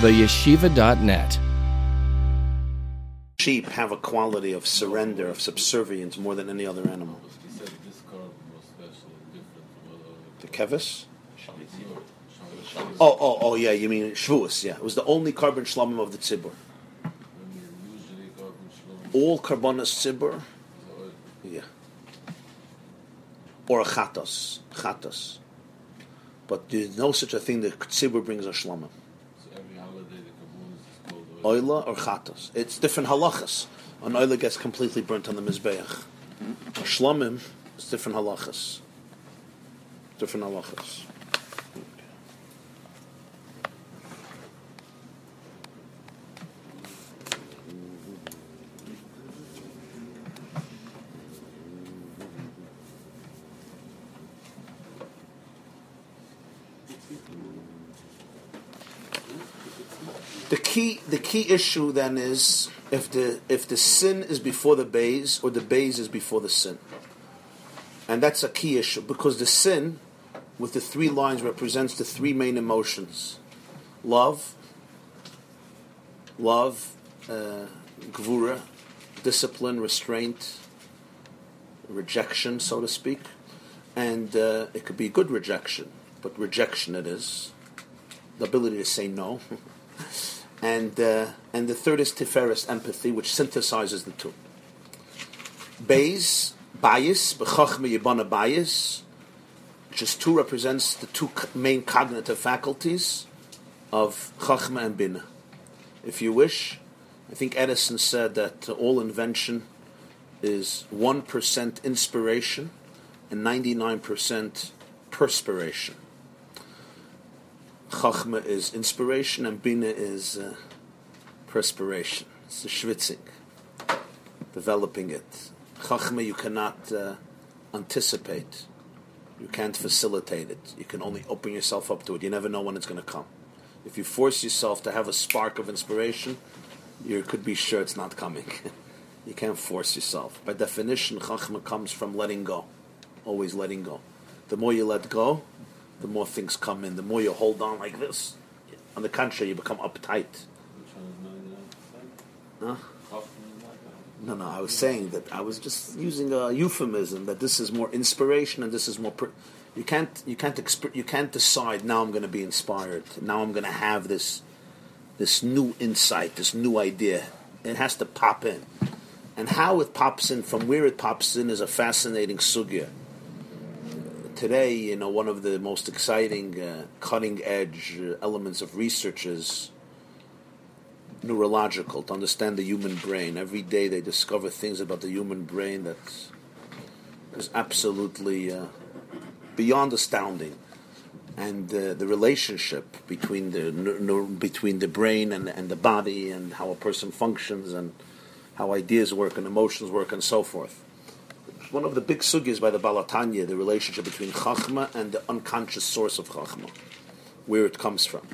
theyeshiva.net. Sheep have a quality of surrender, of subservience more than any other animal. The kevis? Oh, oh, oh, yeah. You mean Shavuos? Yeah, it was the only korban shlomim of the tzibur. All korbanos tzibur, yeah, or a chatos, chatos. But there's no such a thing that tzibur brings a shlomim. Oila or chatos. It's different halachas. An oila gets completely burnt on the mizbeach. A shlomim is different halachas. Different halachas. The key, the key issue then is if the if the sin is before the bays or the bays is before the sin, and that's a key issue because the sin, with the three lines, represents the three main emotions: love, love, uh, gvura, discipline, restraint, rejection, so to speak, and uh, it could be good rejection, but rejection it is, the ability to say no. and uh, and the third is tiferes empathy, which synthesizes the two. Beis bias bechachma yibana bias, which is two represents the two main cognitive faculties of chachma and bina. If you wish, I think Edison said that all invention is one percent inspiration and ninety nine percent perspiration. Chachma is inspiration and Bina is uh, perspiration. It's the schwitzing, developing it. Chachma you cannot uh, anticipate. You can't facilitate it. You can only open yourself up to it. You never know when it's going to come. If you force yourself to have a spark of inspiration, you could be sure it's not coming. you can't force yourself. By definition, Chachma comes from letting go. Always letting go. The more you let go, the more things come in. The more you hold on like this, on the contrary, you become uptight. Huh? No, no, I was saying that I was just using a euphemism that this is more inspiration and this is more. Per- you can't, you can't, exp- you can't decide now. I'm going to be inspired. Now I'm going to have this, this new insight, this new idea. It has to pop in, and how it pops in, from where it pops in, is a fascinating sugya today, you know, one of the most exciting, uh, cutting edge uh, elements of research is neurological, to understand the human brain. Every day they discover things about the human brain that is absolutely uh, beyond astounding. And uh, the relationship between the between the brain and, and the body, and how a person functions, and how ideas work and emotions work, and so forth one of the big sugis by the Baal HaTanya, the relationship between Chachma and the unconscious source of Chachma, where it comes from.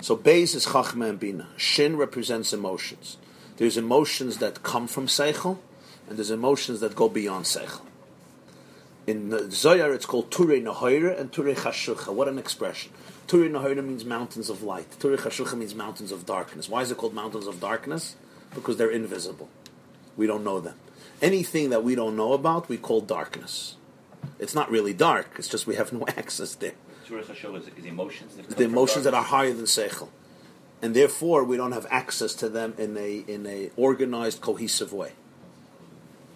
So Beis is Chachma and Bina. Shin represents emotions. There's emotions that come from Seichel, and there's emotions that go beyond Seichel. In the Zohar, it's called Ture Nahoira and Ture Chashucha. What an expression. Ture Nahoira means mountains of light. Ture Chashucha means mountains of darkness. Why is it called mountains of darkness? Because they're invisible. We don't know them anything that we don't know about, we call darkness. It's not really dark, it's just we have no access there. emotions the emotions that are higher than Seichel. And therefore, we don't have access to them in a in a organized, cohesive way.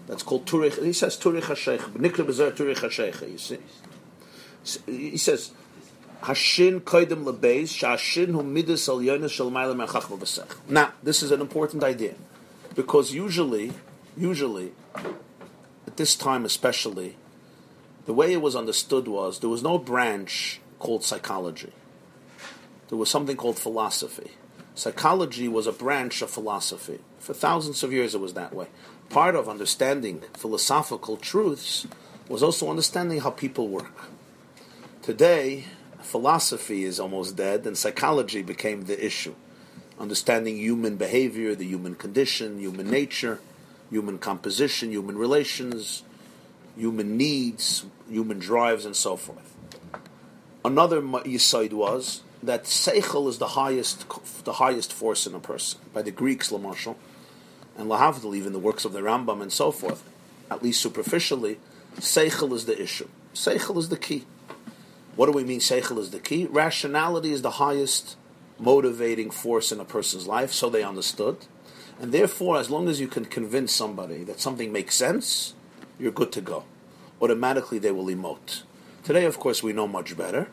That's called Turich. He says Turich Hashecha. Nikra Bezer Turich Hashecha. You see, he says Hashin Koidim Lebeis Shashin Hu Midas Al Yonis Shal Ma'ila Now, this is an important idea because usually usually, at this time especially, the way it was understood was there was no branch called psychology. There was something called philosophy. Psychology was a branch of philosophy. For thousands of years, it was that way. Part of understanding philosophical truths was also understanding how people work. Today, philosophy is almost dead, and psychology became the issue. Understanding human behavior, the human condition, human nature human composition, human relations, human needs, human drives, and so forth. Another yisaid was that seichel is the highest, the highest force in a person. By the Greeks, Lamarshal, and Lahavdil, even the works of the Rambam and so forth, at least superficially, seichel is the issue. Seichel is the key. What do we mean seichel is the key? Rationality is the highest motivating force in a person's life, so they understood. And therefore, as long as you can convince somebody that something makes sense, you're good to go. Automatically, they will emote. Today, of course, we know much better.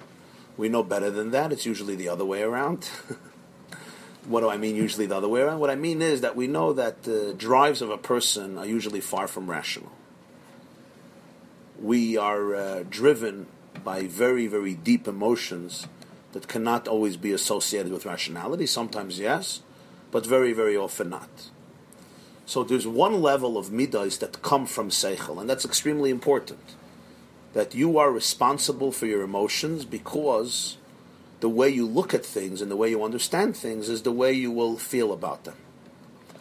We know better than that. It's usually the other way around. what do I mean, usually the other way around? What I mean is that we know that the drives of a person are usually far from rational. We are uh, driven by very, very deep emotions that cannot always be associated with rationality. Sometimes yes, but very, very often not. So there's one level of midas that come from seichel, and that's extremely important. That you are responsible for your emotions because the way you look at things and the way you understand things is the way you will feel about them.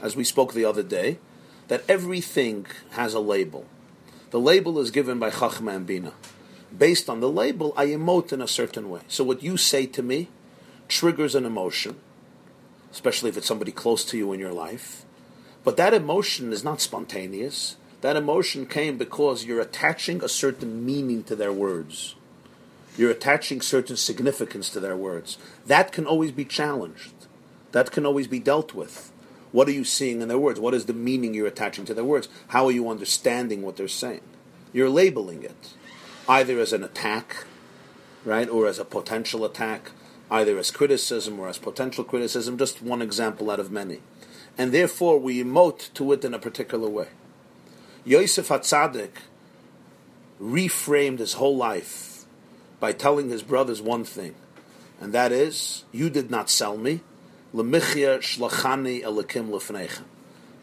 As we spoke the other day, that everything has a label. The label is given by Chachma and Bina based on the label, I emote in a certain way. So what you say to me triggers an emotion, especially if it's somebody close to you in your life. But that emotion is not spontaneous. That emotion came because you're attaching a certain meaning to their words. You're attaching certain significance to their words. That can always be challenged. That can always be dealt with. What are you seeing in their words? What is the meaning you're attaching to their words? How are you understanding what they're saying? You're labeling it either as an attack, right, or as a potential attack, either as criticism or as potential criticism, just one example out of many. And therefore we emote to it in a particular way. Yosef Hatzadik reframed his whole life by telling his brothers one thing, and that is, you did not sell me. elikim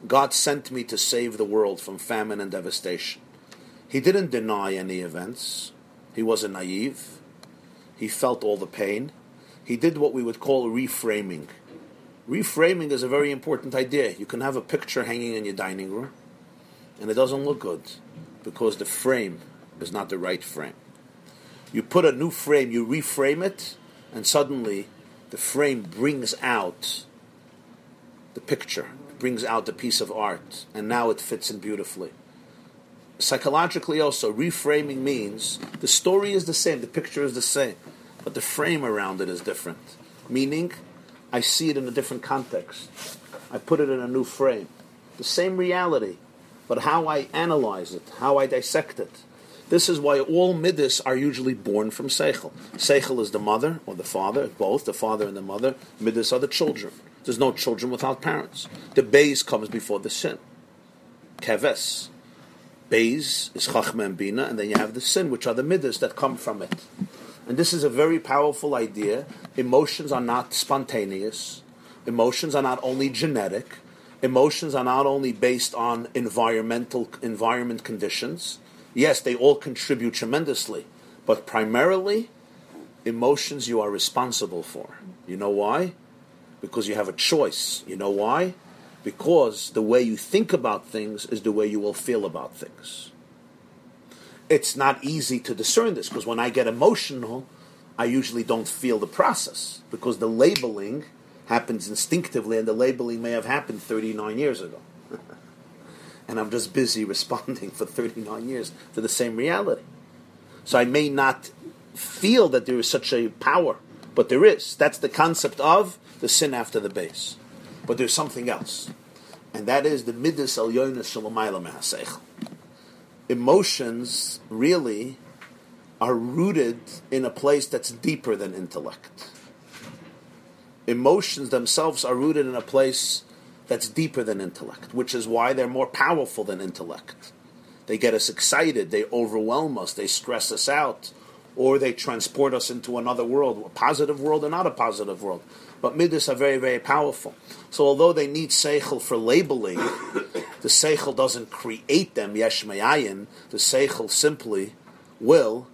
God sent me to save the world from famine and devastation. He didn't deny any events. He wasn't naive. He felt all the pain. He did what we would call reframing. Reframing is a very important idea. You can have a picture hanging in your dining room, and it doesn't look good because the frame is not the right frame. You put a new frame, you reframe it, and suddenly the frame brings out the picture, brings out the piece of art, and now it fits in beautifully psychologically also, reframing means the story is the same, the picture is the same, but the frame around it is different. Meaning, I see it in a different context. I put it in a new frame. The same reality, but how I analyze it, how I dissect it. This is why all midas are usually born from seichel. Seichel is the mother or the father, both the father and the mother. Midas are the children. There's no children without parents. The base comes before the sin. Keves, Beis is Chachma and Bina, and then you have the sin, which are the midas that come from it. And this is a very powerful idea. Emotions are not spontaneous. Emotions are not only genetic. Emotions are not only based on environmental environment conditions. Yes, they all contribute tremendously, but primarily, emotions you are responsible for. You know why? Because you have a choice. You know why? because the way you think about things is the way you will feel about things. It's not easy to discern this because when I get emotional, I usually don't feel the process because the labeling happens instinctively and the labeling may have happened 39 years ago. and I'm just busy responding for 39 years to the same reality. So I may not feel that there is such a power, but there is. That's the concept of the sin after the base. But there's something else, and that is the midas al yonis Emotions really are rooted in a place that's deeper than intellect. Emotions themselves are rooted in a place that's deeper than intellect, which is why they're more powerful than intellect. They get us excited, they overwhelm us, they stress us out, or they transport us into another world, a positive world or not a positive world but midas are very, very powerful. So although they need seichel for labeling, the seichel doesn't create them, yesh mayayin, the seichel simply will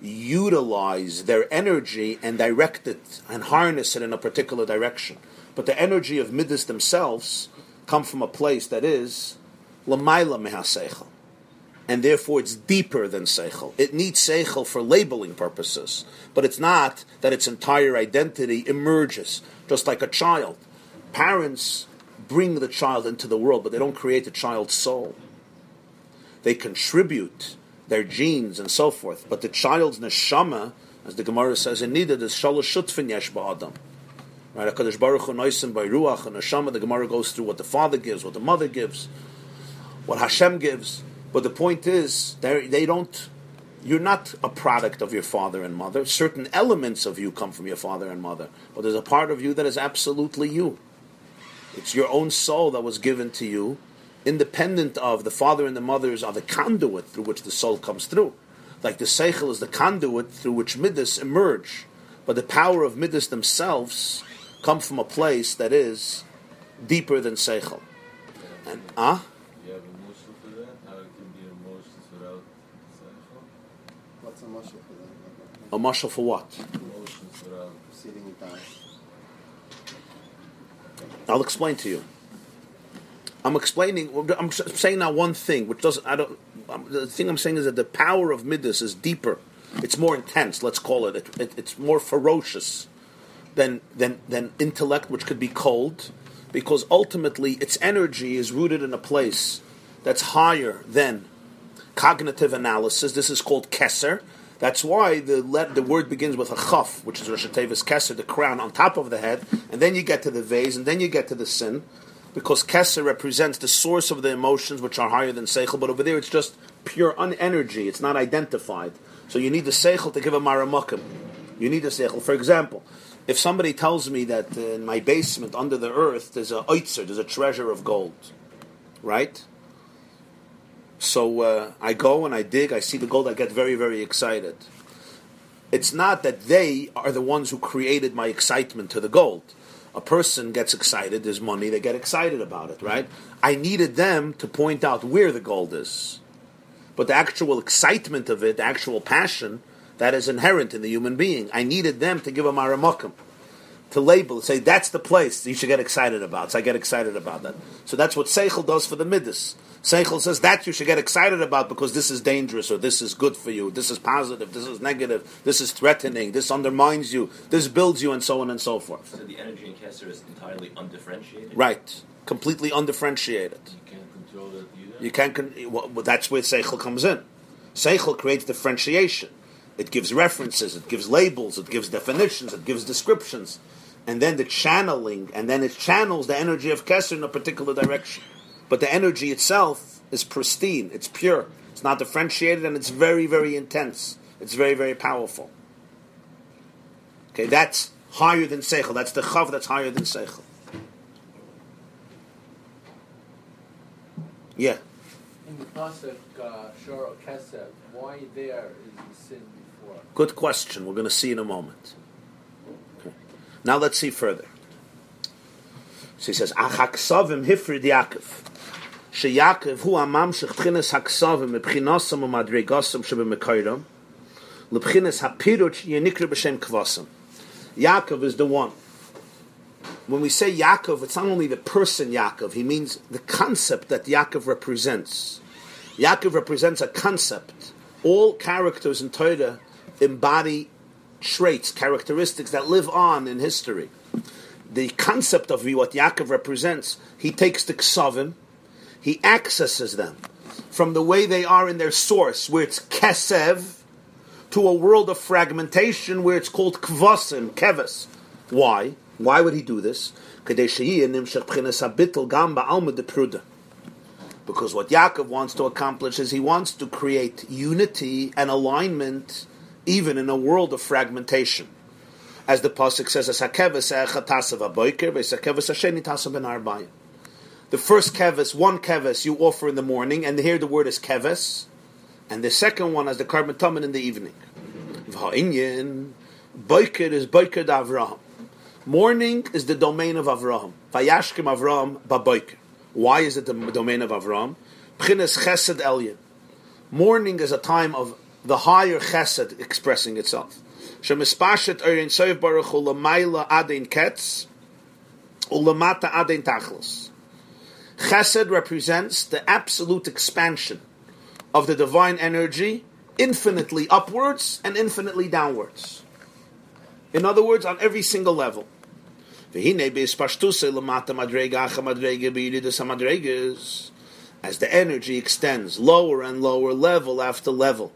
utilize their energy and direct it and harness it in a particular direction. But the energy of midas themselves come from a place that is lamaila mehaseichel. and therefore it's deeper than seichel. It needs seichel for labeling purposes, but it's not that its entire identity emerges, just like a child. Parents bring the child into the world, but they don't create the child's soul. They contribute their genes and so forth, but the child's neshama, as the Gemara says in Nida, is shalosh shutfin yesh ba'adam. Right, Hakadosh Baruch Hu noisim by ruach and neshama. The Gemara goes through what the father gives, what the mother gives, what Hashem gives. But the point is, they don't. You're not a product of your father and mother. Certain elements of you come from your father and mother, but there's a part of you that is absolutely you. It's your own soul that was given to you, independent of the father and the mothers are the conduit through which the soul comes through. Like the seichel is the conduit through which midas emerge, but the power of midas themselves come from a place that is deeper than seichel. And ah. Uh, A marshal for what? I'll explain to you. I'm explaining. I'm saying now one thing, which doesn't. I don't. The thing I'm saying is that the power of midas is deeper. It's more intense. Let's call it. it, it it's more ferocious than than than intellect, which could be cold, because ultimately its energy is rooted in a place that's higher than cognitive analysis. This is called keser. That's why the let, the word begins with a chaf, which is Rosh Tevis Keser, the crown on top of the head, and then you get to the vase, and then you get to the sin, because Keser represents the source of the emotions which are higher than Seichel, but over there it's just pure unenergy, it's not identified. So you need the Seichel to give a Maramakim. You need a Seichel. For example, if somebody tells me that in my basement under the earth there's a oitzer, there's a treasure of gold, right? So uh, I go and I dig, I see the gold, I get very, very excited. It's not that they are the ones who created my excitement to the gold. A person gets excited, there's money, they get excited about it, right? I needed them to point out where the gold is. But the actual excitement of it, the actual passion, that is inherent in the human being. I needed them to give a maramokim, to label, say that's the place you should get excited about. So I get excited about that. So that's what Seichel does for the midas. Seichel says that you should get excited about because this is dangerous or this is good for you, this is positive, this is negative, this is threatening, this undermines you, this builds you, and so on and so forth. So the energy in Kesser is entirely undifferentiated? Right. Completely undifferentiated. You can't control it either? You can't, con- well, that's where Seichel comes in. Seichel creates differentiation. It gives references, it gives labels, it gives definitions, it gives descriptions. And then the channeling, and then it channels the energy of Kesser in a particular direction but the energy itself is pristine, it's pure, it's not differentiated, and it's very, very intense. It's very, very powerful. Okay, that's higher than Seichel. That's the Chav that's higher than Seichel. Yeah. In the pasuk uh, Shor Kesef, why there is the sin before? Good question. We're going to see in a moment. Okay. Now let's see further. So he says, Achaksavim hifrid Yaakov. שיעקב הוא הממשך בחינס הכסובים מבחינוסם ומדרגוסם שבמקוירם, לבחינס הפירוט ינקרא בשם כבוסם. Yaakov is the one. When we say Yaakov, it's not only the person Yaakov, he means the concept that Yaakov represents. Yaakov represents a concept. All characters in Torah embody traits, characteristics that live on in history. The concept of what Yaakov represents, he takes the Ksavim, he accesses them from the way they are in their source, where it's kesev, to a world of fragmentation where it's called kvasim, keves. Why? Why would he do this? Because what Yaakov wants to accomplish is he wants to create unity and alignment even in a world of fragmentation. As the Pasuk says, the first keves, one keves you offer in the morning, and here the word is keves, and the second one as the korban in the evening. V'ha'inyin, boiker is boiker da Avraham. Morning is the domain of Avraham. Vayashkim Avraham ba'boiker. Why is it the domain of Avraham? Pchines chesed elyon. Morning is a time of the higher chesed expressing itself. Shemispashet erin soif baruch hu lamayla adein ketz, ulamata adein tachlos. Chesed represents the absolute expansion of the divine energy infinitely upwards and infinitely downwards. In other words, on every single level. As the energy extends lower and lower level after level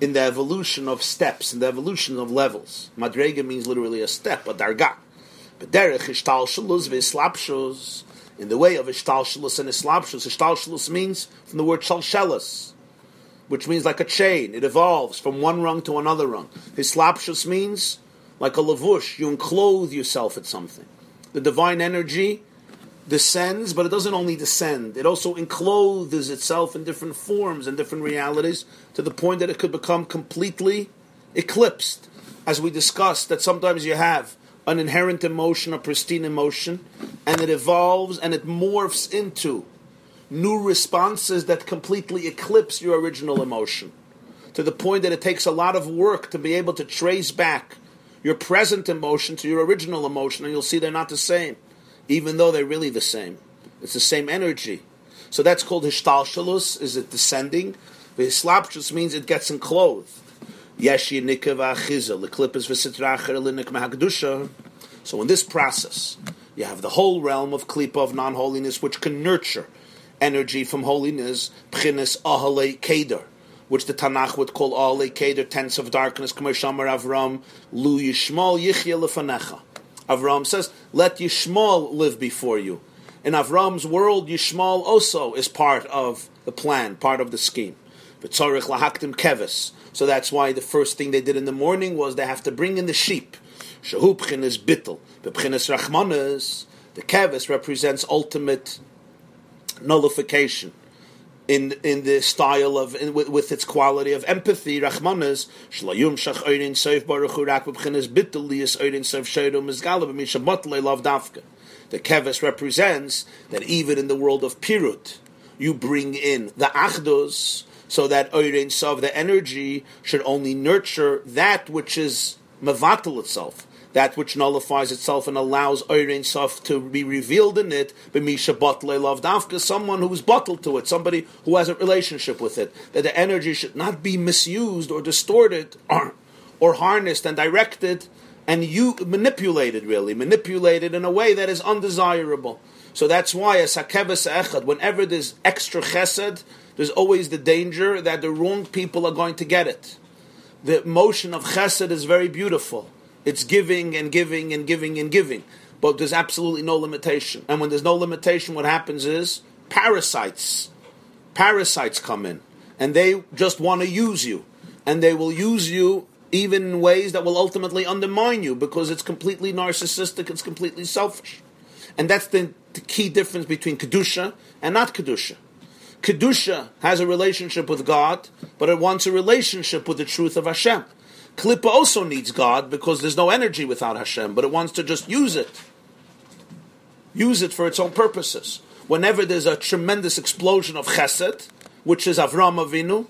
in the evolution of steps, in the evolution of levels. Madrega means literally a step, a darga. In the way of ishtalshalus and islapshus, ishtalshalus means from the word shalshelis, which means like a chain. It evolves from one rung to another rung. Islapshus means like a lavush, you enclose yourself at something. The divine energy descends, but it doesn't only descend, it also encloses itself in different forms and different realities to the point that it could become completely eclipsed. As we discussed, that sometimes you have an inherent emotion, a pristine emotion, and it evolves and it morphs into new responses that completely eclipse your original emotion. To the point that it takes a lot of work to be able to trace back your present emotion to your original emotion, and you'll see they're not the same even though they're really the same. It's the same energy. So that's called hishtalshalus. Is it descending? V'hislapshus means it gets enclosed. Yeshi nikav achiza leklippus v'sitracher linik mahagdusha. So in this process, you have the whole realm of klipa of non-holiness, which can nurture energy from holiness, pchinis ahale keder, which the Tanakh would call ahale keder, tents of darkness, k'moshamar avram, lu yishmal yichya lefanecha. Avram says, "Let Yishmael live before you." In Avram's world, Yishmael also is part of the plan, part of the scheme. V'tzorich lahaktim keves. So that's why the first thing they did in the morning was they have to bring in the sheep. Shehu b'chinas bittel, b'chinas rachmanas. The keves represents ultimate nullification in in the style of in, with, with, its quality of empathy rachmanas shlayum shach oirin seif baruch hu rak b'chinas bittul liyas oirin seif sheiru mizgala b'misha botle love dafka the keves represents that even in the world of pirut you bring in the achdos so that oirin sov the energy should only nurture that which is mevatel itself that which nullifies itself and allows Eirin Sof to be revealed in it, B'misha Batle Love Dafka, someone who's bottled to it, somebody who has a relationship with it, that the energy should not be misused or distorted or, or harnessed and directed and you manipulated really, manipulated in a way that is undesirable. So that's why a Hakebes Echad, whenever there's extra chesed, there's always the danger that the wrong people are going to get it. The motion of chesed is very beautiful. It's giving and giving and giving and giving. But there's absolutely no limitation. And when there's no limitation, what happens is parasites, parasites come in. And they just want to use you. And they will use you even in ways that will ultimately undermine you because it's completely narcissistic, it's completely selfish. And that's the, the key difference between Kedusha and not Kedusha. Kedusha has a relationship with God, but it wants a relationship with the truth of Hashem. Klippa also needs God because there's no energy without Hashem, but it wants to just use it. Use it for its own purposes. Whenever there's a tremendous explosion of chesed, which is Avram Avinu,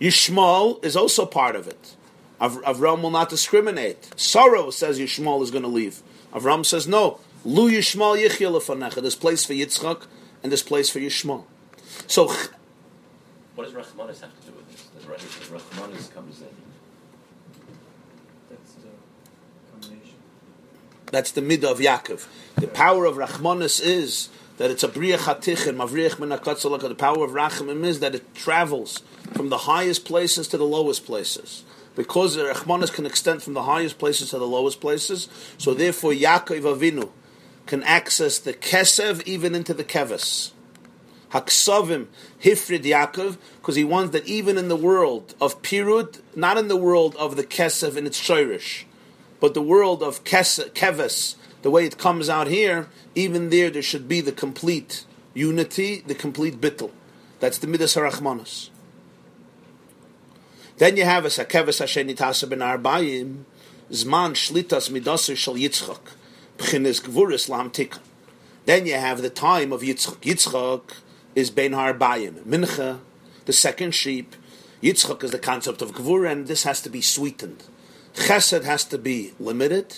Yishmael is also part of it. Av- Avram will not discriminate. Sorrow says Yishmael is going to leave. Avram says no. Lu Yishmael lefanecha. There's place for Yitzchak and there's place for Yishmael. So, what does Rachmanis have to do with this? Does Rachmanis comes in? That's the midah of Yaakov. The power of Rachmanis is that it's a bria chatichin, mavriach menakatzalaka. The power of Rachamim is that it travels from the highest places to the lowest places. Because the Rachmanis can extend from the highest places to the lowest places, so therefore Yaakov Avinu can access the Kesev even into the Keves. Haksavim Hifrid Yaakov, because he wants that even in the world of Pirut, not in the world of the Kesev and its Shirish, but the world of keves, the way it comes out here, even there, there should be the complete unity, the complete bittel. That's the midas harachmanos. Then you have a sakeves hashenitasa ben arbayim, zman shlitas midaser shal yitzchak, b'chinis gvuris lam Then you have the time of Yitzchak. Yitzchak is ben harbayim, mincha, the second sheep. Yitzchak is the concept of gvur, and this has to be sweetened. Chesed has to be limited,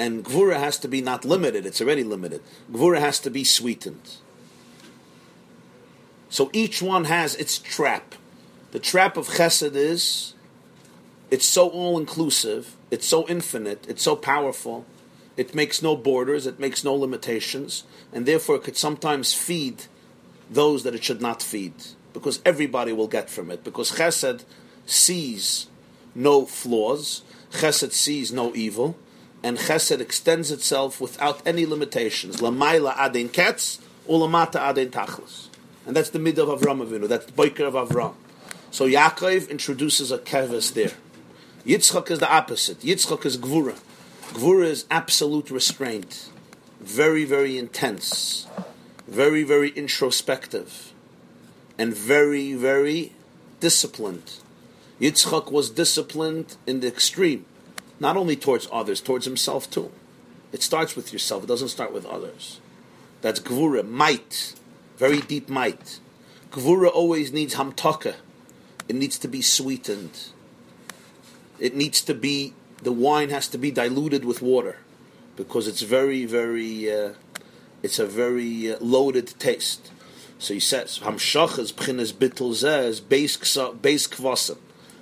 and Gvura has to be not limited, it's already limited. Gvura has to be sweetened. So each one has its trap. The trap of chesed is it's so all inclusive, it's so infinite, it's so powerful, it makes no borders, it makes no limitations, and therefore it could sometimes feed those that it should not feed, because everybody will get from it. Because chesed sees no flaws, chesed sees no evil, and chesed extends itself without any limitations. Lamaila adin ketz, ulamata adin tachlis. And that's the mid of Avram Avinu, that's the boiker of Avram. So Yaakov introduces a keves there. Yitzchak is the opposite. Yitzchak is gvura. Gvura is absolute restraint, very, very intense, very, very introspective, and very, very disciplined. Yitzchak was disciplined in the extreme, not only towards others, towards himself too. It starts with yourself, it doesn't start with others. That's gvura, might, very deep might. Gvura always needs hamtaka, it needs to be sweetened. It needs to be the wine has to be diluted with water because it's very, very, uh, it's a very uh, loaded taste. So he says, Hamshachas b'chinas bittul zeh base kvasim,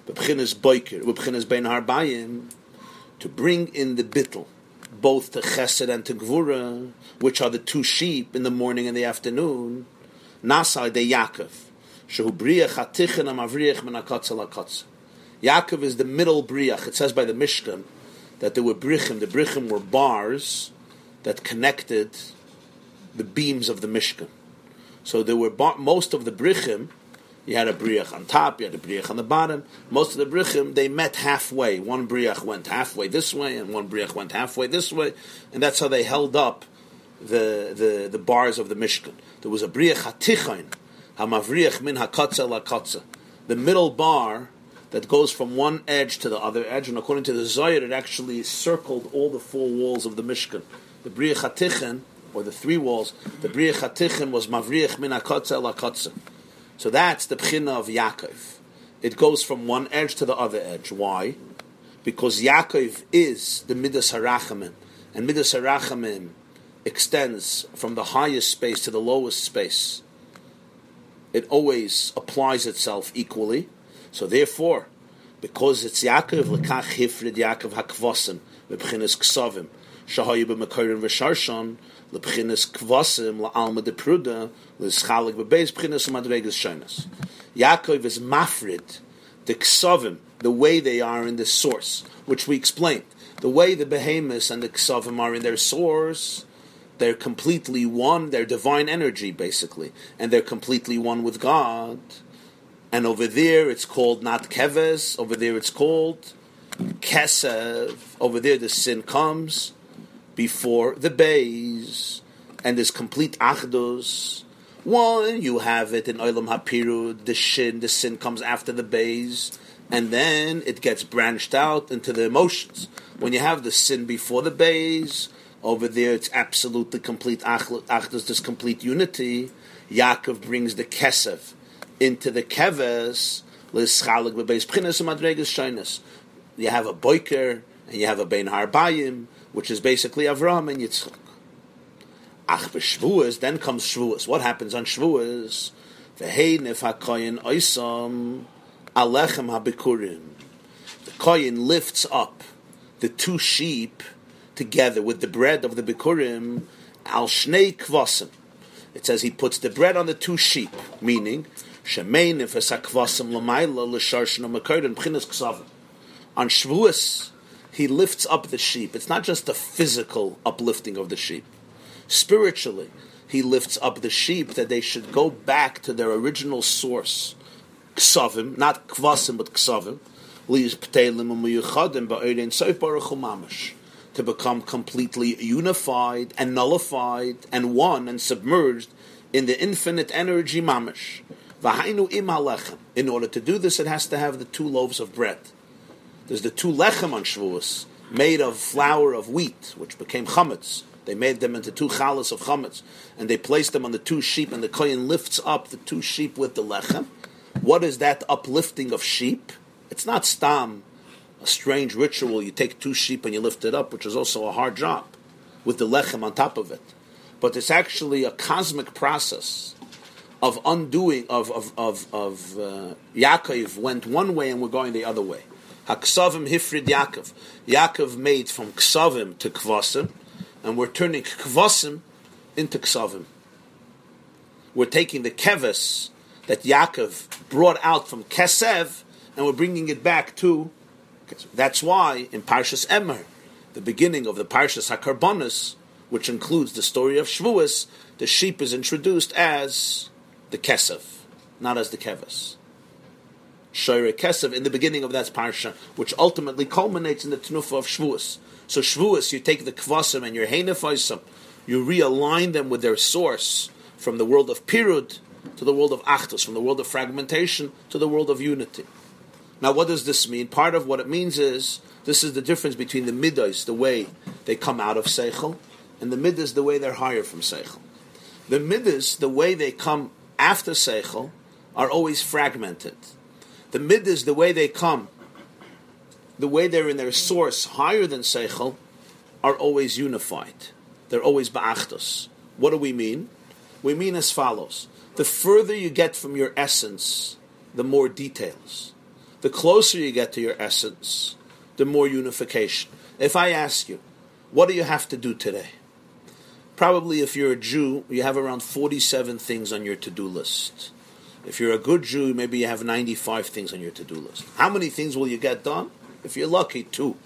b'chinas boiker, b'chinas bein harbayim, to bring in the bittul, both to chesed and to gvura, which are the two sheep in the morning and the afternoon, nasai de Yaakov, shehu briach hatichen amavrich min hakotzel Yaakov is the middle briach. It says by the Mishkan that there were brichim. The brichim were bars that connected the beams of the Mishkan. So there were most of the brichim. You had a briach on top, you had a briach on the bottom. Most of the brichim they met halfway. One briach went halfway this way, and one briach went halfway this way, and that's how they held up the the, the bars of the Mishkan. There was a briach hatichain, hamavriach min hakatza lakatza. The middle bar that goes from one edge to the other edge, and according to the Zohar, it actually circled all the four walls of the Mishkan. The Bria Chatichen, or the three walls, the Bria Chatichen was Mavriach min HaKotza LaKotza. So that's the Pchina of Yaakov. It goes from one edge to the other edge. Why? Because Yaakov is the Midas HaRachamim, and Midas HaRachamim extends from the highest space to the lowest space. It always applies itself equally so therefore, because it's Yaakov, lekach hifrid Yaakov hakvosim, bebchinas ksavim, shahayu b'mekorin v'sharshan, lebchinas kvosim, la'alma de pruda, l'schalik b'beis b'chinas madregas shonas. Yaakov is mafrid, the ksavim, the way they are in the source, which we explained. The way the behemoths and the ksavim are in their source, they're completely one, they're divine energy, basically, and they're completely one with God and over there it's called not keves. Over there it's called kesev. Over there the sin comes before the bays, and there's complete achdus. One, you have it in Olam Hapiru, the shin, the sin comes after the bays, and then it gets branched out into the emotions. When you have the sin before the bays, over there it's absolutely complete achdus, this complete unity. Yaakov brings the kesev into the keves. You have a boiker and you have a bein harbayim, which is basically Avram and Yitzchak. Ach b'shvuas, then comes shvuas. What happens on shvuas? V'hei nef hakoyin oisam alechem habikurim. The koyin lifts up the two sheep together with the bread of the bikurim al shnei kvasim. It says he puts the bread on the two sheep, meaning Shemein if es akvasim lamaila l'sharshin amakorin b'chinas ksavim. On Shavuos, he lifts up the sheep. It's not just a physical uplifting of the sheep. Spiritually, he lifts up the sheep that they should go back to their original source. Ksavim, not kvasim, but ksavim. To become completely unified and nullified and one and submerged in the infinite energy halechem. In order to do this, it has to have the two loaves of bread. There's the two lechem on Shavuos, made of flour of wheat, which became chametz. They made them into two chalas of chametz, and they placed them on the two sheep, and the kohen lifts up the two sheep with the lechem. What is that uplifting of sheep? It's not stam, a strange ritual. You take two sheep and you lift it up, which is also a hard job, with the lechem on top of it. But it's actually a cosmic process of undoing of of of, of uh, Yaakov went one way and we're going the other way. Haksavim hifrid Yaakov. Yaakov made from ksavim to kvasim, and we're turning kvasim into ksavim. We're taking the keves that Yaakov brought out from kesev, and we're bringing it back to. That's why in Parshas Emor, the beginning of the Parshas Hakarbonis, which includes the story of Shavuos, the sheep is introduced as the kesev, not as the keves. Shoire kesev in the beginning of that parsha, which ultimately culminates in the tenufa of Shavuos. So Shavuos, you take the kvasim and your heinefaisam, you realign them with their source from the world of pirud to the world of achdus, from the world of fragmentation to the world of unity. Now, what does this mean? Part of what it means is this is the difference between the midas, the way they come out of seichel, and the midas, the way they're higher from seichel. The midas, the way they come after seichel, are always fragmented. The midas, the way they come, the way they're in their source higher than seichel, are always unified. They're always ba'achdos. What do we mean? We mean as follows: the further you get from your essence, the more details. The closer you get to your essence, the more unification. If I ask you, what do you have to do today? Probably, if you're a Jew, you have around 47 things on your to do list. If you're a good Jew, maybe you have 95 things on your to do list. How many things will you get done? If you're lucky, two,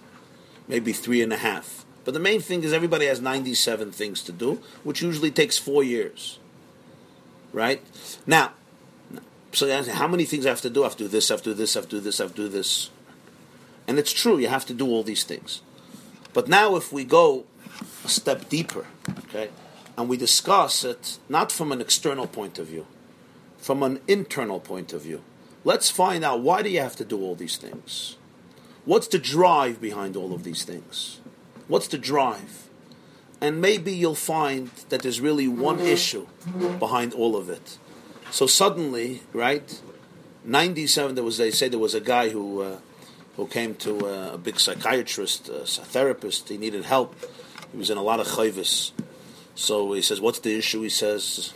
maybe three and a half. But the main thing is everybody has 97 things to do, which usually takes four years. Right? Now, so how many things I have to do? I have to do this, I have to do this, I have to do this, I have to do this. And it's true, you have to do all these things. But now if we go a step deeper, okay, and we discuss it not from an external point of view, from an internal point of view, let's find out why do you have to do all these things? What's the drive behind all of these things? What's the drive? And maybe you'll find that there's really one issue behind all of it. So suddenly, right, 97, there was, they say there was a guy who, uh, who came to a, a big psychiatrist, a, a therapist, he needed help. He was in a lot of chayvis. So he says, what's the issue? He says,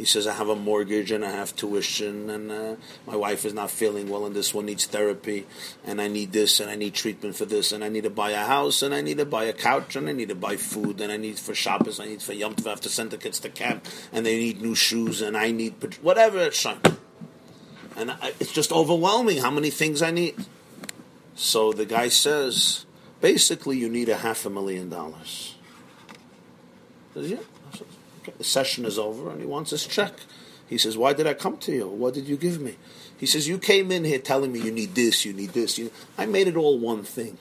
he says, I have a mortgage and I have tuition, and uh, my wife is not feeling well, and this one needs therapy, and I need this, and I need treatment for this, and I need to buy a house, and I need to buy a couch, and I need to buy food, and I need for Shabbos, I need for Yom Tov, I have to send the kids to camp, and they need new shoes, and I need whatever it's And I, it's just overwhelming how many things I need. So the guy says, basically, you need a half a million dollars. Says, yeah. The session is over and he wants his check. He says, Why did I come to you? What did you give me? He says, You came in here telling me you need this, you need this. You... I made it all one thing.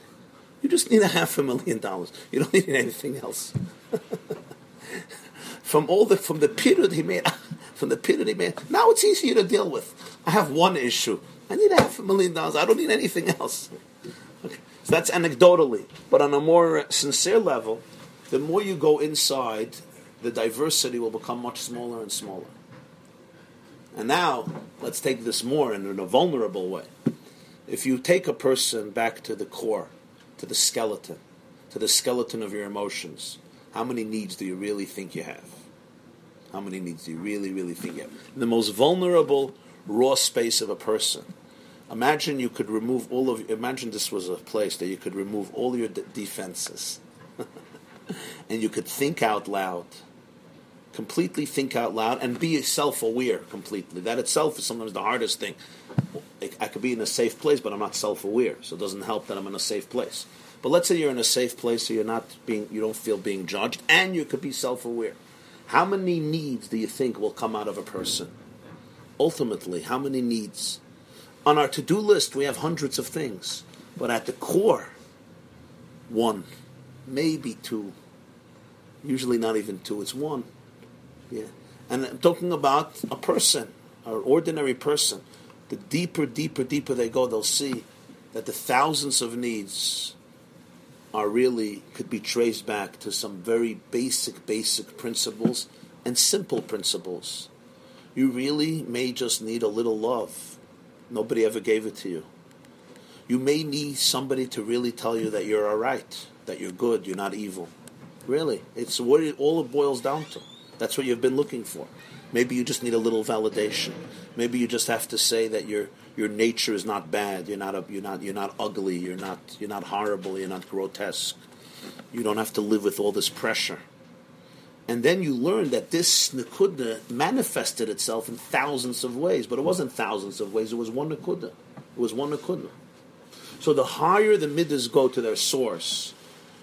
You just need a half a million dollars. You don't need anything else. from all the from the period he made, from the period he made, now it's easier to deal with. I have one issue. I need a half a million dollars. I don't need anything else. Okay. So that's anecdotally, but on a more sincere level, the more you go inside the diversity will become much smaller and smaller. And now, let's take this more in a vulnerable way. If you take a person back to the core, to the skeleton, to the skeleton of your emotions, how many needs do you really think you have? How many needs do you really, really think you have? In the most vulnerable, raw space of a person. Imagine you could remove all of. Imagine this was a place that you could remove all your de- defenses, and you could think out loud completely think out loud and be self-aware completely. That itself is sometimes the hardest thing. I could be in a safe place, but I'm not self-aware, so it doesn't help that I'm in a safe place. But let's say you're in a safe place, so you're not being, you don't feel being judged, and you could be self-aware. How many needs do you think will come out of a person? Ultimately, how many needs? On our to-do list, we have hundreds of things, but at the core, one, maybe two. Usually not even two, it's one. Yeah. And I'm talking about a person, an ordinary person. The deeper, deeper, deeper they go, they'll see that the thousands of needs are really could be traced back to some very basic, basic principles and simple principles. You really may just need a little love. Nobody ever gave it to you. You may need somebody to really tell you that you're all right, that you're good, you're not evil. Really, it's what it all it boils down to. That's what you've been looking for. Maybe you just need a little validation. Maybe you just have to say that your your nature is not bad. You're not a, you're not you're not ugly. You're not you're not horrible. You're not grotesque. You don't have to live with all this pressure. And then you learn that this nekuda manifested itself in thousands of ways, but it wasn't thousands of ways. It was one nekuda. It was one nekuda. So the higher the midas go to their source,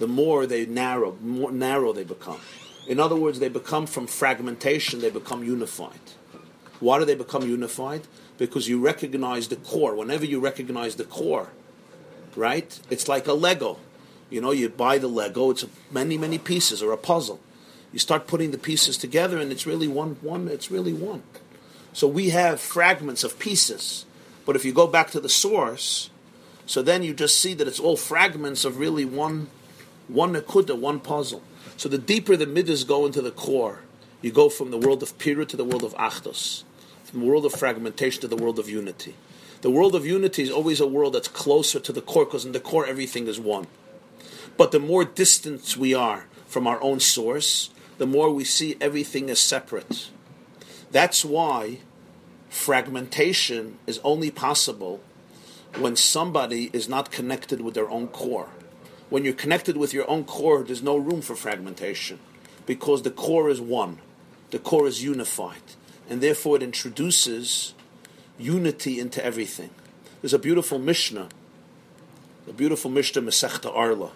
the more they narrow, more narrow they become. In other words, they become from fragmentation, they become unified. Why do they become unified? Because you recognize the core. Whenever you recognize the core, right? It's like a Lego. You know, you buy the Lego, it's many, many pieces or a puzzle. You start putting the pieces together and it's really one one, it's really one. So we have fragments of pieces. But if you go back to the source, so then you just see that it's all fragments of really one one nakuda, one puzzle. So the deeper the midas go into the core, you go from the world of pira to the world of achdos, from the world of fragmentation to the world of unity. The world of unity is always a world that's closer to the core, because in the core everything is one. But the more distant we are from our own source, the more we see everything as separate. That's why fragmentation is only possible when somebody is not connected with their own core. When you're connected with your own core, there's no room for fragmentation because the core is one, the core is unified, and therefore it introduces unity into everything. There's a beautiful Mishnah, a beautiful Mishnah, Masechta Arla.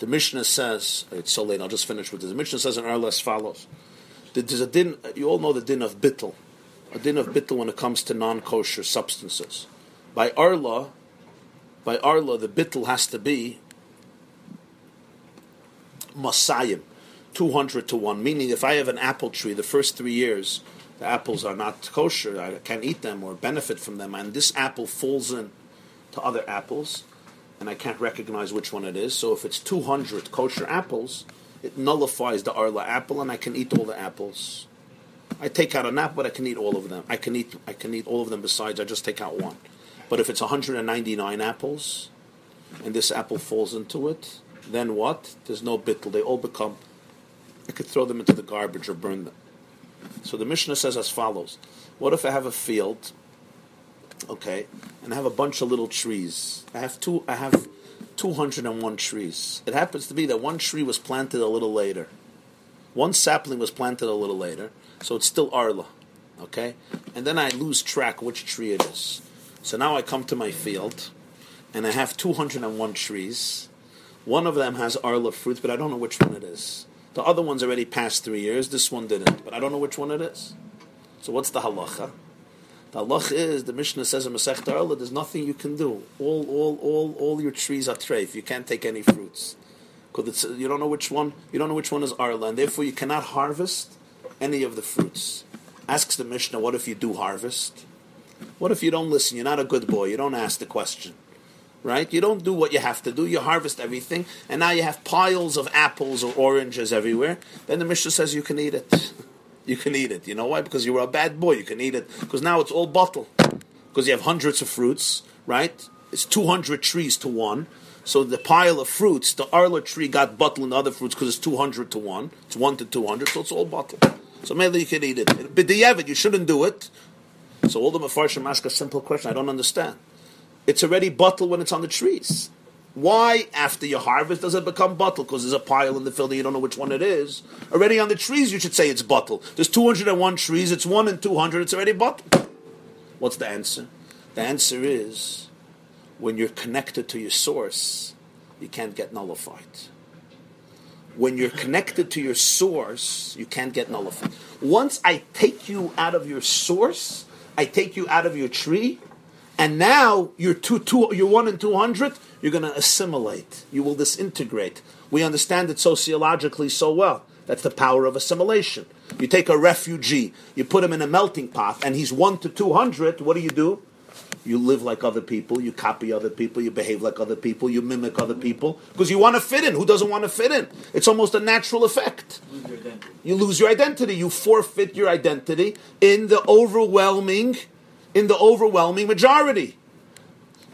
The Mishnah says, it's so late, I'll just finish with this. The Mishnah says in Arla as follows. There's a din, you all know the din of bittel, a din of bittel when it comes to non kosher substances. By Arla, by Arla, the bittel has to be Masayim, 200 to 1. Meaning, if I have an apple tree, the first three years, the apples are not kosher, I can't eat them or benefit from them, and this apple falls in to other apples, and I can't recognize which one it is. So if it's 200 kosher apples, it nullifies the Arla apple, and I can eat all the apples. I take out an apple, but I can eat all of them. I can eat, I can eat all of them. Besides, I just take out one. But if it's 199 apples, and this apple falls into it, then what? There's no bittel. They all become. I could throw them into the garbage or burn them. So the Mishnah says as follows: What if I have a field, okay, and I have a bunch of little trees? I have two. I have 201 trees. It happens to be that one tree was planted a little later. One sapling was planted a little later, so it's still Arla, okay? And then I lose track which tree it is. So now I come to my field, and I have 201 trees. One of them has Arla fruits, but I don't know which one it is. The other one's already past three years. This one didn't, but I don't know which one it is. So what's the halacha? The halacha is the Mishnah says in Masech Arla, there's nothing you can do. All, all, all, all your trees are treif. You can't take any fruits because you don't know which one. You don't know which one is Arla, and therefore you cannot harvest any of the fruits. Asks the Mishnah, what if you do harvest? What if you don't listen? You're not a good boy. You don't ask the question. Right? You don't do what you have to do. You harvest everything, and now you have piles of apples or oranges everywhere. Then the Mishnah says you can eat it. You can eat it. You know why? Because you were a bad boy. You can eat it. Because now it's all batel. Because you have hundreds of fruits, right? It's 200 trees to one. So the pile of fruits, the Arla tree got batel in other fruits because it's 200 to 1. It's 1 to 200, so it's all batel. So maybe you can eat it. Yevid, you shouldn't do it so all the Mefarshim ask a simple question. I don't understand. It's already bottled when it's on the trees. Why, after you harvest, does it become bottled? Because there's a pile in the field and you don't know which one it is. Already on the trees, you should say it's bottled. There's 201 trees, it's 1 in 200, it's already bottled. What's the answer? The answer is when you're connected to your source, you can't get nullified. When you're connected to your source, you can't get nullified. Once I take you out of your source, I take you out of your tree, and now you're two, two, you're one in two hundred. You're going to assimilate. You will disintegrate. We understand it sociologically so well. That's the power of assimilation. You take a refugee, you put him in a melting pot, and he's one to two hundred. What do you do? You live like other people, you copy other people, you behave like other people, you mimic other people, because you want to fit in. Who doesn't want to fit in? It's almost a natural effect. Lose you lose your identity. You forfeit your identity in the overwhelming, in the overwhelming majority.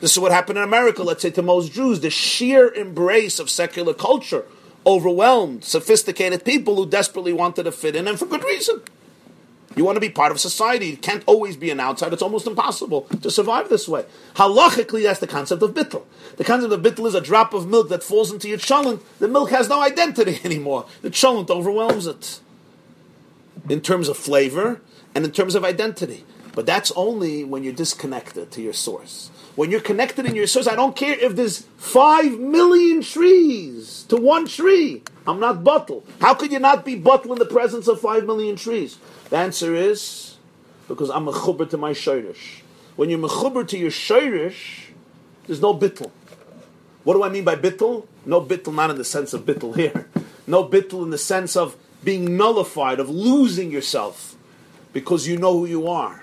This is what happened in America, let's say, to most Jews. The sheer embrace of secular culture overwhelmed, sophisticated people who desperately wanted to fit in, and for good reason. You want to be part of society. You can't always be an outsider. It's almost impossible to survive this way. Halachically, that's the concept of bittul. The concept of bittul is a drop of milk that falls into your cholent. The milk has no identity anymore. The cholent overwhelms it in terms of flavor and in terms of identity. But that's only when you're disconnected to your source. When you're connected in your source, I don't care if there's five million trees to one tree. I'm not batel. How could you not be batel in the presence of five million trees? The answer is because I'm a chubber to my shirish. When you're mechuber to your shirish, there's no bittel. What do I mean by bittel? No bittel, not in the sense of bittel here. No bittel in the sense of being nullified, of losing yourself, because you know who you are,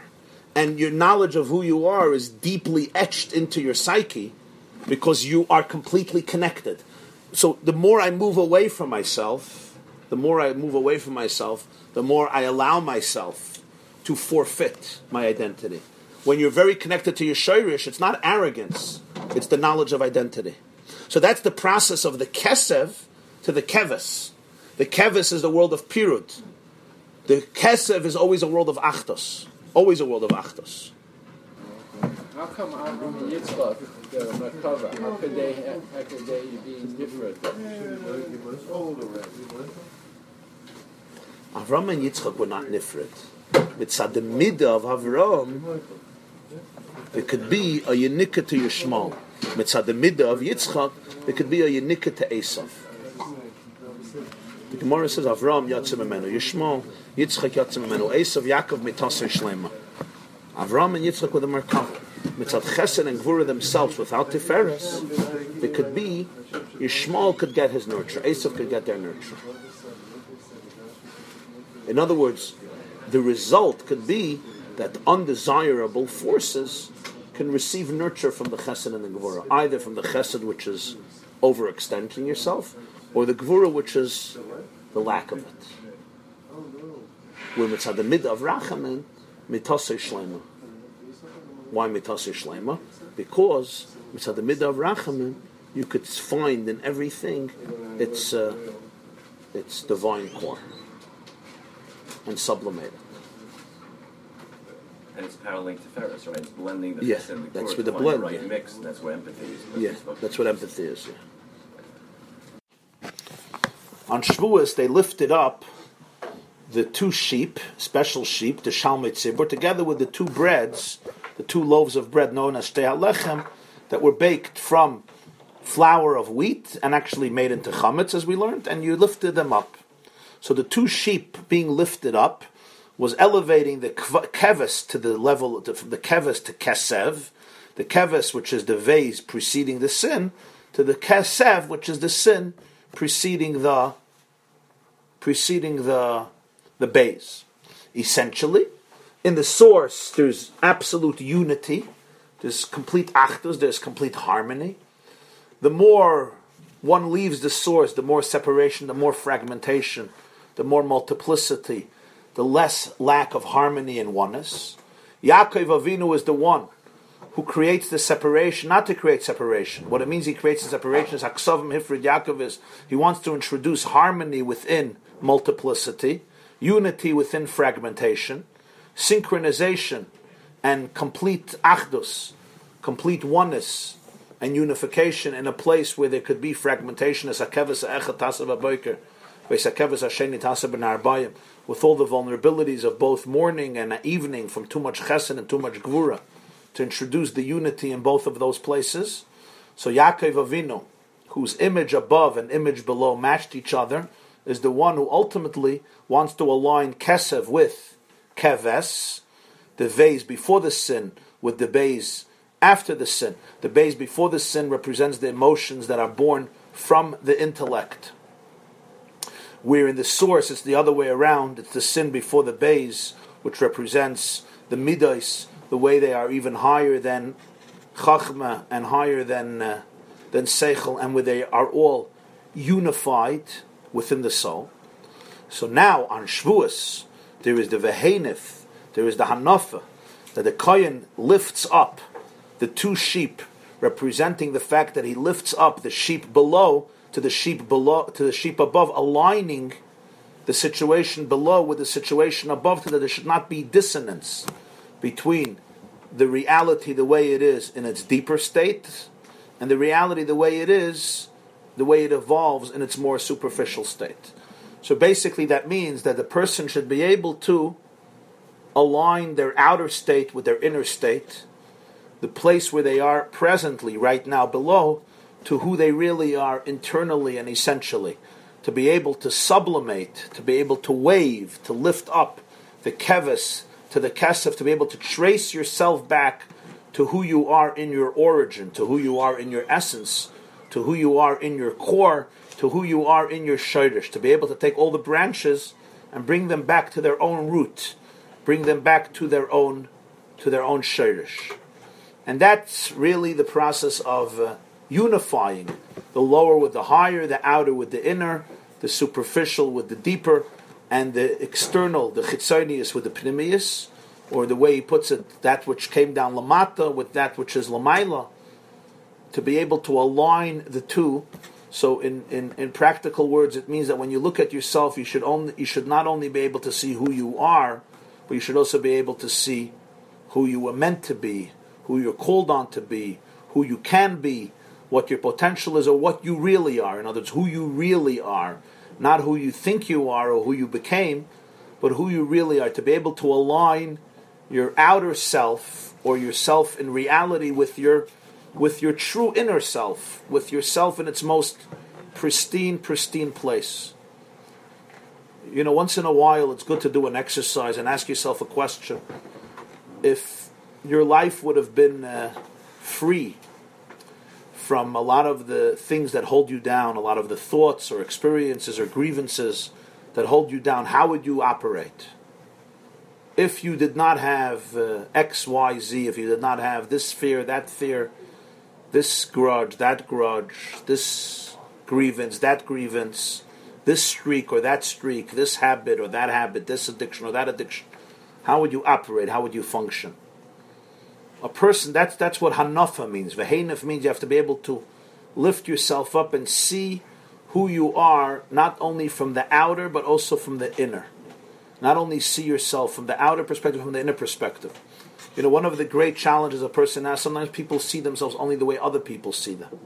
and your knowledge of who you are is deeply etched into your psyche, because you are completely connected. So the more I move away from myself, the more I move away from myself, the more I allow myself to forfeit my identity. When you're very connected to your shirish, it's not arrogance, it's the knowledge of identity. So that's the process of the kesev to the keves. The keves is the world of pirut. The kesev is always a world of achtos. Always a world of achtos. How come Avram and Yitzchak, the Merkava, how could they, how could they be different? Avram and Yitzchak were not nifrit. Mitzad the midah of Avram, it could be a yenika to Yishmael. Mitzad the midah of Yitzchak, it could be a yenika to Esav. The Gemara says Avram yatzim emenu Yishmael, Yitzchak yatzim emenu Esav, Yaakov mitaser shlema. Avram and Yitzchak with the Merkava. Mitzad Chesed and Gvura themselves without Tiferes, it could be Yishmael could get his nurture, Esav could get their nurture. In other words, the result could be that undesirable forces can receive nurture from the chesed and the gevura, either from the chesed, which is overextending yourself, or the gevura, which is the lack of it. Where mitzad the mid of rachamin, mitase shlema. Why mitase shlema? Because mitzad the mid of rachamin, you could find in everything its uh, its divine core and sublimate it. And it's paralleling Tiferes, right? It's blending the Yeah, and the that's core with to the blend, right yeah. mix, and that's where empathy is. Yeah, that's what empathy is. Yeah. On Shavuos, they lifted up the two sheep, special sheep, the Shalmei Tzibur, together with the two breads, the two loaves of bread known as Shtei HaLechem, that were baked from flour of wheat and actually made into chametz, as we learned, and you lifted them up. So the two sheep being lifted up was elevating the keves to the level, the keves to kesev, the keves, which is the vase preceding the sin, to the kesev, which is the sin preceding the preceding the the base. Essentially, in the source, there's absolute unity. There's complete achdus. There's complete harmony. The more one leaves the source, the more separation, the more fragmentation, the more multiplicity, the less lack of harmony and oneness. Yaakov Avinu is the one who creates the separation, not to create separation. What it means he creates the separation is Haksavim Hifrid Yaakov is he wants to introduce harmony within multiplicity, unity within fragmentation, synchronization and complete achdus, complete oneness and unification in a place where there could be fragmentation as Hakevis Echad Tasav Aboiker, Arbayim, with all the vulnerabilities of both morning and evening from too much chesed and too much gvura, to introduce the unity in both of those places. So Yaakov Avinu, whose image above and image below matched each other, is the one who ultimately wants to align Kesev with Keves, the vase before the sin, with the base after the sin. The base before the sin represents the emotions that are born from the intellect. Where in the source it's the other way around, it's the sin before the base, which represents the midas, the way they are even higher than chachma and higher than uh, than seichel, and where they are all unified within the soul. So now on Shavuos, there is the vehenif, there is the hanafa, that the kohen lifts up the two sheep, representing the fact that he lifts up the sheep below to the sheep below, to the sheep above, aligning the situation below with the situation above, so that there should not be dissonance between the reality the way it is in its deeper state and the reality the way it is, the way it evolves in its more superficial state. So basically, that means that the person should be able to align their outer state with their inner state, the place where they are presently, right now below, to who they really are internally and essentially. To be able to sublimate, to be able to wave, to lift up the kevis to the kesev, to be able to trace yourself back to who you are in your origin, to who you are in your essence, to who you are in your core, to who you are in your shirish, to be able to take all the branches and bring them back to their own root, bring them back to their own to their own shirish. And that's really the process of uh, unifying the lower with the higher, the outer with the inner, the superficial with the deeper, and the external, the chitzonius with the pnimius, or the way he puts it, that which came down lamata with that which is lamaila, to be able to align the two. So, in, in, in practical words, it means that when you look at yourself, you should only you should not only be able to see who you are, but you should also be able to see who you were meant to be, who you're called on to be, who you can be, what your potential is, or what you really are. In other words, who you really are, not who you think you are or who you became, but who you really are. To be able to align your outer self or yourself in reality with your with your true inner self, with yourself in its most pristine, pristine place. You know, once in a while, it's good to do an exercise and ask yourself a question. If your life would have been uh, free from a lot of the things that hold you down, a lot of the thoughts or experiences or grievances that hold you down, how would you operate? If you did not have uh, X, Y, Z, if you did not have this fear, that fear, this grudge, that grudge, this grievance, that grievance, this streak or that streak, this habit or that habit, this addiction or that addiction, how would you operate? How would you function? A person, that's, that's what hanafa means. Vehenef means you have to be able to lift yourself up and see who you are, not only from the outer, but also from the inner. Not only see yourself from the outer perspective, from the inner perspective. You know, one of the great challenges a person has, sometimes people see themselves only the way other people see them.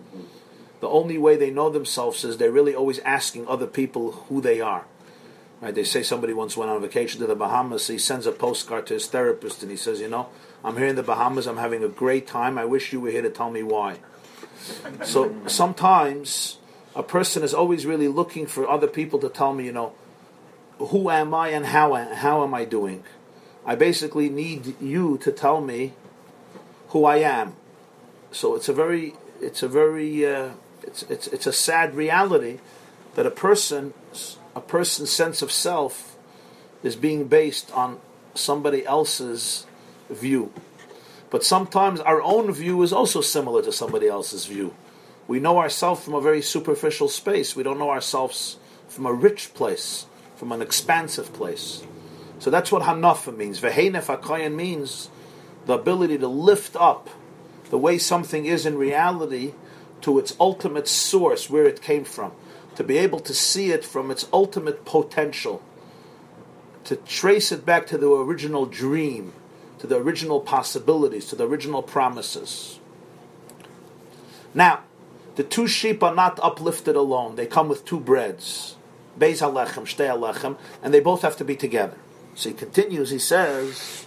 The only way they know themselves is they're really always asking other people who they are. Right? They say somebody once went on vacation to the Bahamas. He sends a postcard to his therapist and he says, "You know, I'm here in the Bahamas. I'm having a great time. I wish you were here to tell me why." So sometimes a person is always really looking for other people to tell me, you know, who am I and how how am I doing? I basically need you to tell me who I am. So it's a very it's a very uh, it's, it's it's a sad reality that a person a person's sense of self is being based on somebody else's view. But sometimes our own view is also similar to somebody else's view. We know ourselves from a very superficial space. We don't know ourselves from a rich place, from an expansive place. So that's what Hanafa means. Vehenef HaKayan means the ability to lift up the way something is in reality to its ultimate source, where it came from to be able to see it from its ultimate potential, to trace it back to the original dream, to the original possibilities, to the original promises. Now, the two sheep are not uplifted alone. They come with two breads. Beis halechem, shtei halechem, and they both have to be together. So he continues, he says,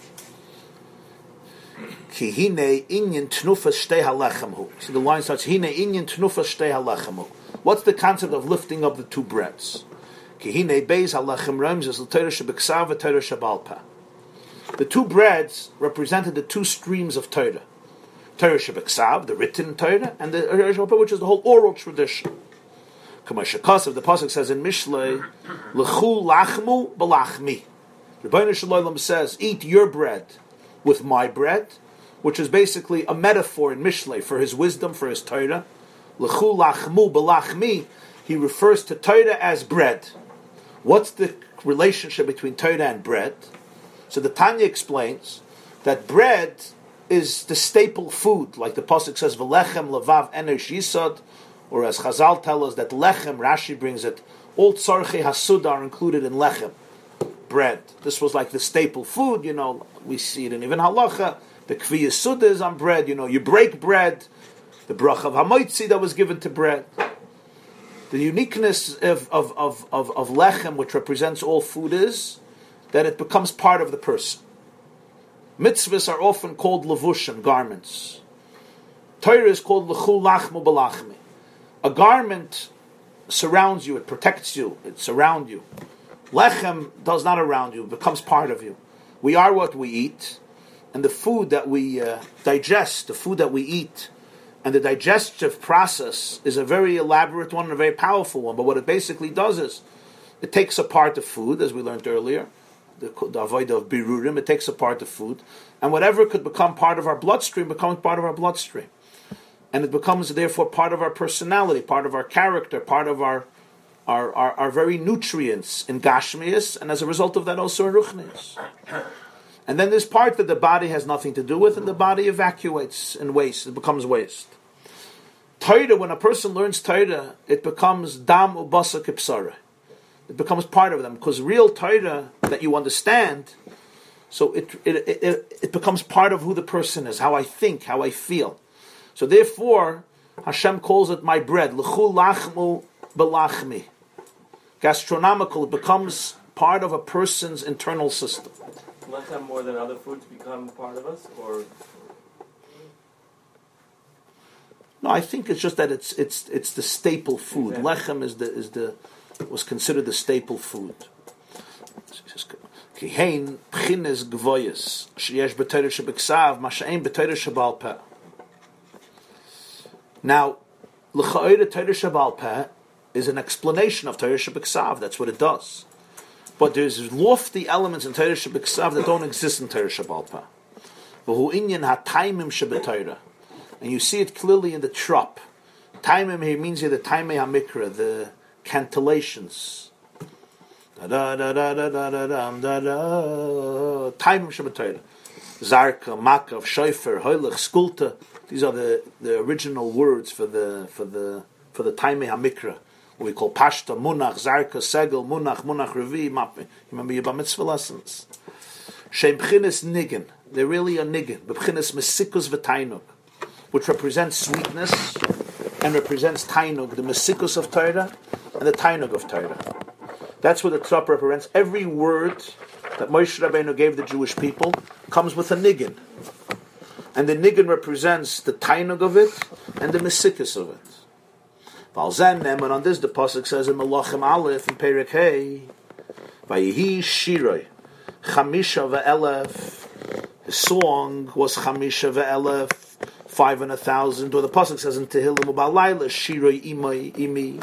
Ki hine inyan tnufas shtei. See, the line starts, Hine inyan tnufas shtei. What's the concept of lifting up the two breads? The two breads represented the two streams of Torah. Torah Shebeksav the written Torah, and the Torah which is the whole oral tradition. Kamashakasav, the Pasuk says in Mishlei, L'chu lachmu b'lachmi. Rebbeinu Shalom says, eat your bread with my bread, which is basically a metaphor in Mishlei for his wisdom, for his Torah, L'chu lachmu b'lachmi, he refers to Torah as bread. What's the relationship between Torah and bread? So the Tanya explains that bread is the staple food, like the pasuk says, "V'lechem levav enesh yisod or as Chazal tell us that lechem, Rashi brings it, all tzarche hasud are included in lechem, bread. This was like the staple food, you know, we see it in even halacha, the kvi yisud is on bread, you know, you break bread, the brach of hamoitzi that was given to bread. The uniqueness of, of, of, of, of lechem, which represents all food, is that it becomes part of the person. Mitzvahs are often called levushim, garments. Torah is called lechul lachmu balachmi. A garment surrounds you, it protects you, it surrounds you. Lechem does not around you, becomes part of you. We are what we eat, and the food that we uh, digest, the food that we eat, and the digestive process is a very elaborate one and a very powerful one. But what it basically does is it takes apart the food, as we learned earlier, the, the avoid of birurim, it takes apart the food, and whatever could become part of our bloodstream becomes part of our bloodstream. And it becomes therefore part of our personality, part of our character, part of our our, our, our very nutrients in Gashmias, and as a result of that also in Ruchnias. And then there's part that the body has nothing to do with, and the body evacuates and waste. It becomes waste. Torah, when a person learns Torah, it becomes dam ubasa kipsara. It becomes part of them because real Torah that you understand, so it, it, it, it becomes part of who the person is, how I think, how I feel. So therefore, Hashem calls it my bread. L'chu lachmu belachmi. Gastronomical, it becomes part of a person's internal system. Lechem more than other foods become part of us, or No, I think it's just that it's it's it's the staple food. Exactly. Lechem is the is the was considered the staple food. Kihein pchines gvoyes sheyesh b'Torah shebeksav masha'im b'Torah shebal peh. Now, l'cha'ira Torah shebal peh is an explanation of Torah shebeksav. That's what it does. But there's lofty elements in Torah shebeksav that don't exist in Torah shebetorah. And you see it clearly in the trop. Taimim here means here the taimei hamikra, the cantillations. Taimim shebetayra. Zarka, makav, shofar, hoilich, skulta. These are the, the original words for the for the for the taimei hamikra. What we call pashta, munach, zarka, segel, munach, munach, revi. map- You remember your bar mitzvah lessons. Shem b'chinas niggin. They're really a niggin. B'chinas mesikus v'tainuk which represents sweetness and represents tainug, the mesikus of Torah and the tainug of Torah. That's what the trop represents. Every word that Moshe Rabbeinu gave the Jewish people comes with a niggin. And the niggin represents the tainug of it and the mesikus of it. Valzen, and on this the Pasuk says in Malachim Aleph in Perik Hey, Vayihi Shiroi, Chamisha ve'elef, his song was Chamisha ve'elef, five and a thousand, or the Pasuk says in Tehillim Ubalayla, Shiroi imai imi.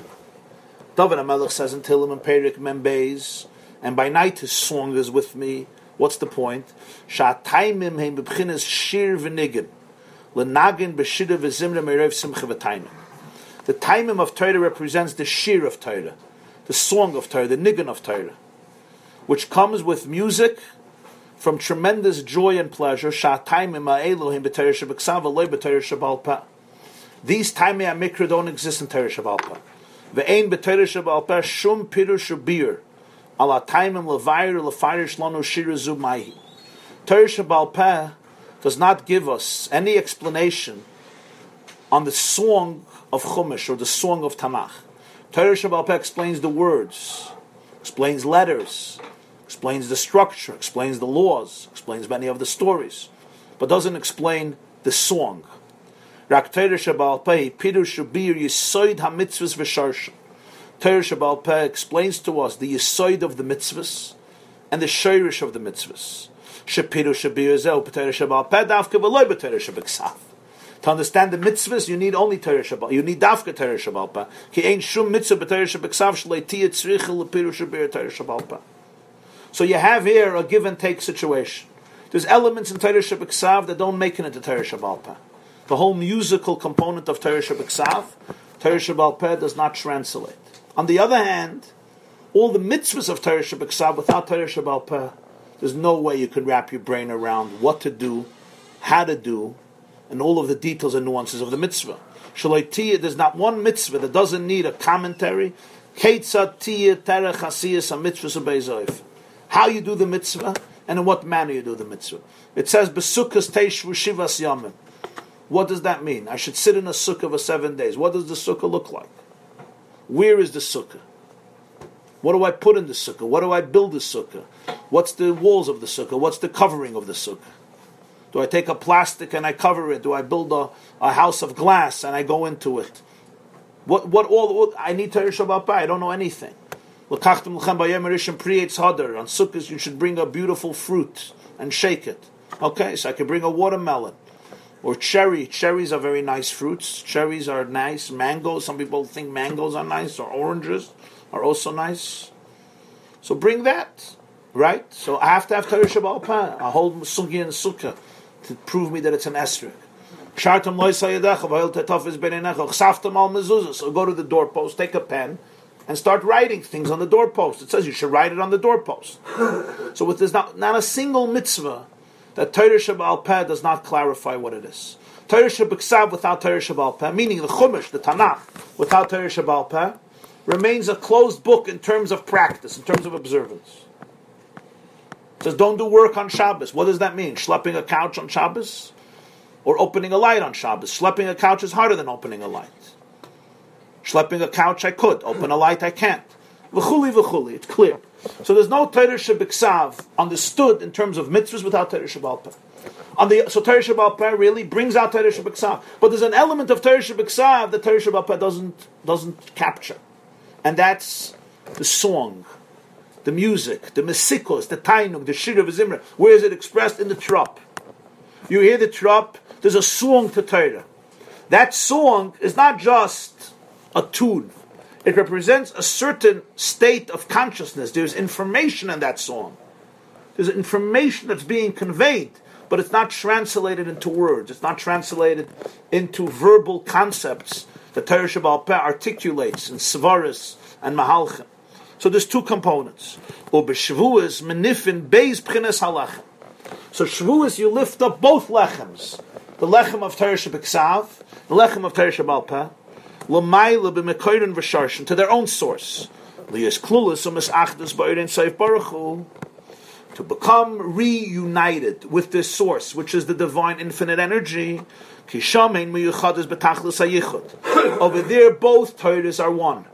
David HaMelech says in Tehillim and Perik Membeis, and by night his song is with me. What's the point? Sha'ataimim heim bebchinas shir v'nigin, l'nagin b'shira v'zimra merev simcha v'taimim. The taimim of Torah represents the shir of Torah, the song of Torah, the niggin of Torah, which comes with music from tremendous joy and pleasure. These taimei amikra don't exist in Torah peh. Ve'ein b'Torah shum pirush ubir ala taimim levayir shirazu. Torah shebal does not give us any explanation on the song of Chumash or the song of Tamach. Torah Shabbat explains the words, explains letters, explains the structure, explains the laws, explains many of the stories, but doesn't explain the song. Rak Torah Shabbat Pirush Shubir Yisoid HaMitzvahs V'Sharsha. Torah Shabbat explains to us the Yisoid of the mitzvahs and the Shirish of the mitzvahs. Shapiru Shabir Zeh, Torah Shebal Peh, Davka V'Loi B'Torah Shabbat to understand the mitzvahs, you need only Torah Shabbat. You need Dafka Torah Shabbat. Ki ain't shum mitzvah b'Torah Shabbat shlei tiyat tzrichel lepiru shabir Torah Shabbat. So you have here a give and take situation. There's elements in Torah Shabbat that don't make it into Torah Shabbat. The whole musical component of Torah Shabbat Torah Shabbat does not translate. On the other hand, all the mitzvahs of Torah Shabbat without Torah Shabbat there's no way you can wrap your brain around what to do, how to do, and all of the details and nuances of the mitzvah. Shaloitiyah, there's not one mitzvah that doesn't need a commentary. How you do the mitzvah, and in what manner you do the mitzvah. It says, Besukkahs teishvu shivas yamim. What does that mean? I should sit in a sukkah for seven days. What does the sukkah look like? Where is the sukkah? What do I put in the sukkah? What do I build the sukkah? What's the walls of the sukkah? What's the covering of the sukkah? Do I take a plastic and I cover it? Do I build a, a house of glass and I go into it? What what all, all I need to Shabbat I don't know anything. On sukkahs you should bring a beautiful fruit and shake it. Okay, so I can bring a watermelon or cherry. Cherries are very nice fruits. Cherries are nice. Mangoes. Some people think mangoes are nice, or oranges are also nice. So bring that, right? So I have to have Torah Shabbat a whole sugi and sukkah to prove me that it's an esrog. Shartam loy sayadecha v'hil tetaf is benenecha chsaftam al mezuzah. So go to the doorpost, take a pen, and start writing things on the doorpost. It says you should write it on the doorpost. so with there's not, not a single mitzvah that Torah Shabbal Peh does not clarify what it is. Torah Shabbat without Torah Shabbal Peh, meaning the Chumash, the Tanakh, without Torah Shabbal Peh, remains a closed book in terms of practice, in terms of observance. Says don't do work on Shabbos. What does that mean? Schlepping a couch on Shabbos? Or opening a light on Shabbos? Schlepping a couch is harder than opening a light. Schlepping a couch I could, open a light I can't. V'chuli v'chuli, it's clear. So there's no Torah Shabbat understood in terms of mitzvahs without Torah Shabbat on the so Torah Shabbat really brings out Torah Shabbat but there's an element of Torah Shabbat that Torah Shabbat doesn't doesn't capture, and that's the song, the music, the mesikos, the tainuk, the shir of Zimra. Where is it expressed in the trop? You hear the trop. There's a song to Torah. That song is not just a tune. It represents a certain state of consciousness. There's information in that song. There's information that's being conveyed, but it's not translated into words. It's not translated into verbal concepts that Torah Shabbal Peh articulates in Svaris and Mahalchim. So there's two components. Ubeshvuas menifin beis pchines halachem. So Shavuos, you lift up both lechems. The lechem of Torah Shabbat the lechem of Torah Shabbal Peh, l'mayla b'mekoyrin v'sharshin, to their own source. Liyas klulis u'mis achdus ba'ir seif baruch to become reunited with this source, which is the divine infinite energy. Over there, both Torahs are one.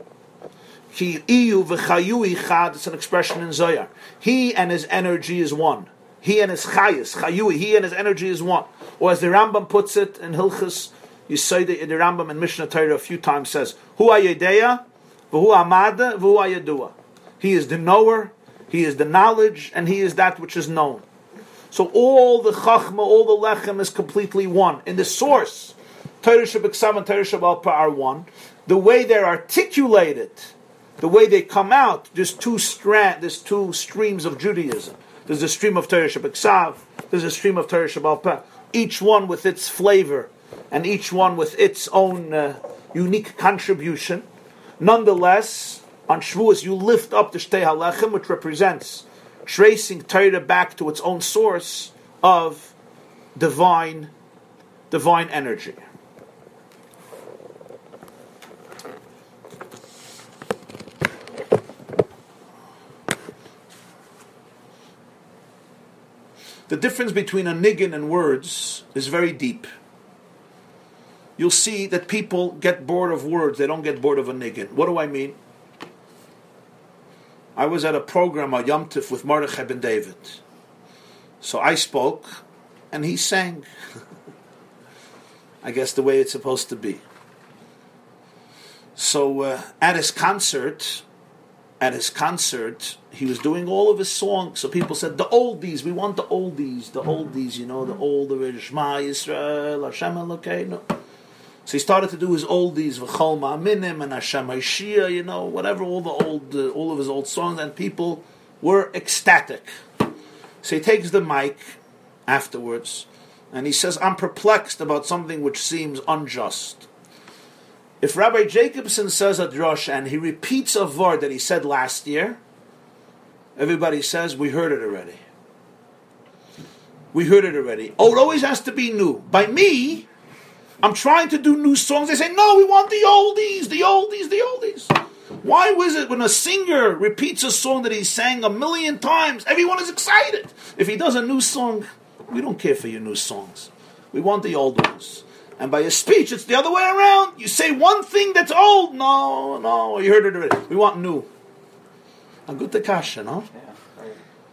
It's an expression in Zohar. He and his energy is one. He and his chayis, chayui, he and his energy is one. Or as the Rambam puts it in Hilchas, you say that the Rambam in Mishneh Torah a few times says, Hu ayedeya, v'hu amada, v'hu ayedua. He is the knower, he is the knowledge, and he is that which is known. So all the chachma, all the lechem is completely one. In the source, Torah Shabbat and Torah Shabbat are one. The way they're articulated, the way they come out, there's two strand, there's two streams of Judaism. There's a stream of Torah Shabbat there's a stream of Torah Shabbat Each one with its flavor, and each one with its own uh, unique contribution. Nonetheless, on Shavuos you lift up the Shtei Halechem, which represents tracing Torah back to its own source of divine, divine energy. The difference between a niggin and words is very deep. You'll see that people get bored of words, they don't get bored of a niggin. What do I mean? I was at a program, a Yom Tif, with Mordechai ben David. So I spoke, and he sang. I guess the way it's supposed to be. So uh, at his concert, at his concert, he was doing all of his songs. So people said, the oldies, we want the oldies, the oldies, you know, the older Shema Yisrael, Hashem Elokeinu. So he started to do his oldies, V'chol Ma'aminim and Hashem Shia, you know, whatever, all the old, uh, all of his old songs, and people were ecstatic. So he takes the mic afterwards, and he says, I'm perplexed about something which seems unjust. If Rabbi Jacobson says a drush and he repeats a word that he said last year, everybody says, we heard it already. We heard it already. Oh, it always has to be new. By me, I'm trying to do new songs. They say, no, we want the oldies, the oldies, the oldies. Why was it when a singer repeats a song that he sang a million times, everyone is excited? If he does a new song, we don't care for your new songs. We want the old ones. And by a speech, it's the other way around. You say one thing that's old. No, no, you heard it already. We want new. A good kasha, no?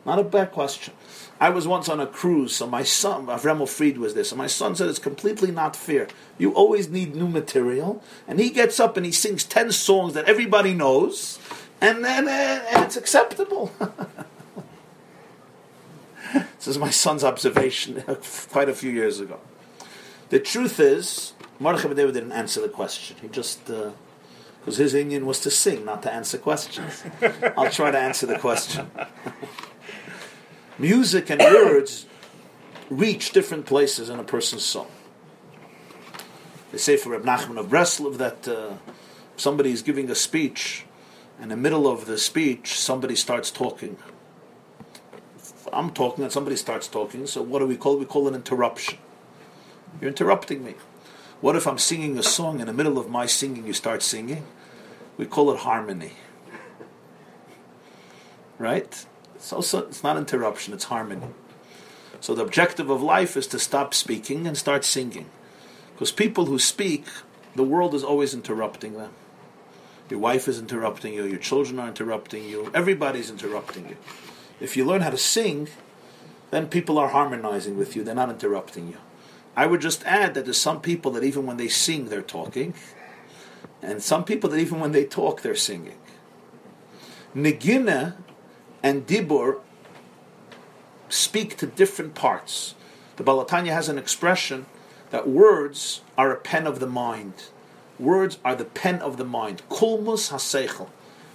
Not a bad question. I was once on a cruise, so my son, Avremel Fried was there, so my son said it's completely not fair. You always need new material, and he gets up and he sings ten songs that everybody knows, and then uh, and it's acceptable. this is my son's observation quite a few years ago. The truth is, Mordechai David didn't answer the question. He just, because uh, his inyan was to sing, not to answer questions. I'll try to answer the question. Music and words reach different places in a person's soul. They say for Reb Nachman of Breslov that uh, somebody is giving a speech, and in the middle of the speech, somebody starts talking. I'm talking, and somebody starts talking. So what do we call? It? We call it interruption. You're interrupting me. What if I'm singing a song in the middle of my singing, you start singing? We call it harmony. Right? It's also it's not interruption, it's harmony. So the objective of life is to stop speaking and start singing. Because people who speak, the world is always interrupting them. Your wife is interrupting you, your children are interrupting you, everybody's interrupting you. If you learn how to sing, then people are harmonizing with you, they're not interrupting you. I would just add that there's some people that even when they sing, they're talking, and some people that even when they talk, they're singing. Negina and Dibur speak to different parts. The Baal HaTanya has an expression that words are a pen of the mind. Words are the pen of the mind. Kulmus haseichel.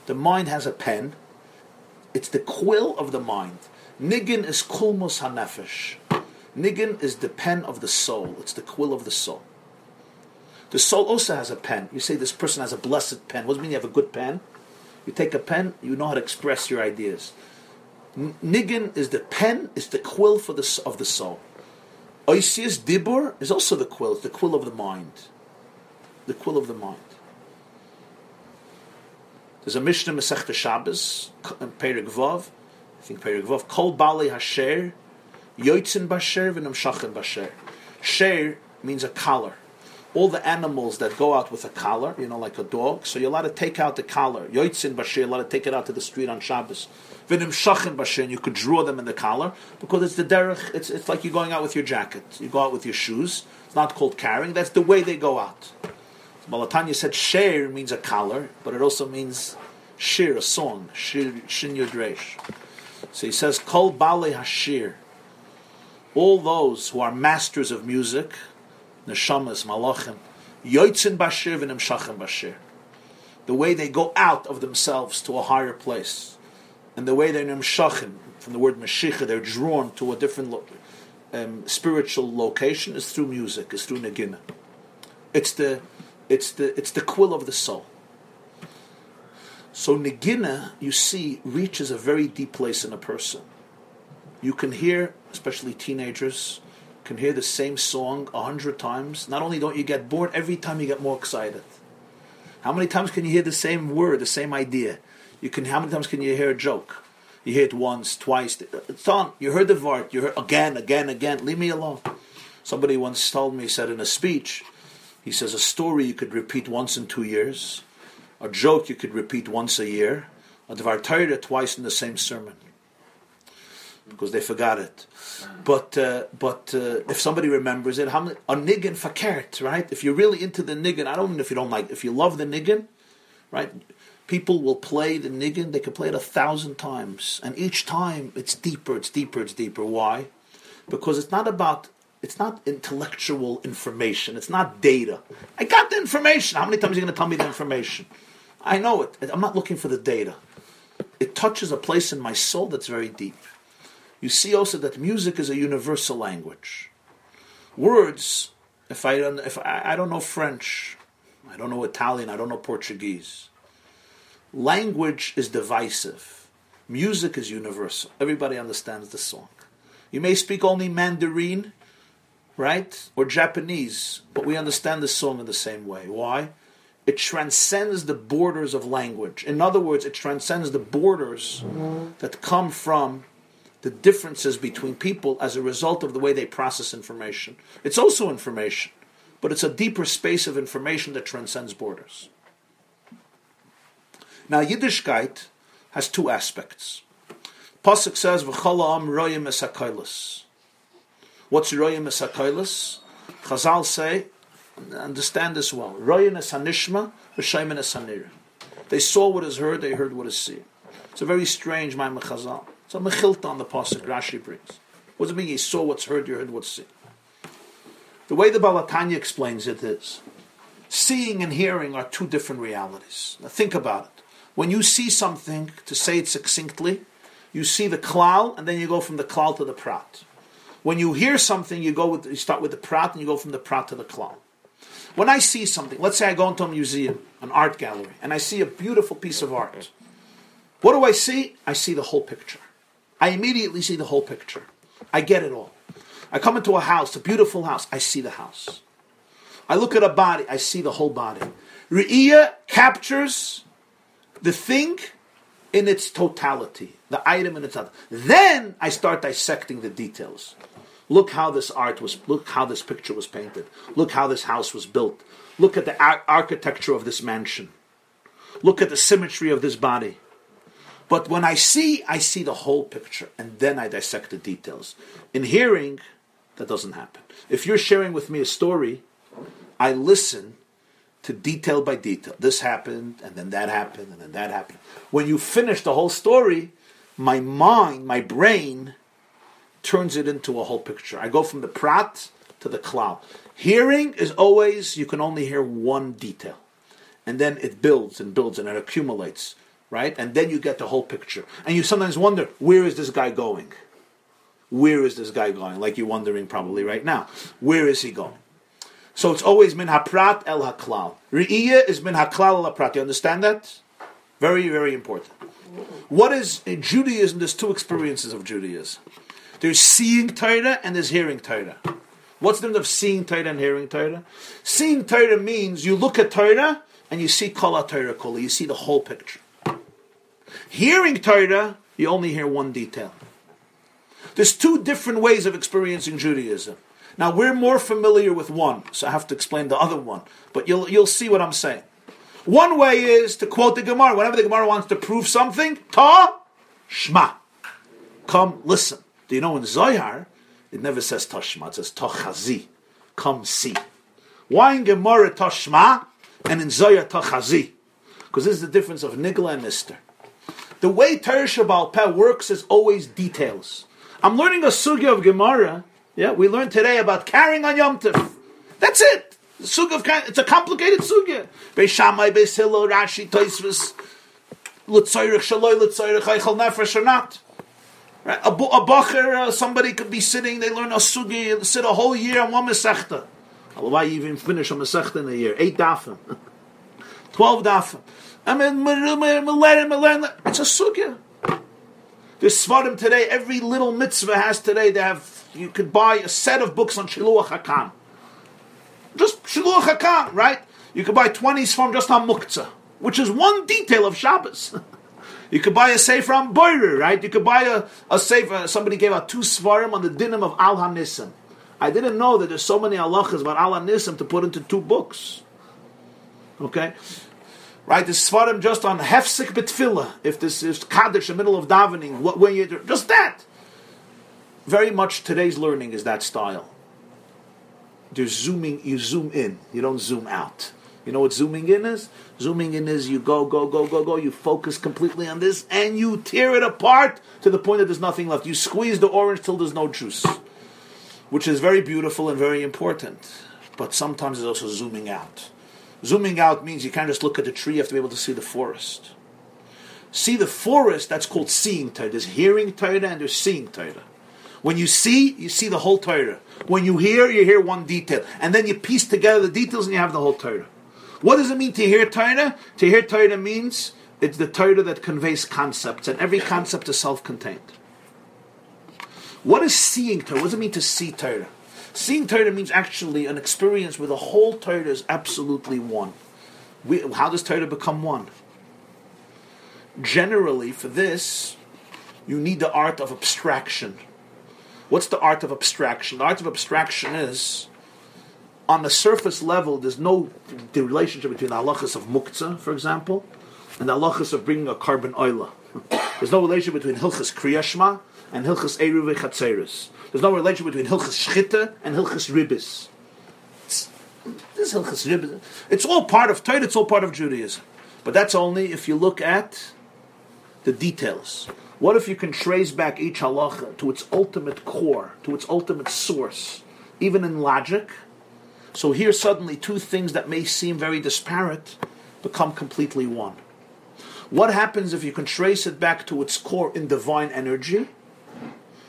The mind has a pen. It's the quill of the mind. Nigin is kulmus hanefesh. Nigin is the pen of the soul. It's the quill of the soul. The soul also has a pen. You say this person has a blessed pen. What does it mean you have a good pen? You take a pen, you know how to express your ideas. Niggin is the pen, is the quill for the, of the soul. Oisius Dibur is also the quill, it's the quill of the mind. The quill of the mind. There's a Mishnah Masechta Shabbos, in Perik Vav, I think Perik Vav, Kol Bali Hasher, Yoitzin Basher, Vinam Shachin Basher. Sher means a collar all the animals that go out with a collar, you know, like a dog. So you're allowed to take out the collar. Yoitzin bashir, you're allowed to take it out to the street on Shabbos. Vinim shachin bashir, and you could draw them in the collar because it's the derech. It's, it's like you're going out with your jacket. You go out with your shoes. It's not called carrying. That's the way they go out. Baal HaTanya said sher means a collar, but it also means shir, a song. Shir, shin yudresh. So he says, kol bale hashir. All those who are masters of music, neshamas, malachim, yoitzin bashir v'nim shachim bashir. The way they go out of themselves to a higher place, and the way they're nimshachim, from the word mashicha, they're drawn to a different lo- um, spiritual location, is through music, is through nagina. It's the, it's the, it's the quill of the soul. So nagina, you see, reaches a very deep place in a person. You can hear, especially teenagers, can hear the same song a hundred times, not only don't you get bored, every time you get more excited. How many times can you hear the same word, the same idea? You can. How many times can you hear a joke? You hear it once, twice. It's on. You heard the word. You heard again, again, again. Leave me alone. Somebody once told me, said in a speech, he says a story you could repeat once in two years, a joke you could repeat once a year, a dvar Torah twice in the same sermon because they forgot it. But uh, but uh, if somebody remembers it, a niggin fakert, right? If you're really into the niggin, I don't mean if you don't like, if you love the niggin, right? People will play the niggin. They can play it a thousand times, and each time it's deeper, it's deeper, it's deeper. Why? Because it's not about it's not intellectual information. It's not data. I got the information. How many times are you going to tell me the information? I know it. I'm not looking for the data. It touches a place in my soul that's very deep you see also that music is a universal language. Words, if I don't, if I, I don't know French, I don't know Italian, I don't know Portuguese. Language is divisive. Music is universal. Everybody understands the song. You may speak only Mandarin, right? Or Japanese, but we understand the song in the same way. Why? It transcends the borders of language. In other words, it transcends the borders that come from the differences between people as a result of the way they process information. It's also information, but it's a deeper space of information that transcends borders. Now, Yiddishkeit has two aspects. Pasuk says, "V'chala am royim esakailis." What's royim esakailis? Chazal say, understand this well. Royim es hanishma, v'shayim es. They saw what is heard, they heard what is seen. It's a very strange Maimon Chazal. It's a mechilta on the pasuk Rashi brings. What does it mean? You saw what's heard, you heard what's seen. The way the Baal HaTanya explains it is, seeing and hearing are two different realities. Now think about it. When you see something, to say it succinctly, you see the klal, and then you go from the klal to the prat. When you hear something, you go with you start with the prat, and you go from the prat to the klal. When I see something, let's say I go into a museum, an art gallery, and I see a beautiful piece of art. What do I see? I see the whole picture. I immediately see the whole picture. I get it all. I come into a house, a beautiful house, I see the house. I look at a body, I see the whole body. Re'iyah captures the thing in its totality, the item in its totality. Then I start dissecting the details. Look how this art was, look how this picture was painted. Look how this house was built. Look at the ar- architecture of this mansion. Look at the symmetry of this body. But when I see, I see the whole picture, and then I dissect the details. In hearing, that doesn't happen. If you're sharing with me a story, I listen to detail by detail. This happened, and then that happened, and then that happened. When you finish the whole story, my mind, my brain, turns it into a whole picture. I go from the prat to the klal. Hearing is always, you can only hear one detail. And then it builds and builds and it accumulates, right? And then you get the whole picture. And you sometimes wonder, where is this guy going? Where is this guy going? Like you're wondering probably right now. Where is he going? So it's always min haprat el haklal. Re'iyah is min haklal el haprat. You understand that? Very, very important. What is in Judaism? There's two experiences of Judaism. There's seeing Torah and there's hearing Torah. What's the difference of seeing Torah and hearing Torah? Seeing Torah means you look at Torah and you see Kala Torah Kula. You see the whole picture. Hearing Torah, you only hear one detail. There's two different ways of experiencing Judaism. Now we're more familiar with one, so I have to explain the other one. But you'll you'll see what I'm saying. One way is to quote the Gemara. Whenever the Gemara wants to prove something, ta shma. Come listen. Do you know in Zohar, it never says tashma, it says Ta tachazi. Come see. Why in Gemara tashma and in Zohar tachazi? Because this is the difference of Nigla and Nistar. The way Torah Peh works is always details. I'm learning a sugya of Gemara. Yeah, we learned today about carrying on Yom Tif. That's it. The sugya of it's a complicated sugya. Beis Shammai, Beis Hillel, Rashi, Tosfos, L'tzayrich Shaloi, L'tzayrich Eichel Nefesh or not. Right? A, a bacher, uh, somebody could be sitting, they learn a sugi, sit a whole year on one mesechta. Why even finish a mesechta in a year? Eight dafim. Twelve dafim. I mean, it's a sugya. There's svarim today, every little mitzvah has today, they have, you could buy a set of books on Shiluach HaKam. Just Shiluach HaKam, right? You could buy 20 svarim just on Muktzah, which is one detail of Shabbos. You could buy a sefer on Boirer, right? You could buy a, a sefer, somebody gave out two svarim on the dinim of Al HaNisim. I didn't know that there's so many halachas about Al HaNisim to put into two books. Okay? Right, the svarim just on hefsik betfila. If this is kaddish, the middle of davening, what when you just that. Very much today's learning is that style. There's zooming. You zoom in. You don't zoom out. You know what zooming in is? Zooming in is you go, go, go, go, go. You focus completely on this, and you tear it apart to the point that there's nothing left. You squeeze the orange till there's no juice, which is very beautiful and very important. But sometimes it's also zooming out. Zooming out means you can't just look at the tree, you have to be able to see the forest. See the forest, that's called seeing Torah. There's hearing Torah and there's seeing Torah. When you see, you see the whole Torah. When you hear, you hear one detail. And then you piece together the details and you have the whole Torah. What does it mean to hear Torah? To hear Torah means it's the Torah that conveys concepts, and every concept is self contained. What is seeing Torah? What does it mean to see Torah? Seeing Torah means actually an experience where the whole Torah is absolutely one. We, how does Torah become one? Generally, for this, you need the art of abstraction. What's the art of abstraction? The art of abstraction is, on the surface level, there's no the relationship between the halachas of muktzah, for example, and the halachas of bringing a korban oila. There's no relation between hilchas kriyashma and hilchas eruv. There's no relation between hilchas shchita and hilchas ribis. It's, this hilchas ribis. It's all part of Torah. It's all part of Judaism. But that's only if you look at the details. What if you can trace back each halacha to its ultimate core, to its ultimate source, even in logic? So here suddenly two things that may seem very disparate become completely one. What happens if you can trace it back to its core in divine energy?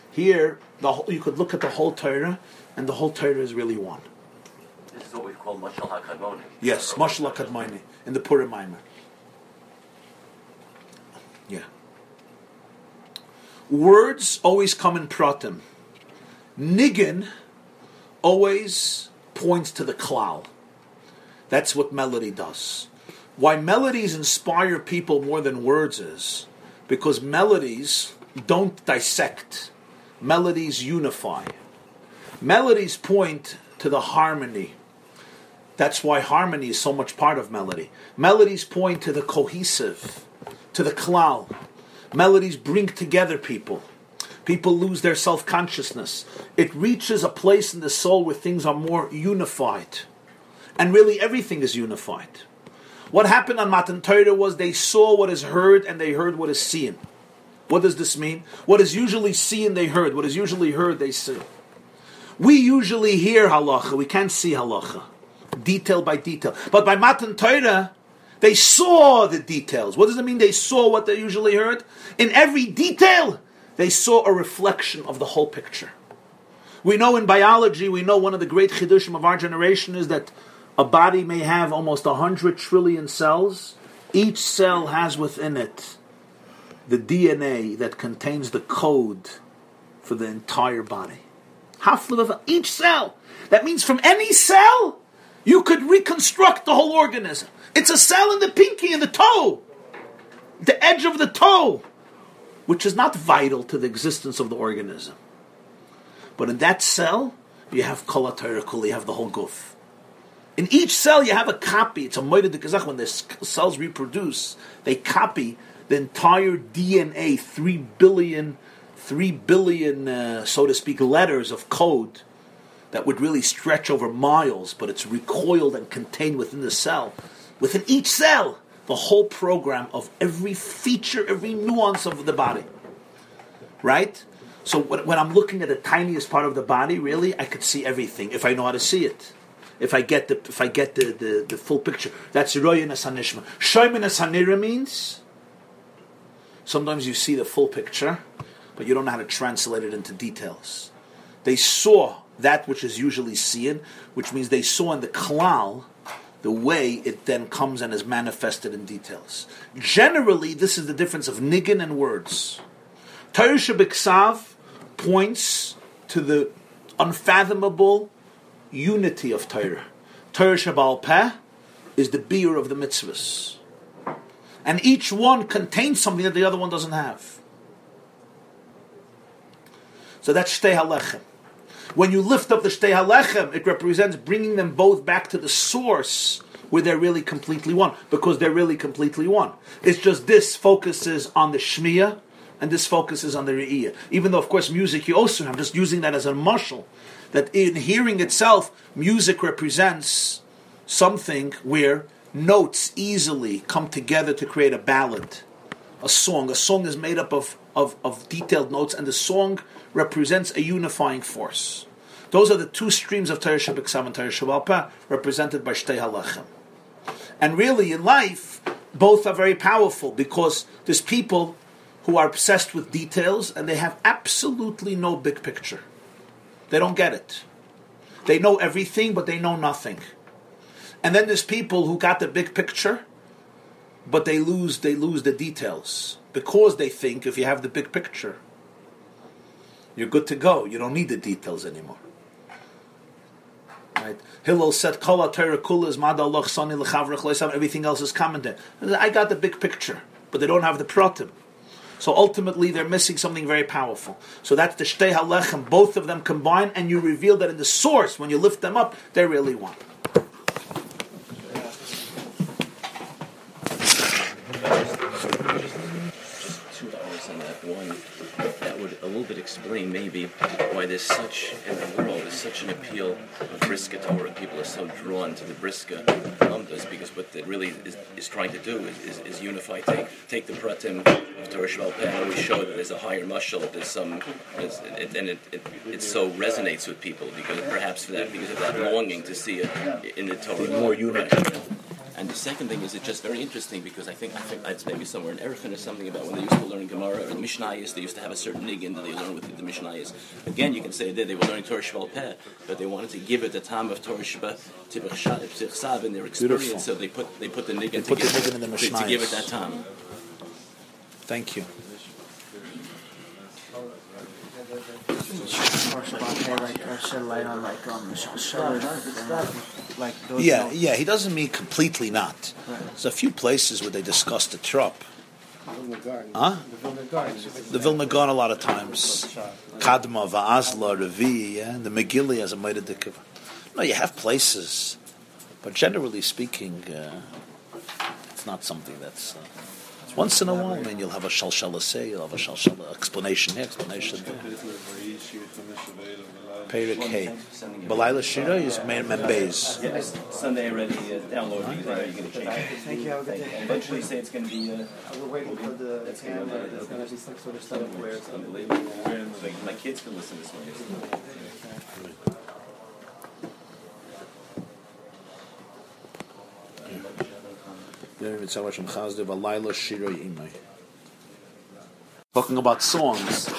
Here, the whole, you could look at the whole Torah, and the whole Torah is really one. This is what we call Mashal HaKadmoni. Yes, Mashal Kadmaini in the Purim Maimer. Yeah. Words always come in pratim. Niggin always points to the klal. That's what melody does. Why melodies inspire people more than words is because melodies don't dissect. Melodies unify. Melodies point to the harmony. That's why harmony is so much part of melody. Melodies point to the cohesive, to the klal. Melodies bring together people. People lose their self consciousness. It reaches a place in the soul where things are more unified. And really, everything is unified. What happened on Matan Torah was they saw what is heard and they heard what is seen. What does this mean? What is usually seen, they heard. What is usually heard, they see. We usually hear halacha, we can't see halacha, detail by detail. But by Matan Torah, they saw the details. What does it mean they saw what they usually heard? In every detail, they saw a reflection of the whole picture. We know in biology, we know one of the great chidushim of our generation is that a body may have almost 100 trillion cells. Each cell has within it the DNA that contains the code for the entire body. Each cell. That means from any cell, you could reconstruct the whole organism. It's a cell in the pinky, in the toe, the edge of the toe, which is not vital to the existence of the organism. But in that cell, you have kol you have the whole goof. In each cell, you have a copy. It's a moida de. When the cells reproduce, they copy the entire DNA, three billion, three billion, uh, so to speak, letters of code that would really stretch over miles, but it's recoiled and contained within the cell. Within each cell, the whole program of every feature, every nuance of the body. Right? So when I'm looking at the tiniest part of the body, really, I could see everything if I know how to see it if I get the if I get the, the, the full picture. That's Royan Sanishma. Shoymin Sanira means sometimes you see the full picture, but you don't know how to translate it into details. They saw that which is usually seen, which means they saw in the klal the way it then comes and is manifested in details. Generally, this is the difference of niggin and words. Torah Biksav points to the unfathomable unity of Torah. Torah Shebal Peh is the beer of the mitzvahs. And each one contains something that the other one doesn't have. So that's Shtei HaLechem. When you lift up the Shtei HaLechem, it represents bringing them both back to the source where they're really completely one, because they're really completely one. It's just this focuses on the Shmiya, and this focuses on the Re'iyah. Even though, of course, music you also have, just using that as a marshal that in hearing itself, music represents something where notes easily come together to create a ballad, a song. A song is made up of, of, of detailed notes, and the song represents a unifying force. Those are the two streams of Torah Shabbat and Torah Shabbat represented by Shtei Halachem. And really, in life, both are very powerful because there's people who are obsessed with details and they have absolutely no big picture. They don't get it. They know everything, but they know nothing. And then there's people who got the big picture, but they lose they lose the details because they think if you have the big picture, you're good to go. You don't need the details anymore. Right? Hillel said, "Kol is sani lechavrich leisam." Everything else is commented. I got the big picture, but they don't have the pratim. So ultimately, they're missing something very powerful. So that's the shtei halechem. Both of them combine, and you reveal that in the source, when you lift them up, they're really one. Two hours on that one. That would a little bit explain maybe why there's such in the world is such an appeal of briska Torah. People are so drawn to the briska numbers because what it really is, is trying to do is, is, is unify. Take take the pratim of Torah Shebal Peh and always show that there's a higher mushal. There's some, there's, it, and it, it it so resonates with people because perhaps for that because of that longing to see it in the Torah More unity. Right. And the second thing is it's just very interesting because I think I think it's maybe somewhere in Erefin or something about when they used to learn Gemara or the Mishnayos, they used to have a certain niggin that they learned with the Mishnayos. Again, you can say that they were learning Torah Shebal Peh, but they wanted to give it the time of Torah Shva Tibbach in their experience, Beautiful. so they put they put the niggin put the niggin in the to, to give it that time. Thank you. like shed light on like um Shabbat, like those Yeah, no- yeah. He doesn't mean completely not. Right. There's a few places where they discuss the trop. Vilna Gaon. Huh? The Vilna Gaon. The Vilna Gaon a lot of times. Kadma, Va'azla, Revi, yeah, the Megillah as a Maida Dikava. No, you have places, but generally speaking, uh, it's not something that's. Uh, once in a while, I mean, you'll have a shalshala say, you'll have a shalshala explanation here, explanation there. Perik Hey. Balayla Shira is Meir Membez. Yes, Sunday already uh, downloading. You're going to change it. Thank you. Have a good day. Eventually, say it's going to be. Uh, We're waiting for the That's gonna camera. be- There's gonna be some sort of setup where it's unbelievable. Like, my kids can listen this way. Talking about songs.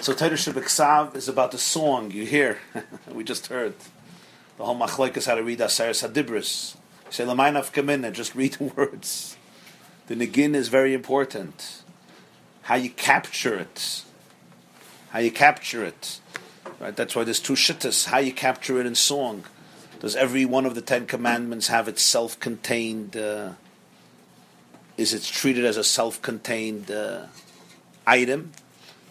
So Torah Shabbat is about the song you hear. we just heard. The whole machlekes how to read Aseres Hadibris. Say Lamainaf Kamina, just read the words. The Nagin is very important. How you capture it. How you capture it. Right? That's why there's two shittas. How you capture it in song. Does every one of the Ten Commandments have its self-contained? Uh, is it treated as a self-contained uh, item,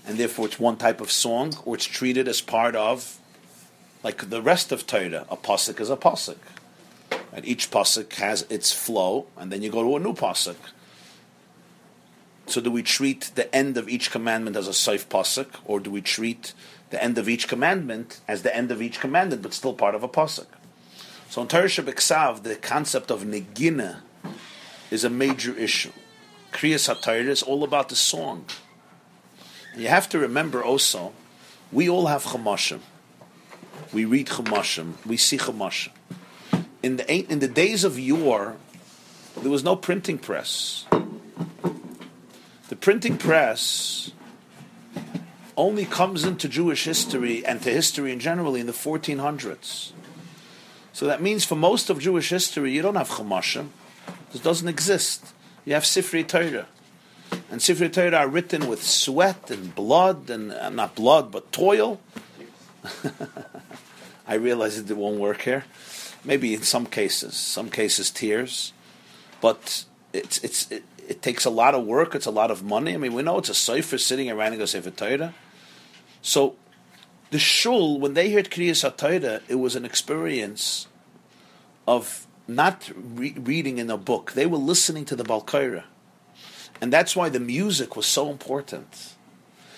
and therefore it's one type of song, or it's treated as part of, like the rest of Torah, a pasuk is a pasuk, and each pasuk has its flow, and then you go to a new pasuk. So, do we treat the end of each commandment as a saif pasuk, or do we treat the end of each commandment as the end of each commandment, but still part of a pasuk? So, in Torah Shabbat the concept of negina is a major issue. Kriyas HaTorah is all about the song. You have to remember also, we all have Chamashim. We read Chamashim. We see Chamashim. In the, in the days of yore, there was no printing press. The printing press only comes into Jewish history and to history in generally in the 1400s. So that means for most of Jewish history, you don't have Chamashim. This doesn't exist. You have Sifrei Torah. And Sifrei Torah are written with sweat and blood, and uh, not blood, but toil. I realize that it won't work here. Maybe in some cases, some cases tears, but it's it's it, it takes a lot of work. It's a lot of money. I mean, we know it's a cipher sitting around and a Sefer Torah. So, the shul when they heard Kriyas HaTorah, it was an experience of not re- reading in a book. They were listening to the Balkaira. And that's why the music was so important.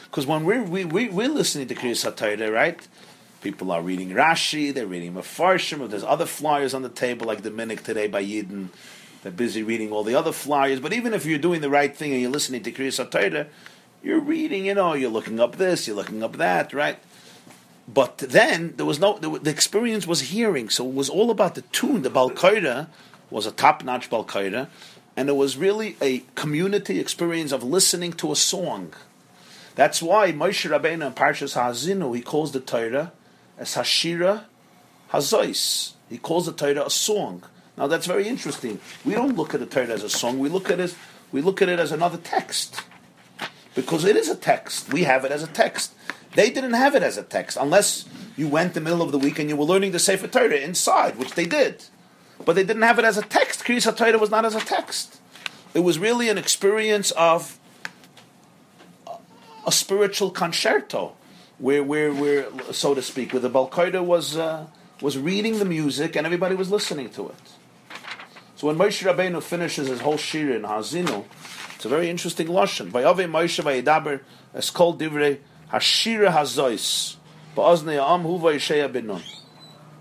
Because when we're, we, we, we're listening to Kriyas HaTorah, right? People are reading Rashi, they're reading Mefarshim, there's other flyers on the table, like the Minik today by Yidden. They're busy reading all the other flyers. But even if you're doing the right thing and you're listening to Kriyas HaTorah, you're reading, you know, you're looking up this, you're looking up that, right? But then there was no the, the experience was hearing, so it was all about the tune. The Balkaira was a top-notch Balkaira, and it was really a community experience of listening to a song. That's why Moshe Rabbeinu in Parshas Ha'azinu he calls the Torah as Hashira Hazois. He calls the Torah a song. Now that's very interesting. We don't look at the Torah as a song. We look at it. We look at it as another text because it is a text. We have it as a text. They didn't have it as a text unless You went the middle of the week and you were learning the Sefer Torah inside, which they did. But they didn't have it as a text. Kriyas Torah was not as a text. It was really an experience of a spiritual concerto, where, where, where, so to speak, where the Balkaida was uh, was reading the music and everybody was listening to it. So when Moshe Rabbeinu finishes his whole shir in Hazinu, it's a very interesting lashon. Vayave Moshe vayedaber es kol divrei hashira hazois ba'oznei ha'am hu vayisheya binun.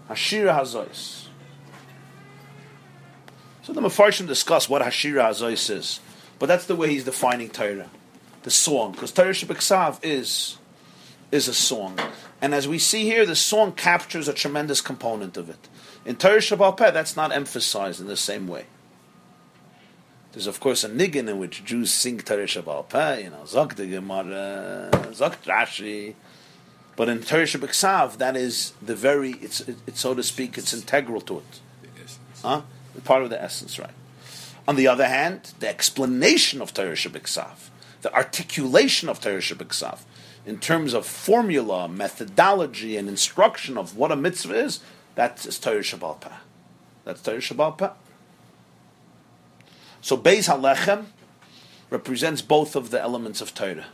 Hashira hazois. So the Mefarshim discuss what Hashira hazois is, but that's the way he's defining Torah, the song, because Torah Shabbat is is a song. And as we see here, the song captures a tremendous component of it. In Torah Shabbat that's not emphasized in the same way. There's of course a niggin in which Jews sing Torah Shabbat you know, Zok the Gemara, Zok Rashi. But in Torah Shabbat that is the very, it's, it, it, so to speak, it's integral to it. Huh? Part of the essence, right? On the other hand, the explanation of Torah Shabbat the articulation of Torah Shabbat in terms of formula, methodology, and instruction of what a mitzvah is, that's Torah Shebal Peh. That's Torah Shebal Peh. So Beis HaLechem represents both of the elements of Torah.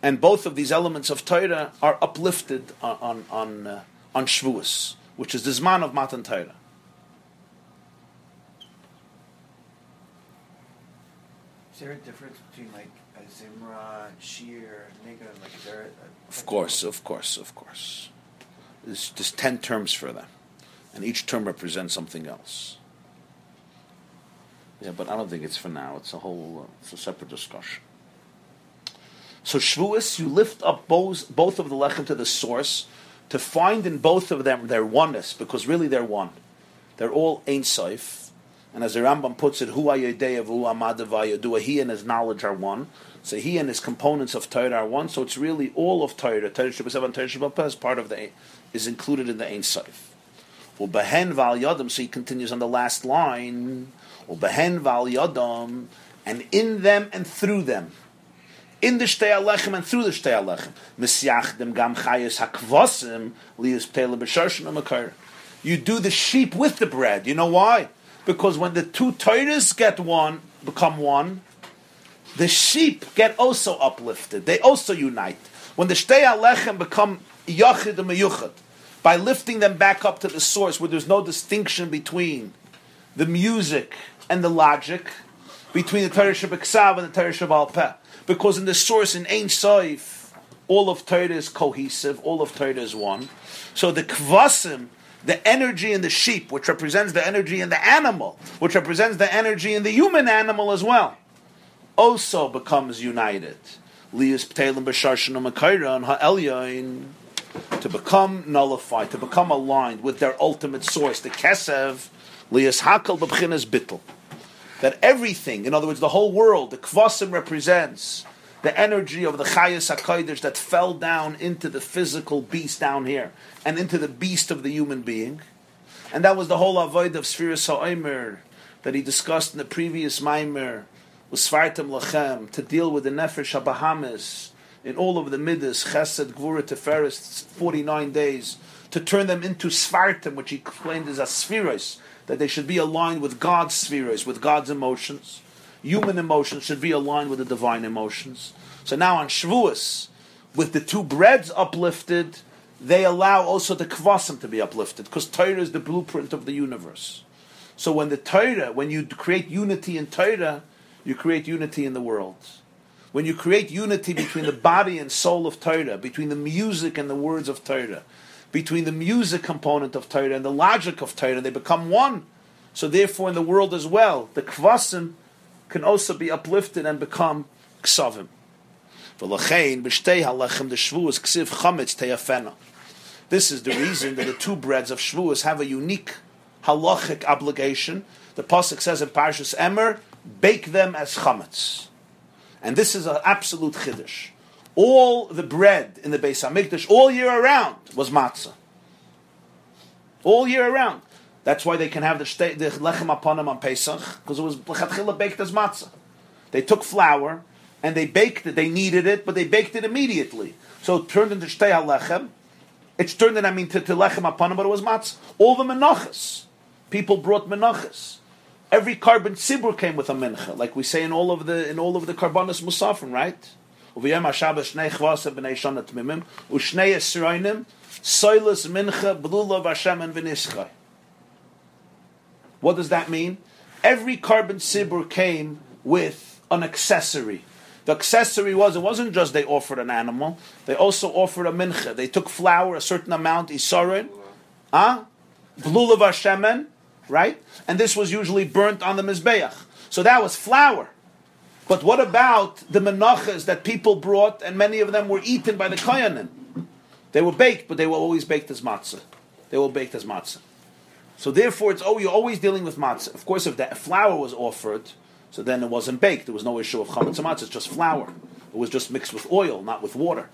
And both of these elements of Torah are uplifted on, on, on, uh, on Shavuos, which is the Zman of Matan Torah. Is there a difference between like a Zimra, Shir, Nigga? Like, is there a, of course, of course, of course. There's, there's ten terms for them, and each term represents something else. Yeah, but I don't think it's for now. It's a whole, uh, it's a separate discussion. So Shavuos, you lift up both, both of the lechem to the source to find in both of them their oneness, because really they're one. They're all Ein Sof. And as the Rambam puts it, Hu Ayedeya Hu Amadavaya He and his knowledge are one. So he and his components of Torah are one. So it's really all of Torah. Torah Shabbat and Torah is part of the, is included in the Ein Sof. Ubehen Val Yadam, so he continues on the last line. Ubehen Val Yadam, and in them and through them in the Shtei Alechem and through the Shtei Alechem. Misyachdem gam chayes hakvosim lias pele b'sharshim You do the sheep with the bread. You know why? Because when the two Torahs get one, become one, the sheep get also uplifted. They also unite. When the Shtei Alechem become yachid and meyuchad, by lifting them back up to the source where there's no distinction between the music and the logic, between the Torah Shabbat and the Torah Shabbat Peh because in the source in Ein Soif, all of Torah is cohesive, all of Torah is one. So the kvasim, the energy in the sheep, which represents the energy in the animal, which represents the energy in the human animal as well, also becomes united. To become nullified, to become aligned with their ultimate source, the kesev, that everything, in other words, the whole world, the kvasim represents the energy of the chayas hakodesh that fell down into the physical beast down here and into the beast of the human being, and that was the whole avoid of Sfiras Ha'omer that he discussed in the previous Maimer with Svartim Lachem to deal with the Nefesh HaBahamis in all of the Midas, Chesed, Gvura, Tiferes, 49 days, to turn them into Svartim, which he explained as a Spheros, that they should be aligned with God's spheres, with God's emotions. Human emotions should be aligned with the divine emotions. So now on Shavuos, with the two breads uplifted, they allow also the kvasim to be uplifted, because Torah is the blueprint of the universe. So when the Torah, when you create unity in Torah, you create unity in the world. When you create unity between the body and soul of Torah, between the music and the words of Torah, between the music component of Torah and the logic of Torah. They become one. So therefore, in the world as well, the kvasim can also be uplifted and become ksavim. This is the reason that the two breads of Shavuos have a unique halachic obligation. The pasuk says in Parshas Emor, "Bake them as chametz," and this is an absolute chiddush all the bread in the Beis Hamikdash all year around was matzah. All year around. That's why they can have the, the lechem aponim on Pesach because it was lechatchila baked as matzah. They took flour and they baked it. They kneaded it, but they baked it immediately. So it turned into shtei halechem, It's turned in, I mean, to, to lechem upon but it was matzah. All the menachas. People brought menachas. Every korban sibur came with a mincha, like we say in all of the in all of the korbanos musafim, right? Mincha blula v'Hashem and. What does that mean? Every korban sibur came with an accessory. The accessory was it wasn't just they offered an animal; they also offered a mincha. They took flour, a certain amount, isarin, ah, blulav hashemen, right? And this was usually burnt on the mizbeach. So that was flour. But what about the menachas that people brought, and many of them were eaten by the koyanim? They were baked, but they were always baked as matzah. They were baked as matzah. So therefore, it's oh, you're always dealing with matzah. Of course, if that flour was offered, so then it wasn't baked. There was no issue of chametz matzah. It's just flour. It was just mixed with oil, not with water.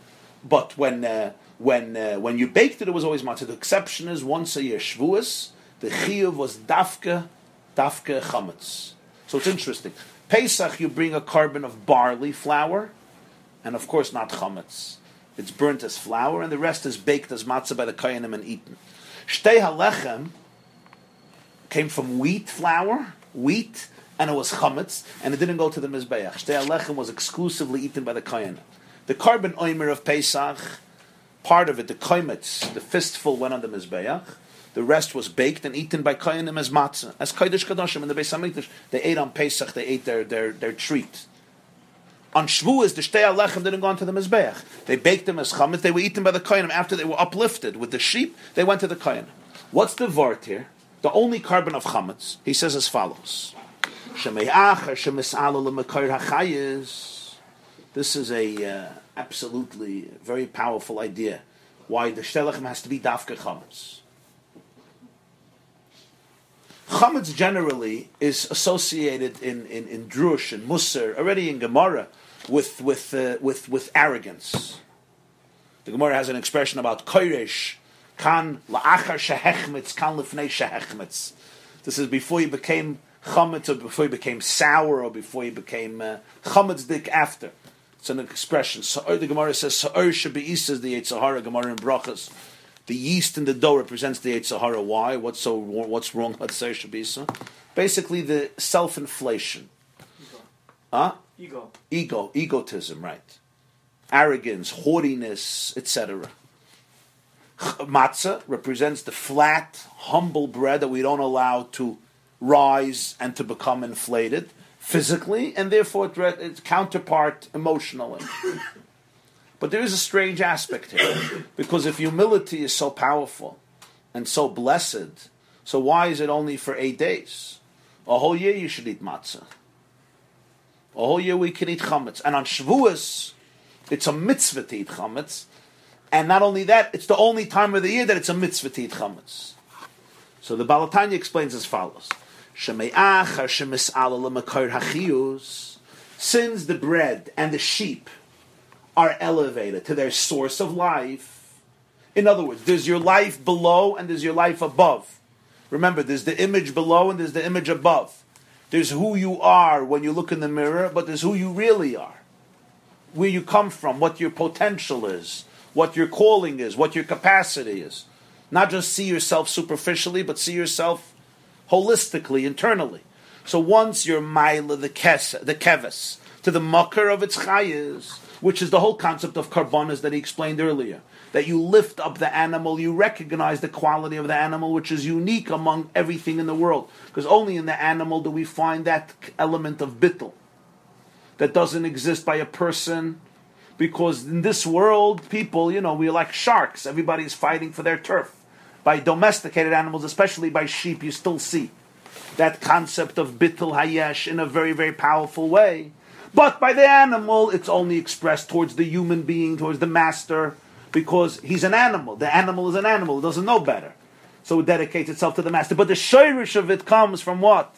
But when uh, when uh, when you baked it, it was always matzah. The exception is once a year Shavuos. The chiyuv was dafka dafka chametz. So it's interesting. Pesach, you bring a korban of barley flour, and of course not chametz. It's burnt as flour, and the rest is baked as matzah by the koyanim and eaten. Shtei halechem came from wheat flour, wheat, and it was chametz, and it didn't go to the mizbeach. Shtei halechem was exclusively eaten by the koyanim. The korban oimer of Pesach, part of it, the koimetz, the fistful went on the mizbeach. The rest was baked and eaten by koyanim as matzah, as kodesh kadoshim in the Beis Hamikdash. They ate on Pesach. They ate their their, their treat. On Shavuos, the shtei alechem didn't go onto the mizbeach. They baked them as chametz. They were eaten by the koyanim after they were uplifted with the sheep. They went to the koyanim. What's the vart here? The only korban of chametz. He says as follows. This is a uh, absolutely very powerful idea. Why the shtei alechem has to be dafka chametz. Chametz generally is associated in, in, in Drush and Musar, already in Gemara, with, with, uh, with, with arrogance. The Gemara has an expression about Koresh, kan la'achar shehechmetz, kan lifnei shehechmetz. This is before you became chametz, or before you became sour, or before you became uh, chametz after. It's an expression. So the Gemara says, Sa'ur shabi'is is the Yetzer Hara, Gemara in Brachas. The yeast in the dough represents the Eight Sahara. Why? What's so? What's wrong? Let's say Shabisa. Basically, the self-inflation. Huh? Ego. Ego, egotism, right? Arrogance, haughtiness, etc. Matzah represents the flat, humble bread that we don't allow to rise and to become inflated physically, and therefore its counterpart emotionally. But there is a strange aspect here, because if humility is so powerful and so blessed, so why is it only for eight days? A whole year you should eat matzah. A whole year we can eat chametz, and on Shavuos, it's a mitzvah to eat chametz, and not only that, it's the only time of the year that it's a mitzvah to eat chametz. So the Baal HaTanya explains as follows: Since the bread and the sheep are elevated to their source of life. In other words, there's your life below and there's your life above. Remember, there's the image below and there's the image above. There's who you are when you look in the mirror, but there's who you really are. Where you come from, what your potential is, what your calling is, what your capacity is. Not just see yourself superficially, but see yourself holistically, internally. So once you're Maila the kes, the keves, to the mucker of its chayas, which is the whole concept of korbanos that he explained earlier. That you lift up the animal, you recognize the quality of the animal, which is unique among everything in the world. Because only in the animal do we find that element of bittel that doesn't exist by a person. Because in this world, people, you know, we're like sharks. Everybody's fighting for their turf. By domesticated animals, especially by sheep, you still see that concept of bittul hayesh in a very, very powerful way. But by the animal, it's only expressed towards the human being, towards the master, because he's an animal. The animal is an animal, it doesn't know better. So it dedicates itself to the master. But the shirish of it comes from what?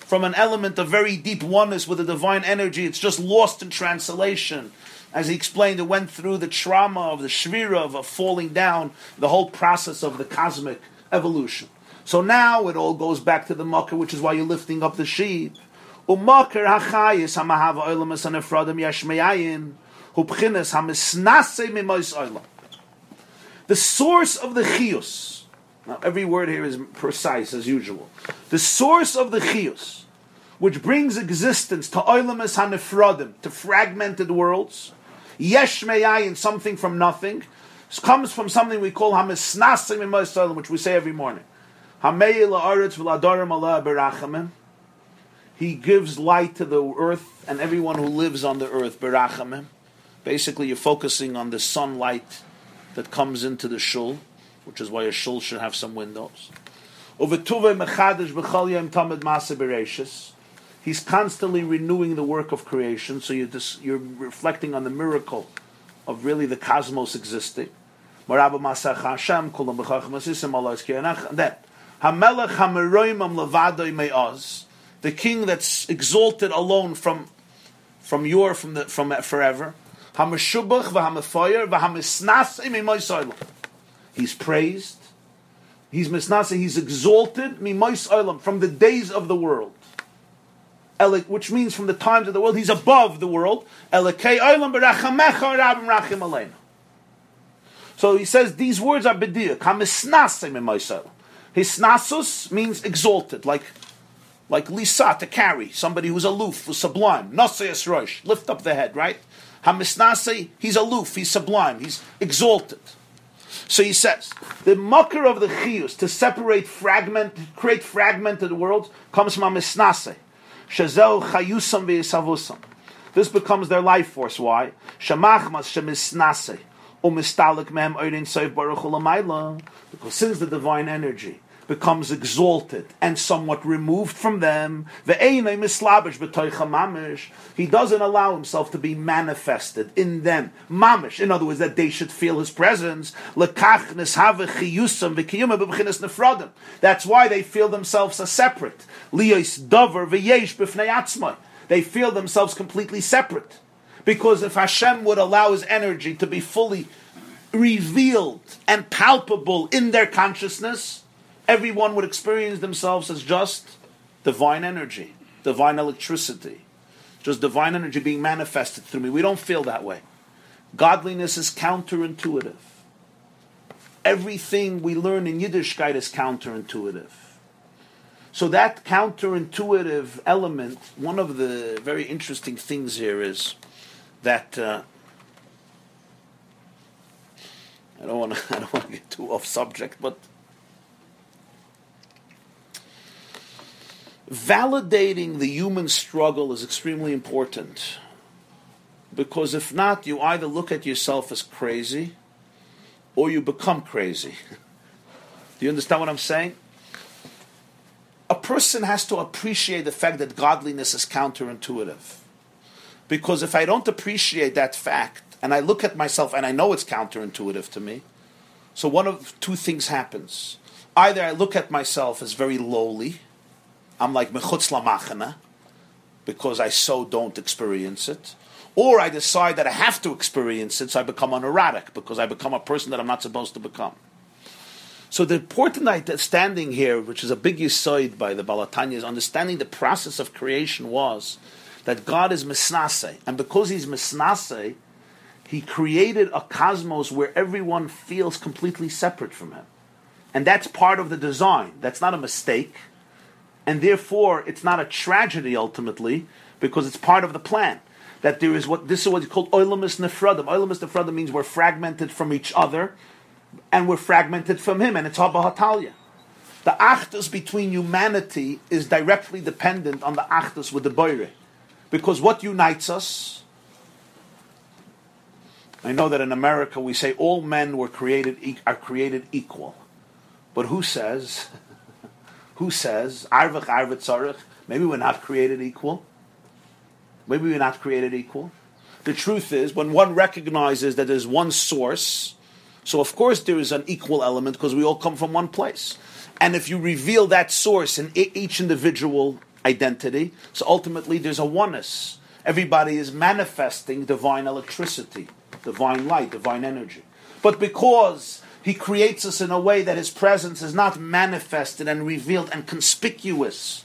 From an element of very deep oneness with the divine energy. It's just lost in translation. As he explained, it went through the trauma of the shvira, of falling down, the whole process of the cosmic evolution. So now it all goes back to the mucker, which is why you're lifting up the sheep. The source of the chiyus. Now, every word here is precise as usual. The source of the chiyus, which brings existence to oilamas hanefrodim, to fragmented worlds, yesh me'ayin, something from nothing, comes from something we call hamisnasim in which we say every morning. He gives light to the earth and everyone who lives on the earth berachamim. Basically, you're focusing on the sunlight that comes into the shul, which is why a shul should have some windows. He's constantly renewing the work of creation, so you're, just, you're reflecting on the miracle of really the cosmos existing. Then, the king that's exalted alone from from your from the from forever. He's praised. He's misnasa. He's exalted. From the days of the world. Which means from the times of the world, he's above the world. So he says these words are bediyak. Hisnasus means exalted, like like lisa to carry somebody who's aloof, who's sublime. Nasayas rosh, lift up the head, right? Hamisnase, he's aloof, he's sublime, he's exalted. So he says the mucker of the chiyus to separate fragment, create fragmented worlds comes from Hamisnase. Shazel chayusam v'yisavusam. This becomes their life force. Why? Shamachmas shemisnase. Umistalik mem oirin soif baruch Because since the divine energy becomes exalted and somewhat removed from them. He doesn't allow himself to be manifested in them. Mamish, in other words, that they should feel his presence. That's why they feel themselves as separate. They feel themselves completely separate. Because if Hashem would allow his energy to be fully revealed and palpable in their consciousness, everyone would experience themselves as just divine energy, divine electricity, just divine energy being manifested through me. We don't feel that way. Godliness is counterintuitive. Everything we learn in Yiddishkeit is counterintuitive. So that counterintuitive element, one of the very interesting things here is that uh, I don't want to I don't want to get too off subject, but Validating the human struggle is extremely important. Because if not, you either look at yourself as crazy or you become crazy. Do you understand what I'm saying? A person has to appreciate the fact that godliness is counterintuitive. Because if I don't appreciate that fact, and I look at myself and I know it's counterintuitive to me, so one of two things happens. Either I look at myself as very lowly, I'm like mechutz lamachana because I so don't experience it. Or I decide that I have to experience it, so I become neurotic because I become a person that I'm not supposed to become. So the important understanding here, which is a big side by the Baal HaTanya, is understanding the process of creation was that God is misnase, and because He's misnase, He created a cosmos where everyone feels completely separate from Him, and that's part of the design. That's not a mistake and therefore it's not a tragedy ultimately because it's part of the plan. That there is what this is what is called oilamus nefradim. Oilamus nefradim means we're fragmented from each other, and we're fragmented from him, and it's haba hatalia. The achdus between humanity is directly dependent on the achdus with the boire, because what unites us. I know that in America we say all men were created are created equal, but who says? Who says, Arvach Arvat Tzarech, maybe we're not created equal. Maybe we're not created equal. The truth is, when one recognizes that there's one source, so of course there is an equal element because we all come from one place. And if you reveal that source in each individual identity, so ultimately there's a oneness. Everybody is manifesting divine electricity, divine light, divine energy. But because he creates us in a way that His presence is not manifested and revealed and conspicuous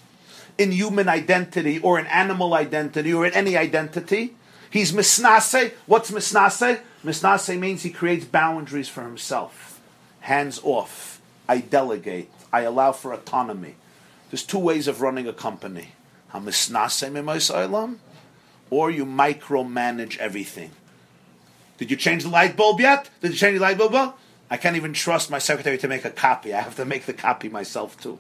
in human identity or in animal identity or in any identity. He's misnase. What's misnase? Misnase means he creates boundaries for himself. hands off. I delegate. I allow for autonomy. There's two ways of running a company. Hamisnase mimos olam, or you micromanage everything. Did you change the light bulb yet? Did you change the light bulb? I can't even trust my secretary to make a copy. I have to make the copy myself too.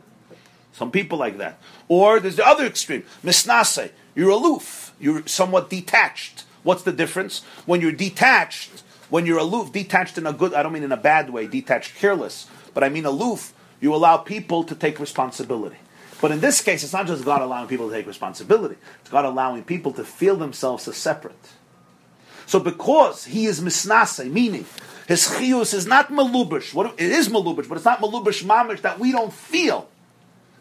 Some people like that. Or there's the other extreme. Misnase. You're aloof. You're somewhat detached. What's the difference? When you're detached, when you're aloof, detached in a good, I don't mean in a bad way, detached, careless, but I mean aloof, you allow people to take responsibility. But in this case, it's not just God allowing people to take responsibility, it's God allowing people to feel themselves as separate. So because he is misnase, meaning his chiyus is not malubish, what, it is malubish, but it's not malubish mamish that we don't feel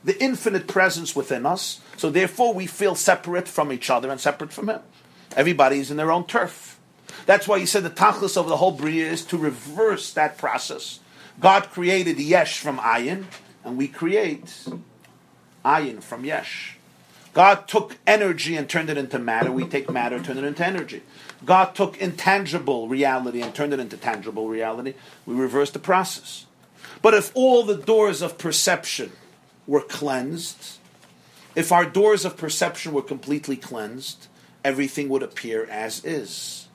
the infinite presence within us. So therefore we feel separate from each other and separate from him. Everybody is in their own turf. That's why he said the tachlis of the whole bria is to reverse that process. God created yesh from ayin, and we create ayin from yesh. God took energy and turned it into matter. We take matter, turn it into energy. God took intangible reality and turned it into tangible reality. We reverse the process. But if all the doors of perception were cleansed, if our doors of perception were completely cleansed, everything would appear as is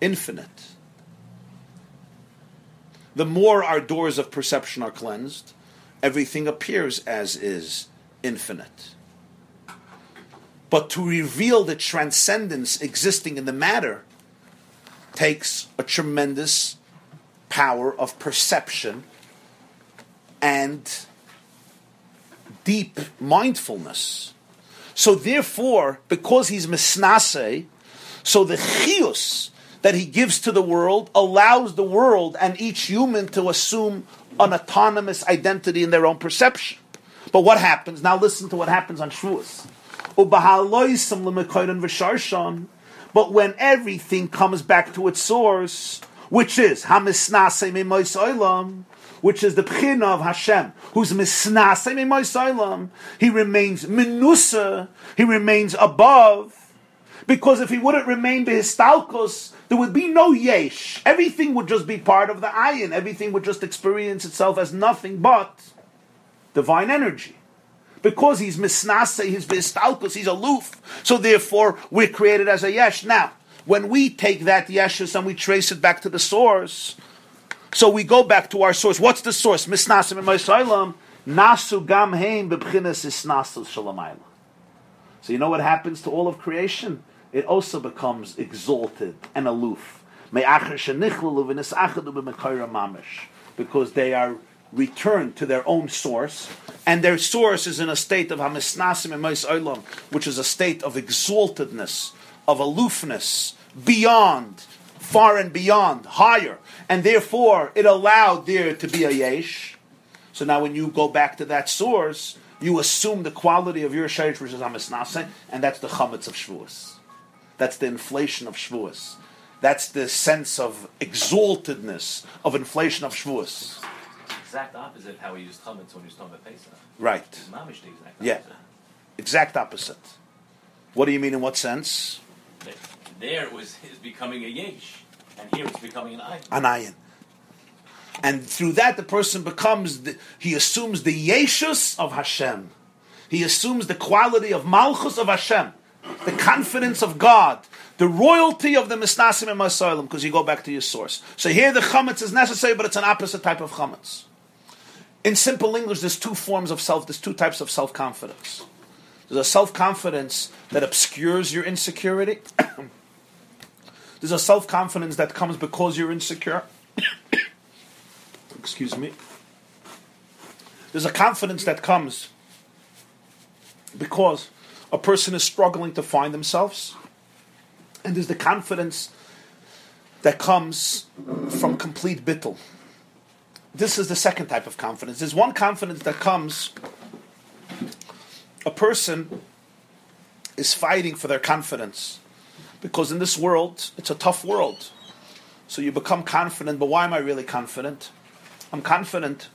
infinite. The more our doors of perception are cleansed, everything appears as is infinite. But to reveal the transcendence existing in the matter takes a tremendous power of perception and deep mindfulness. So therefore, because he's misnase, so the chius that he gives to the world allows the world and each human to assume an autonomous identity in their own perception. But what happens? Now listen to what happens on Shavuos. But when everything comes back to its source, which is Hamisnase Olam, which is the Pchina of Hashem, who's Misnase Olam, he remains Minusa, he remains above, because if he wouldn't remain Behistalkos, there would be no Yesh. Everything would just be part of the Ayin. Everything would just experience itself as nothing but divine energy. Because he's misnase, he's bistalkus, he's aloof. So therefore, we're created as a yesh. Now, when we take that yeshus and we trace it back to the source, so we go back to our source. What's the source? Misnasim and Moisailam, nasu gam heim bebchinas isnasu shalamayla. So you know what happens to all of creation? It also becomes exalted and aloof. Because they are return to their own source, and their source is in a state of hamisnasim and olam, which is a state of exaltedness, of aloofness, beyond, far and beyond, higher, and therefore it allowed there to be a yesh. So now, when you go back to that source, you assume the quality of your shayich, which is hamisnasim, and that's the chametz of Shavuos. That's the inflation of Shavuos. That's the sense of exaltedness of inflation of Shavuos exact opposite of how we use chametz when we talking about Pesach. Right. Mamish the exact Yeah. opposite. Exact opposite. What do you mean in what sense? There- There it was is becoming a yesh, and here it's becoming an ayin. An ayin. And through that, the person becomes, the, he assumes the yeshus of Hashem. He assumes the quality of malchus of Hashem, the confidence of God, the royalty of the misnasim and masalim, because you go back to your source. So here the chametz is necessary, but it's an opposite type of chametz. In simple English, there's two forms of self, there's two types of self confidence. There's a self confidence that obscures your insecurity. there's a self confidence that comes because you're insecure. Excuse me. There's a confidence that comes because a person is struggling to find themselves. And there's the confidence that comes from complete bittul. This is the second type of confidence. There's one confidence that comes, a person is fighting for their confidence. Because in this world, it's a tough world. So you become confident, but why am I really confident? I'm confident.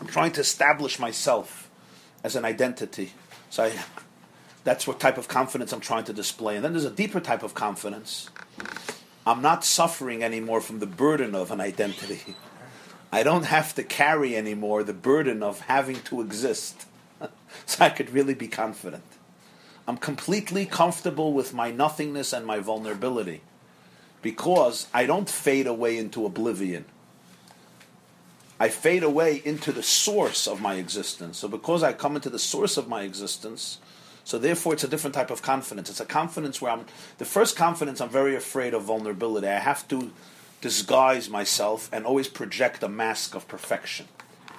I'm trying to establish myself as an identity. So I, that's what type of confidence I'm trying to display. And then there's a deeper type of confidence. I'm not suffering anymore from the burden of an identity. I don't have to carry anymore the burden of having to exist. so I could really be confident. I'm completely comfortable with my nothingness and my vulnerability because I don't fade away into oblivion. I fade away into the source of my existence. So because I come into the source of my existence, so therefore it's a different type of confidence. It's a confidence where I'm the first confidence I'm very afraid of vulnerability. I have to disguise myself and always project a mask of perfection.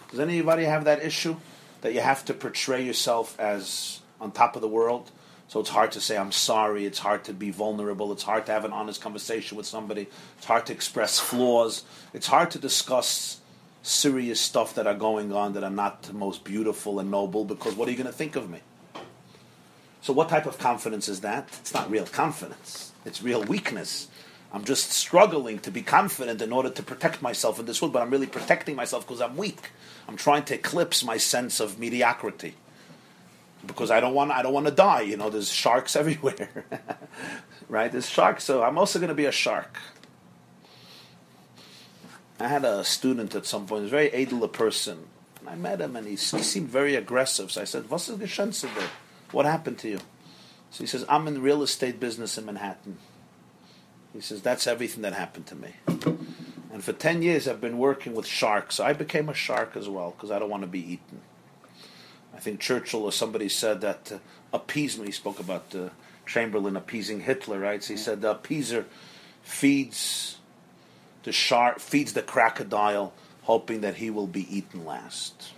Does anybody have that issue? That you have to portray yourself as on top of the world? So it's hard to say I'm sorry, it's hard to be vulnerable, it's hard to have an honest conversation with somebody, it's hard to express flaws, it's hard to discuss serious stuff that are going on that are not the most beautiful and noble because what are you going to think of me? So what type of confidence is that? It's not real confidence. It's real weakness. I'm just struggling to be confident in order to protect myself in this world, but I'm really protecting myself because I'm weak. I'm trying to eclipse my sense of mediocrity because I don't want I don't want to die. You know, there's sharks everywhere, right? There's sharks, so I'm also going to be a shark. I had a student at some point, a very edel person, I met him, and he, he seemed very aggressive. So I said, "What's the What happened to you?" So he says, "I'm in real estate business in Manhattan." He says, "That's everything that happened to me." And for ten years, I've been working with sharks. I became a shark as well because I don't want to be eaten. I think Churchill or somebody said that uh, appeasement. He spoke about uh, Chamberlain appeasing Hitler, right? So he said the appeaser feeds the shark, feeds the crocodile, hoping that he will be eaten last.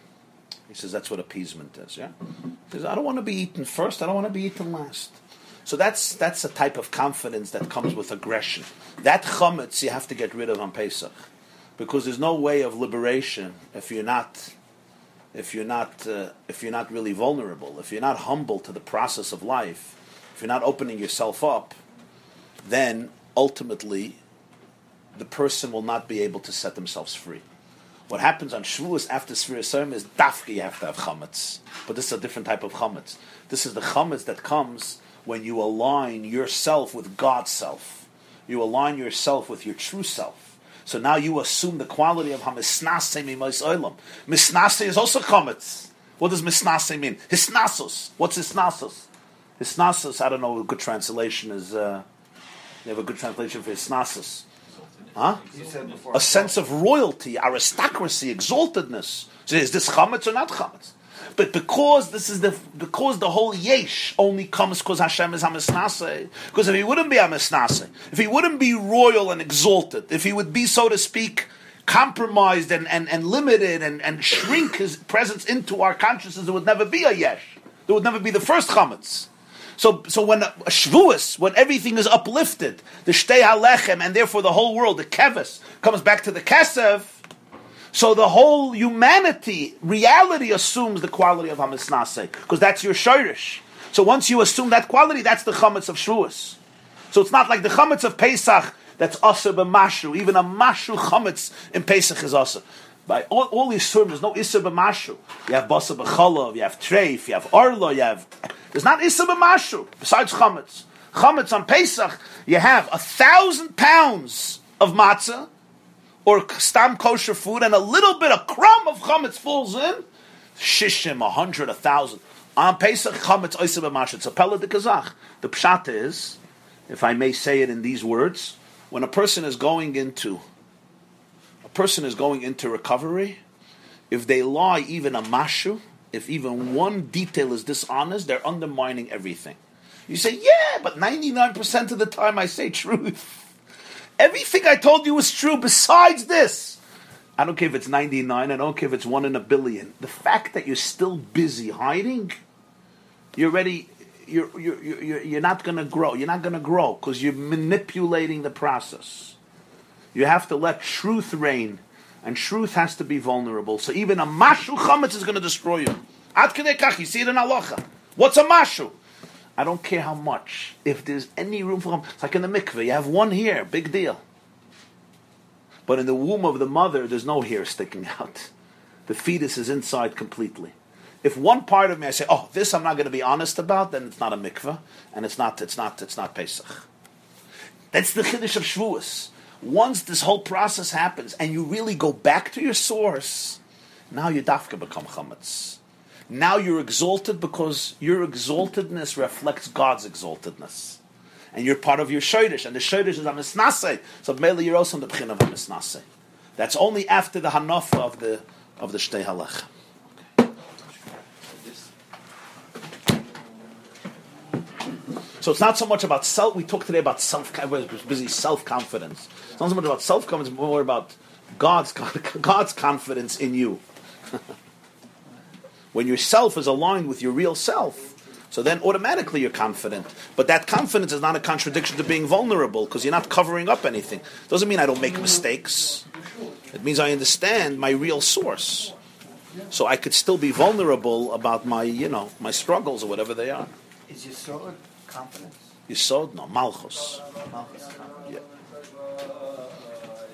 He says that's what appeasement is. Yeah, he says I don't want to be eaten first. I don't want to be eaten last. So that's that's a type of confidence that comes with aggression. That chametz you have to get rid of on Pesach, because there's no way of liberation if you're not if you're not uh, if you're not really vulnerable, if you're not humble to the process of life, if you're not opening yourself up, then ultimately the person will not be able to set themselves free. What happens on Shavuos after Sfira is dafki you have to have chametz, but this is a different type of chametz. This is the chametz that comes when you align yourself with God's self. You align yourself with your true self. So now you assume the quality of hamisnase mimos olam. Misnase is also chametz. What does misnase mean? Hisnasos. What's hisnasos? Hisnasos. I don't know. A good translation is. Uh, you have a good translation for hisnasos. Huh? Before. A sense of royalty, aristocracy, exaltedness. So is this chametz or not chametz? But because this is the because the whole yesh only comes because Hashem is Hamisnase. Because if he wouldn't be Hamisnase, if he wouldn't be royal and exalted, if he would be, so to speak, compromised and, and, and limited and, and shrink his presence into our consciousness, there would never be a yesh. There would never be the first chametz. So, so when a, Shavuos, when everything is uplifted, the Shtei HaLechem, and therefore the whole world, the Keves, comes back to the Kesev, so the whole humanity, reality assumes the quality of Hamisnase, because that's your Shirish. So once you assume that quality, that's the Chametz of Shavuos. So it's not like the Chametz of Pesach that's Asa b'mashu. Even a mashu Chametz in Pesach is Asa. By all, all these terms, there's no Issa b'mashu. You have Basa b'cholov, you have Treif, you have Arlo, you have... There's not Issa b'mashu, besides Chametz. Chametz on Pesach, you have a thousand pounds of matzah, or stam kosher food, and a little bit of crumb of chametz falls in, shishim, a hundred, a thousand. On Pesach, chametz b'mash. It's a pella de kazach. The pshat is, if I may say it in these words, when a person is going into, a person is going into recovery, if they lie even a mashu, if even one detail is dishonest, they're undermining everything. You say, yeah, but 99% of the time I say truth. Everything I told you was true besides this. I don't care if it's 99, I don't care if it's one in a billion. The fact that you're still busy hiding, you're ready, you're, you're, you're, you're not going to grow. You're not going to grow because you're manipulating the process. You have to let truth reign, and truth has to be vulnerable. So even a mashu chametz is going to destroy you. Ad you see it in halacha. What's a mashu? I don't care how much. If there's any room for him, it's like in the mikveh. You have one hair, big deal. But in the womb of the mother, there's no hair sticking out. The fetus is inside completely. If one part of me I say, "Oh, this I'm not going to be honest about," then it's not a mikveh, and it's not, it's not, it's not Pesach. That's the chiddush of Shavuos. Once this whole process happens and you really go back to your source, now you dafka become chametz. Now you're exalted because your exaltedness reflects God's exaltedness. And you're part of your shaydish, and the shaydish is a misnase. So mele you're also in the pchin of a misnase. That's only after the hanafa of the of the shtei. So it's not so much about self. We talked today about self. Busy self confidence. It's not so much about self confidence, more about God's God's confidence in you. when your self is aligned with your real self, so then automatically you're confident. But that confidence is not a contradiction to being vulnerable because you're not covering up anything. Doesn't mean I don't make mistakes. It means I understand my real source. So I could still be vulnerable about my, you know, my struggles or whatever they are. Is your sword confidence? Yisod, no, Malchus. Malchus confidence. Yeah.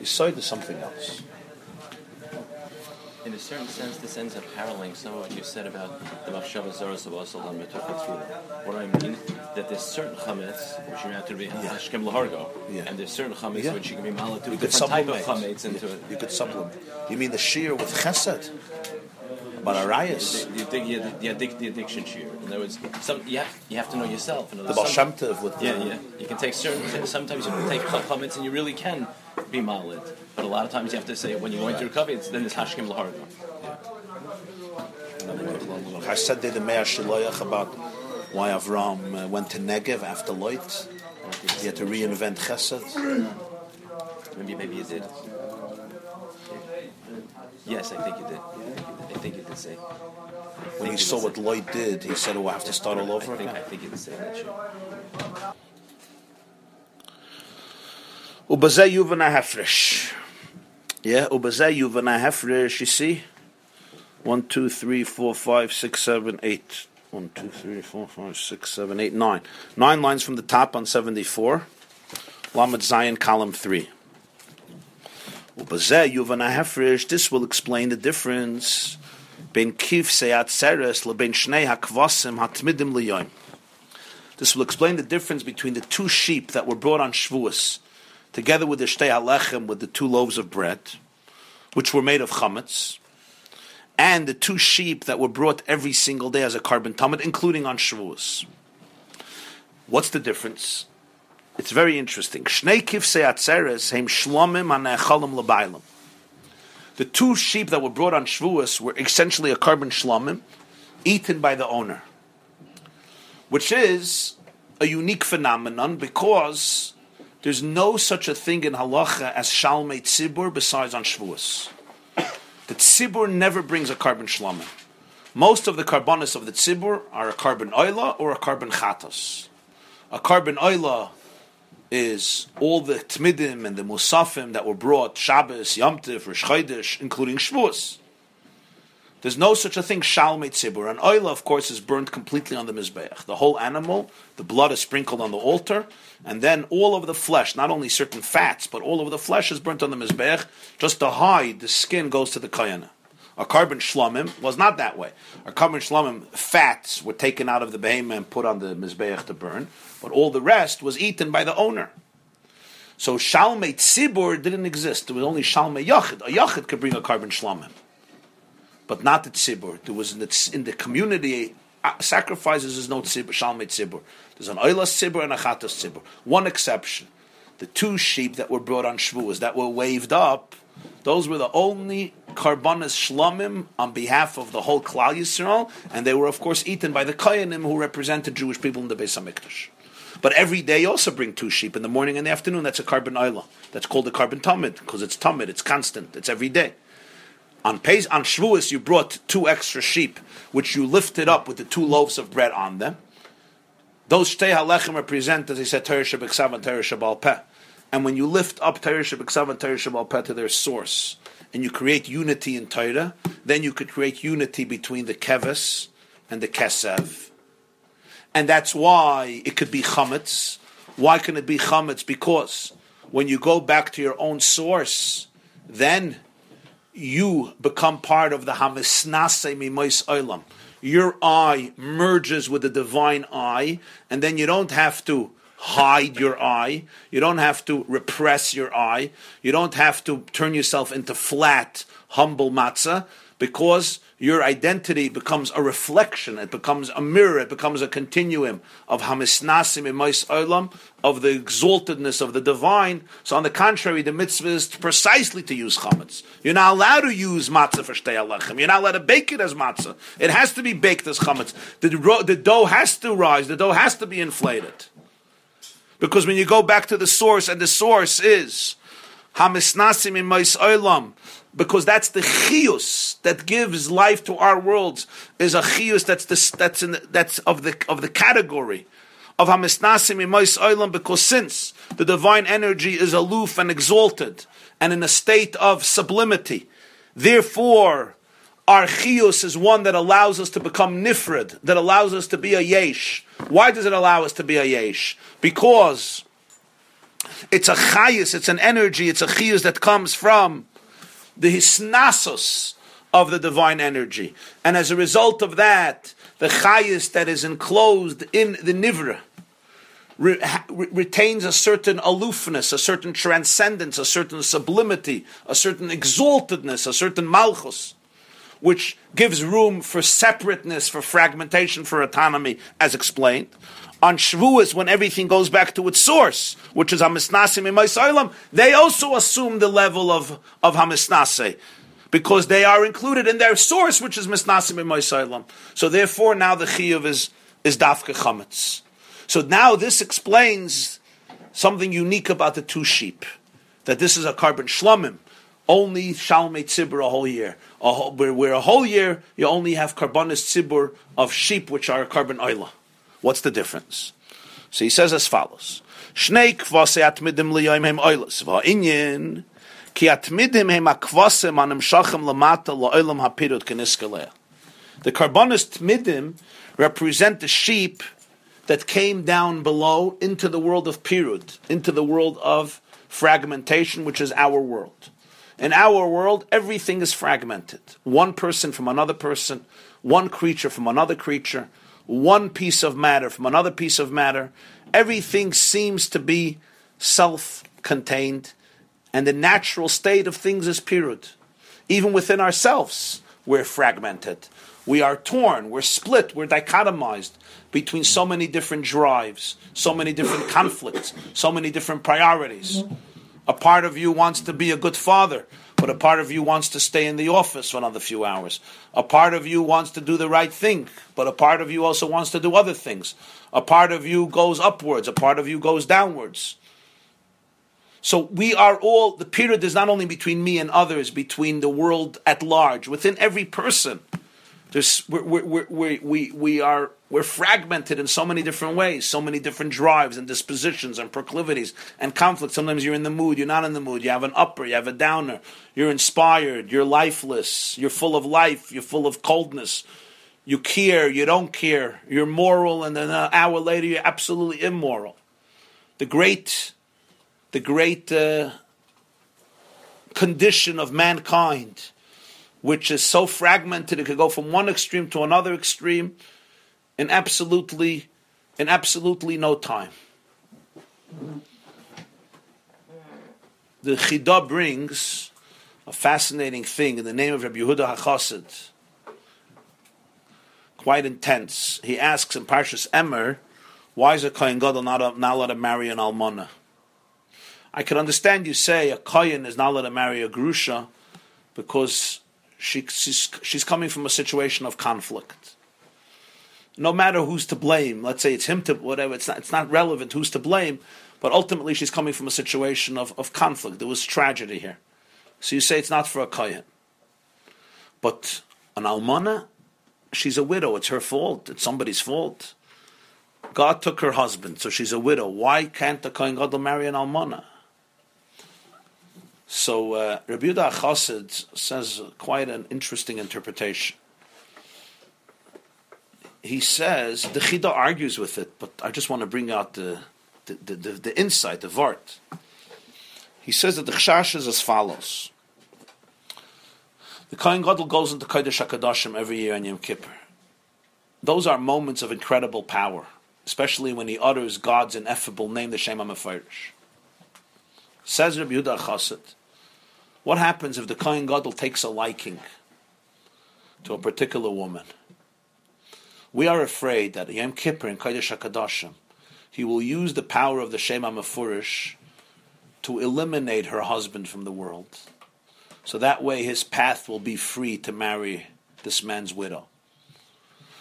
Yisod is something else. In a certain sense, this ends up paralleling some of what you said about the machshava zaros of Asalam What I mean that there's certain chametz which you have to be hashkem lahargo, Yeah. and there's certain chametz Yeah. which you can be malad to a You could different type of chametz into it. You could supplement. You mean the shear with chesed? But Arias? The, the, the, the, addic- the addiction shear. In other words, some you have you have to know yourself. In other The Baal some- Shem Tov with the, Yeah, yeah. You can take certain. Sometimes you can take chametz and you really can be malid, but a lot of times you have to say when you're going through cover, it's then it's hashkem lahargo. I said they the Meir Shiloyach about why Avram uh, went to Negev after Lot. He had to reinvent chesed. Maybe maybe you did. Yes, I think you did. I think you did say. When he saw what Lot did, he said, "Oh, I have to start all over I think again." I think you did say that. Sure. Ubazeh yuvana hefresh. Yeah, hefresh. You see, one, two, three, four, five, six, seven, eight. One, two, three, four, five, six, seven, eight, nine. Nine lines from the top on seventy-four. Lamed Zion, column three. Ubazeh yuvana hefresh. This will explain the difference. Ben kif seyat seres leben shnei hakvasim hatmidim liyoim. This will explain the difference between the two sheep that were brought on Shavuos, together with the shtei halechem, with the two loaves of bread, which were made of chametz, and the two sheep that were brought every single day as a korban tamid, including on Shavuos. What's the difference? It's very interesting. Shnei shlomim. The two sheep that were brought on Shavuos were essentially a korban shlomim, eaten by the owner which is a unique phenomenon because there's no such a thing in halacha as shalmei tzibur besides on Shavuos. The tzibur never brings a korban shlomim. Most of the korbanos of the tzibur are a korban oila or a korban chatos. A korban oila is all the tmidim and the musafim that were brought Shabbos, Yom Tiv, Rosh Chodesh, including Shavuos. There's no such a thing, shalmei tzibur. An oil, of course, is burnt completely on the mizbeach. The whole animal, the blood is sprinkled on the altar, and then all of the flesh, not only certain fats, but all of the flesh is burnt on the mizbeach. Just to hide, the skin goes to the kayana. A korban shlamim was not that way. A korban shlamim fats were taken out of the behemoth and put on the mizbeach to burn, but all the rest was eaten by the owner. So shalmei tzibur didn't exist. There was only shalmei yachid. A yachid could bring a korban shlamim but not the tzibur. There was in the, in the community uh, sacrifices is no tzibur, shalmei tzibur. There's an oilas tzibur and a chatas tzibur. One exception: the two sheep that were brought on Shavuos that were waved up. Those were the only korbanos shlamim on behalf of the whole Klal Yisrael, and they were of course eaten by the koyanim who represented Jewish people in the Beis Hamikdash. But every day you also bring two sheep in the morning and the afternoon. That's a korban oila. That's called a korban tamid because it's tamid. It's constant. It's every day. On Pes, on Shavuos, you brought two extra sheep, which you lifted up with the two loaves of bread on them. Those shtei halechem represent, as I said, Torah Shebeksav and Torah Shebal Peh. And when you lift up Torah Shabbat and Torah Shebal Peh to their source, and you create unity in Torah, then you could create unity between the keves and the kesev. And that's why it could be chametz. Why can it be chametz? Because when you go back to your own source, then you become part of the Hamisnase Mimois Olam. Your eye merges with the divine eye, and then you don't have to hide your eye. You don't have to repress your eye. You don't have to turn yourself into flat, humble matzah because your identity becomes a reflection, it becomes a mirror, it becomes a continuum of hamisnasim imais olam, of the exaltedness of the divine. So on the contrary, the mitzvah is precisely to use chametz. You're not allowed to use matzah for shtei halechem. You're not allowed to bake it as matzah. It has to be baked as chametz. The, the dough has to rise, the dough has to be inflated. Because when you go back to the source, and the source is hamisnasim imais olam, because that's the chius that gives life to our worlds is a chius that's the, that's in that's of the of the category of hamisnasim imais olam because since the divine energy is aloof and exalted and in a state of sublimity, therefore our chius is one that allows us to become nifrid, that allows us to be a yesh. Why does it allow us to be a yesh? Because it's a chayus, it's an energy, it's a chius that comes from the hisnasos of the divine energy. And as a result of that, the chayis that is enclosed in the nivra re- re- retains a certain aloofness, a certain transcendence, a certain sublimity, a certain exaltedness, a certain malchus, which gives room for separateness, for fragmentation, for autonomy, as explained. On Shavuos, when everything goes back to its source, which is Hamisnasim in they also assume the level of, of Hamisnase because they are included in their source, which is Misnasim in So therefore, now the Chiyuv is, is Dafke Chametz. So now this explains something unique about the two sheep. That this is a korban shlomim. Only Shalmei Tzibur a whole year. A whole, where, where, a whole year you only have korbanos tzibur of sheep, which are korban oila. What's the difference? So he says as follows. The korbanos tmidim represent the sheep that came down below into the world of pirud, into the world of fragmentation, which is our world. In our world, everything is fragmented. One person from another person, one creature from another creature, one piece of matter from another piece of matter. Everything seems to be self contained, and the natural state of things is pirud. Even within ourselves, we're fragmented. We are torn, we're split, we're dichotomized between so many different drives, so many different conflicts, so many different priorities. A part of you wants to be a good father, but a part of you wants to stay in the office for another few hours. A part of you wants to do the right thing, but a part of you also wants to do other things. A part of you goes upwards, a part of you goes downwards. So we are all, the period is not only between me and others, between the world at large, within every person. There's, we're, we're, we're, we, we are we're fragmented in so many different ways, so many different drives and dispositions and proclivities and conflicts. Sometimes you're in the mood, you're not in the mood. You have an upper, you have a downer. You're inspired, you're lifeless, you're full of life, you're full of coldness. You care, you don't care. You're moral, and then an hour later you're absolutely immoral. The great, the great uh, condition of mankind which is so fragmented it could go from one extreme to another extreme in absolutely in absolutely no time. The Chida brings a fascinating thing in the name of Rabbi Yehuda HaChassid. Quite intense. He asks in Parshas Emor, why is a Kohen Gadol not, not allowed to marry an Almana? I can understand you say a Kohen is not allowed to marry a Grusha because she, she's, she's coming from a situation of conflict. No matter who's to blame, let's say it's him to whatever, it's not, it's not relevant who's to blame, but ultimately she's coming from a situation of, of conflict. There was tragedy here. So you say it's not for a kohen. But an almana, she's a widow. It's her fault. It's somebody's fault. God took her husband, so she's a widow. Why can't the kohen gadol marry an almana? So uh, Rabbi Yehuda Chassid says quite an interesting interpretation. He says the Chida argues with it, but I just want to bring out the the, the, the, the insight, the vart. He says that the chashash is as follows. The Kohen Gadol goes into Kodesh HaKadoshim every year on Yom Kippur. Those are moments of incredible power. especially when he utters God's ineffable name, the Shem HaMefarish. Says Rabbi Yehuda Chassid, what happens if the Kohen Gadol takes a liking to a particular woman? We are afraid that Yom Kippur in Kodesh HaKadoshim, he will use the power of the Shem HaMefurish to eliminate her husband from the world. So that way his path will be free to marry this man's widow.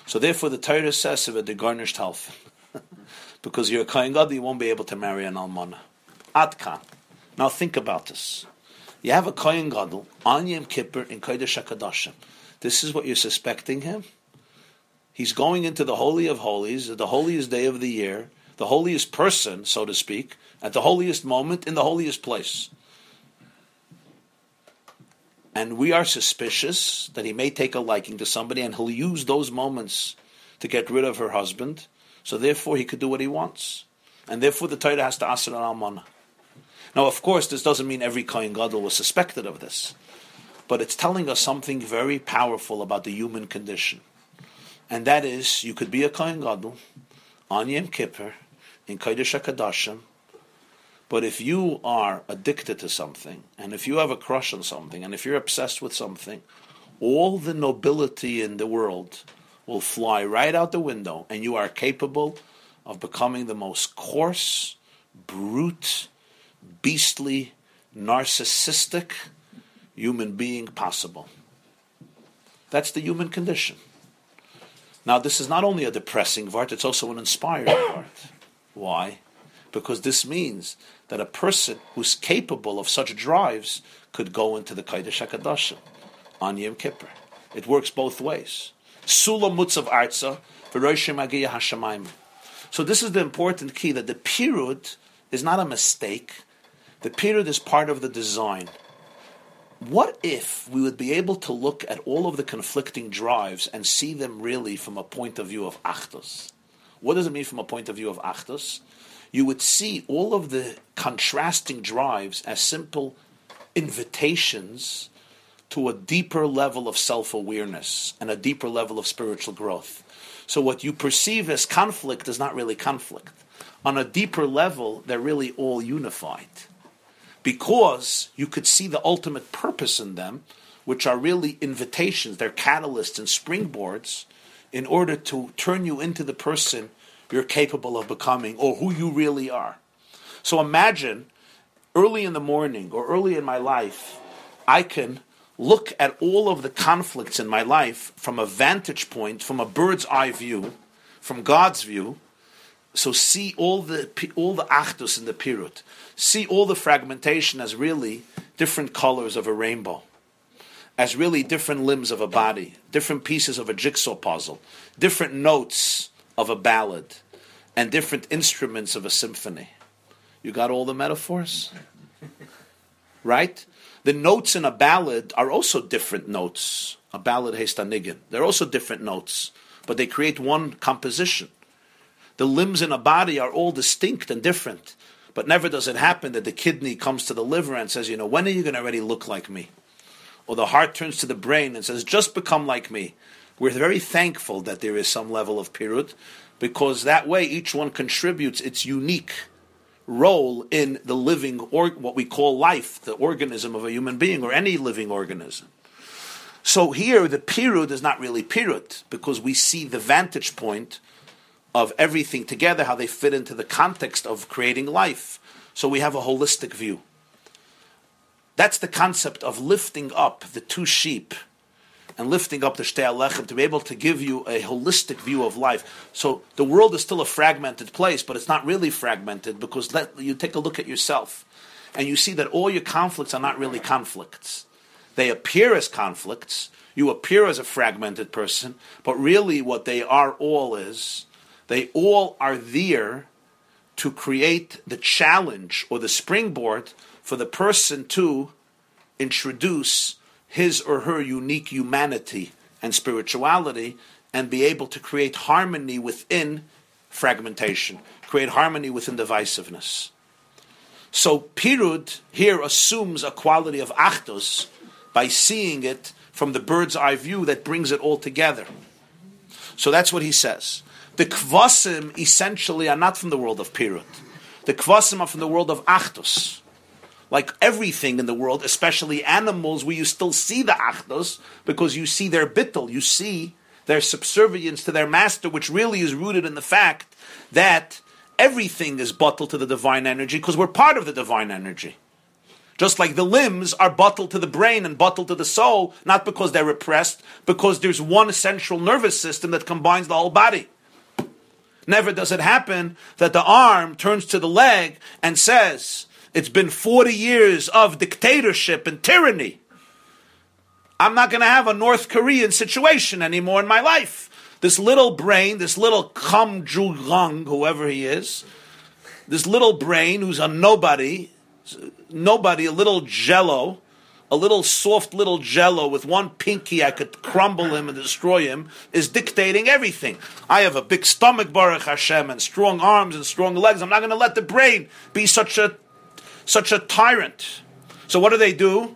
So therefore the Torah says of the garnished health. because you're a Kohen Gadol, you won't be able to marry an Almana. Adkan. Now think about this. You have a Kohen Gadol on Yom Kippur in Kodesh HaKadoshim. This is what you're suspecting him? He's going into the Holy of Holies, the holiest day of the year, the holiest person, so to speak, at the holiest moment in the holiest place. And we are suspicious that he may take a liking to somebody and he'll use those moments to get rid of her husband. So therefore he could do what he wants. And therefore the Torah has to ask on Almana. Now, of course, this doesn't mean every Kohen Gadol was suspected of this. But it's telling us something very powerful about the human condition. And that is, you could be a Kohen Gadol on Yom Kippur in Kodesh HaKadoshim, but if you are addicted to something, and if you have a crush on something, and if you're obsessed with something, all the nobility in the world will fly right out the window, and you are capable of becoming the most coarse, brute, beastly, narcissistic human being possible. That's the human condition. Now, this is not only a depressing part, it's also an inspiring part. Why? Because this means that a person who's capable of such drives could go into the Kodesh HaKadoshim on Yom Kippur. It works both ways. Sula mutzav arza hashamayim. So this is the important key that the pirud is not a mistake. The pirud is part of the design. What if we would be able to look at all of the conflicting drives and see them really from a point of view of achdus? What does it mean from a point of view of achdus? you would see all of the contrasting drives as simple invitations to a deeper level of self awareness and a deeper level of spiritual growth. So, what you perceive as conflict is not really conflict. On a deeper level, they're really all unified. Because you could see the ultimate purpose in them, which are really invitations, they're catalysts and springboards in order to turn you into the person you're capable of becoming or who you really are. So imagine early in the morning or early in my life, I can look at all of the conflicts in my life from a vantage point, from a bird's eye view, from God's view. So see all the all the achdus in the pirut, see all the fragmentation as really different colors of a rainbow, as really different limbs of a body, different pieces of a jigsaw puzzle, different notes of a ballad and different instruments of a symphony. You got all the metaphors? Right? The notes in a ballad are also different notes. A ballad Hestanigin. They're also different notes, but they create one composition. The limbs in a body are all distinct and different, but never does it happen that the kidney comes to the liver and says, you know, when are you going to already look like me? Or the heart turns to the brain and says, just become like me. We're very thankful that there is some level of pirut, because that way each one contributes its unique role in the living or what we call life, the organism of a human being or any living organism. So here the pirud is not really pirud because we see the vantage point of everything together, how they fit into the context of creating life. So we have a holistic view. That's the concept of lifting up the two sheep and lifting up the Shtei HaLechem to be able to give you a holistic view of life. So the world is still a fragmented place, but it's not really fragmented because let you take a look at yourself and you see that all your conflicts are not really conflicts. They appear as conflicts. You appear as a fragmented person, but really what they are all is they all are there to create the challenge or the springboard for the person to introduce his or her unique humanity and spirituality and be able to create harmony within fragmentation, create harmony within divisiveness. So Pirud here assumes a quality of Achdus by seeing it from the bird's eye view that brings it all together. So that's what he says. The kvasim essentially are not from the world of Pirut. The kvasim are from the world of Achdus. Like everything in the world, especially animals, where you still see the Achdus because you see their bittel, you see their subservience to their master, which really is rooted in the fact that everything is bottled to the divine energy because we're part of the divine energy. Just like the limbs are bottled to the brain and bottled to the soul, not because they're repressed, because there's one central nervous system that combines the whole body. Never does it happen that the arm turns to the leg and says, It's been 40 years of dictatorship and tyranny. I'm not going to have a North Korean situation anymore in my life. This little brain, this little Kam Ju Gang, whoever he is, this little brain who's a nobody, nobody, a little jello, a little soft little jello with one pinky, I could crumble him and destroy him, is dictating everything. I have a big stomach, Baruch Hashem, and strong arms and strong legs. I'm not going to let the brain be such a such a tyrant. So what do they do?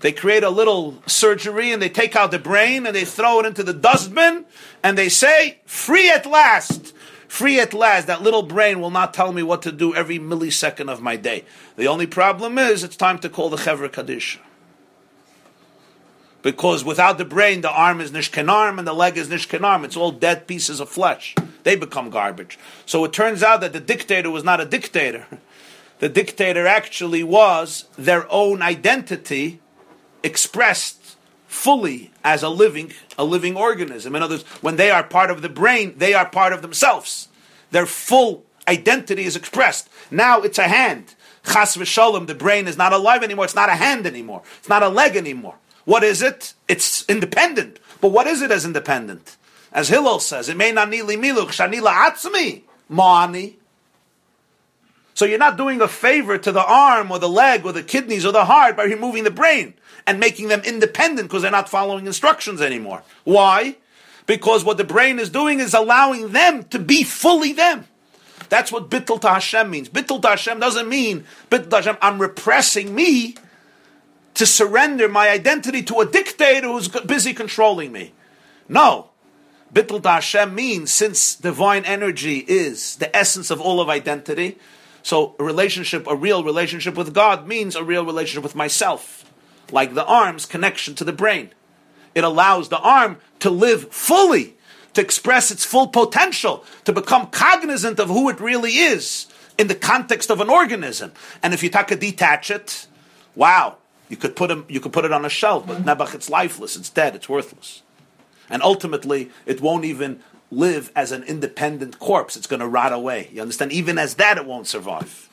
They create a little surgery and they take out the brain and they throw it into the dustbin and they say, free at last. Free at last. That little brain will not tell me what to do every millisecond of my day. The only problem is it's time to call the Chevra Kaddish. Because without the brain, the arm is nishken arm and the leg is nishken arm. It's all dead pieces of flesh. They become garbage. So it turns out that the dictator was not a dictator. The dictator actually was their own identity expressed fully as a living a living organism. In other words, when they are part of the brain, they are part of themselves. Their full identity is expressed. Now it's a hand. Chas v'sholem, the brain is not alive anymore. It's not a hand anymore. It's not a leg anymore. What is it? It's independent. But what is it as independent? As Hillel says, it may not nili miluch shanila atzmi ma'ani. So you're not doing a favor to the arm or the leg or the kidneys or the heart by removing the brain and making them independent because they're not following instructions anymore. Why? Because what the brain is doing is allowing them to be fully them. That's what bittul to Hashem means. Bittul to Hashem doesn't mean bittul to Hashem. I'm repressing me to surrender my identity to a dictator who's busy controlling me. No. Bittul to Hashem means since divine energy is the essence of all of identity, so a relationship, a real relationship with God means a real relationship with myself. Like the arm's connection to the brain. It allows the arm to live fully, to express its full potential, to become cognizant of who it really is in the context of an organism. And if you take a detach it, wow, you could put him, you could put it on a shelf, but Nebuch, it's lifeless, it's dead, it's worthless. And ultimately, it won't even live as an independent corpse. It's going to rot away. You understand? Even as that, it won't survive.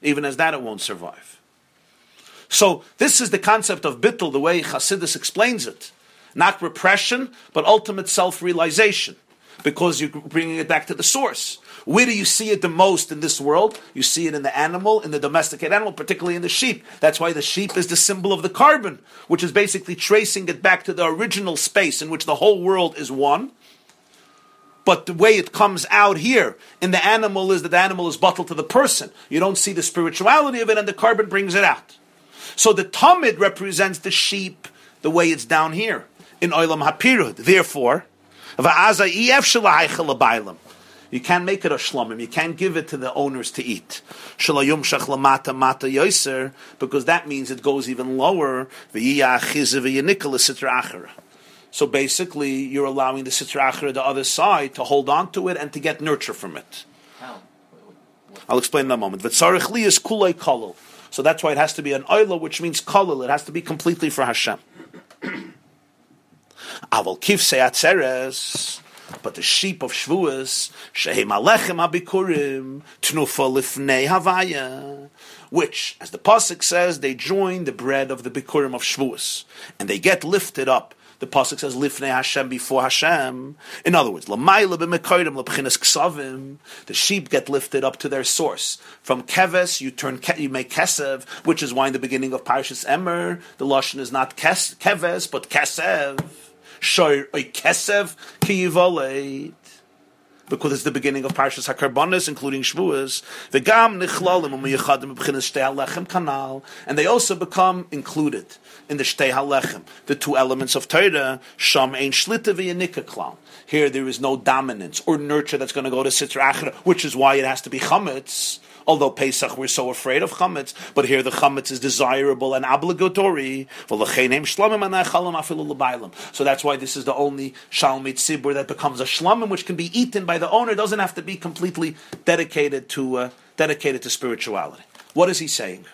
Even as that, it won't survive. So this is the concept of bittul, the way Hasidus explains it. Not repression, but ultimate self-realization. Because you're bringing it back to the source. Where do you see it the most in this world? You see it in the animal, in the domesticated animal, particularly in the sheep. That's why the sheep is the symbol of the korban, which is basically tracing it back to the original space in which the whole world is one but the way it comes out here in the animal is that the animal is bottled to the person. You don't see the spirituality of it, and the korban brings it out. So the tamid represents the sheep the way it's down here in oilam hapirud. Therefore, you can't make it a shlomim. You can't give it to the owners to eat. Because that means it goes even lower. So basically, you're allowing the sitra achra, the other side, to hold on to it and to get nurture from it. How? I'll explain in a moment. V'tzarich li is kulei kolel. So that's why it has to be an oila, which means kolel. It has to be completely for Hashem. Aval kif atzeres. But the sheep of Shavuos, shehem alechem abikurim, tnufa lifnei havaya, which, as the pasuk says, they join the bread of the bikurim of Shavuos, and they get lifted up the pasuk says lifnei Hashem before Hashem. In other words, lamayla b'mekoydim lebchinas ksavim. The sheep get lifted up to their source. From keves you turn you make kesev, which is why in the beginning of Parashas Emor the lashon is not keves but kesev. Shoy kesev ki because it's the beginning of Parshas HaKorbanos, including Shavuos. V'gam nichlalim u'miyachadim b'chinas shtei halechem kanal, and they also become included in the shtei halechem, the two elements of Torah, sham ein shlita v'yanika. Here there is no dominance or nurture that's going to go to Sitra Achra, which is why it has to be chametz. Although Pesach we're so afraid of chametz, but here the chametz is desirable and obligatory. So that's why this is the only shalmit tzibur that becomes a shlamim, which can be eaten by the owner. It doesn't have to be completely dedicated to uh, dedicated to spirituality. What is he saying?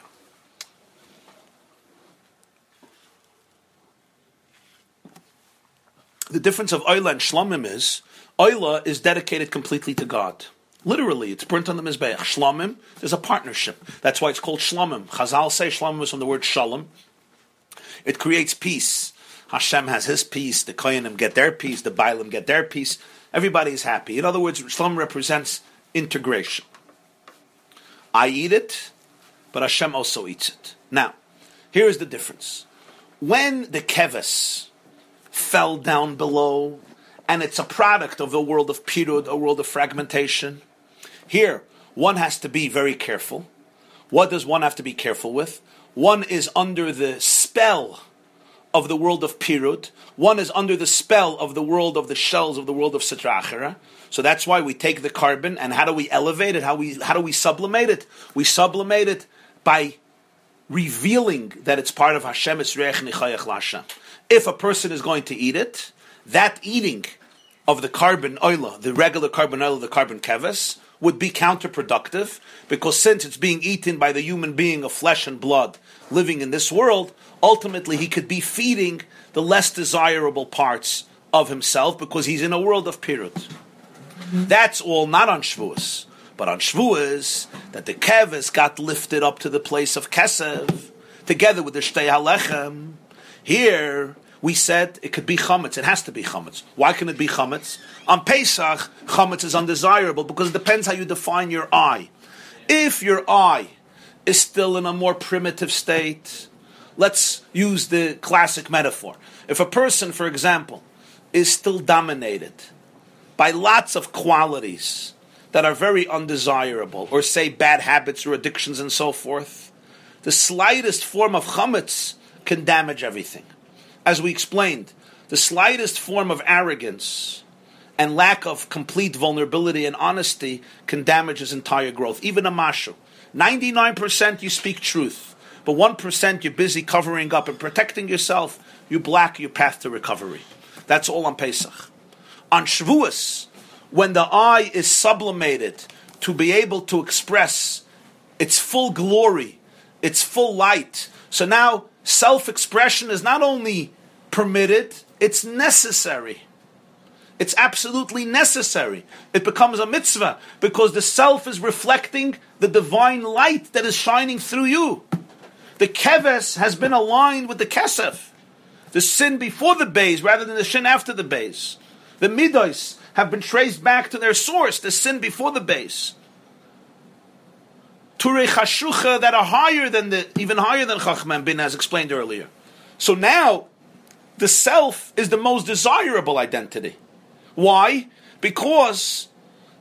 The difference of oila and shlamim is oila is dedicated completely to God. Literally, it's burnt on the Mizbeach. Shlamim, there's a partnership. That's why it's called shlamim. Chazal say shlamim is from the word shalom. It creates peace. Hashem has his peace, the Koyanim get their peace, the Bailim get their peace. Everybody is happy. In other words, shlamim represents integration. I eat it, but Hashem also eats it. Now, here is the difference. When the keves fell down below, and it's a product of the world of pirud, a world of fragmentation, here, one has to be very careful. What does one have to be careful with? One is under the spell of the world of Pirut. One is under the spell of the world of the shells of the world of Sitra Achra. So that's why we take the korban and how do we elevate it? How we how do we sublimate it? We sublimate it by revealing that it's part of Hashem Lashem. If a person is going to eat it, that eating of the korban oil, the regular korban oil, the korban keves, would be counterproductive because since it's being eaten by the human being of flesh and blood living in this world, ultimately he could be feeding the less desirable parts of himself because he's in a world of pirut. That's all not on Shavuos, but on Shavuos that the keves got lifted up to the place of kesev together with the shtei halechem. Here we said it could be chametz. It has to be chametz. Why can it be chametz? On Pesach, chametz is undesirable because it depends how you define your eye. If your eye is still in a more primitive state, let's use the classic metaphor. If a person, for example, is still dominated by lots of qualities that are very undesirable, or say bad habits or addictions and so forth, the slightest form of chametz can damage everything as we explained, the slightest form of arrogance and lack of complete vulnerability and honesty can damage his entire growth. Even a mashu. 99% you speak truth, but 1% you're busy covering up and protecting yourself, you block your path to recovery. That's all on Pesach. On Shavuos, when the eye is sublimated to be able to express its full glory, its full light, so now self expression is not only permitted, it's necessary. It's absolutely necessary. It becomes a mitzvah because the self is reflecting the divine light that is shining through you. The keves has been aligned with the kesev. The sin before the bays rather than the sin after the bays. The midos have been traced back to their source, the sin before the bays. Turei chashucha that are higher than the, even higher than Chachman bin, as explained earlier. So now, the self is the most desirable identity. Why? Because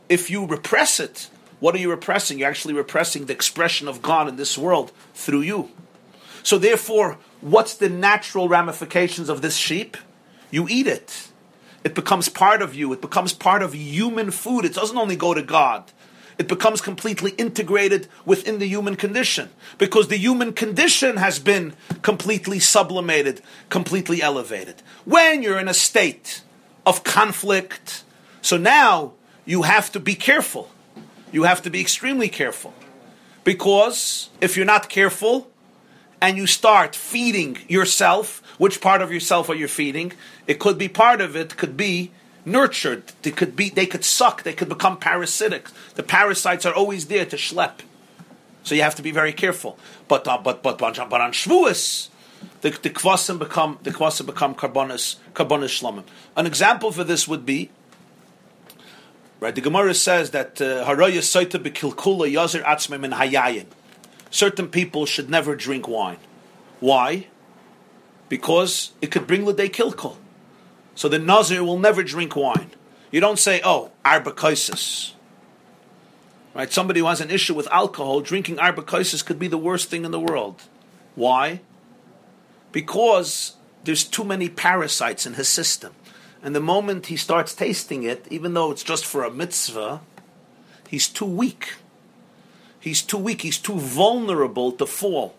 if you repress it, what are you repressing? You're actually repressing the expression of God in this world through you. So therefore, what's the natural ramifications of this sheep? You eat it. It becomes part of you. It becomes part of human food. It doesn't only go to God it becomes completely integrated within the human condition because the human condition has been completely sublimated, completely elevated. When you're in a state of conflict, so now you have to be careful. You have to be extremely careful because if you're not careful and you start feeding yourself, which part of yourself are you feeding? It could be part of it, could be nurtured. They could be, they could suck. They could become parasitic. The parasites are always there to schlep. So you have to be very careful. But uh, but but but, on Shavuos, the the kvasim become the kvasim become korbanos korbanos shlomim. An example for this would be. Right, the Gemara says that uh, haraya soita bekilkula yazir atzmim in hayayin. Certain people should never drink wine. Why? Because it could bring the day kilkul. So the Nazir will never drink wine. You don't say, oh, arbacosis. Right? Somebody who has an issue with alcohol, drinking arbacosis could be the worst thing in the world. Why? Because there's too many parasites in his system. And the moment he starts tasting it, even though it's just for a mitzvah, he's too weak. He's too weak. He's too vulnerable to fall.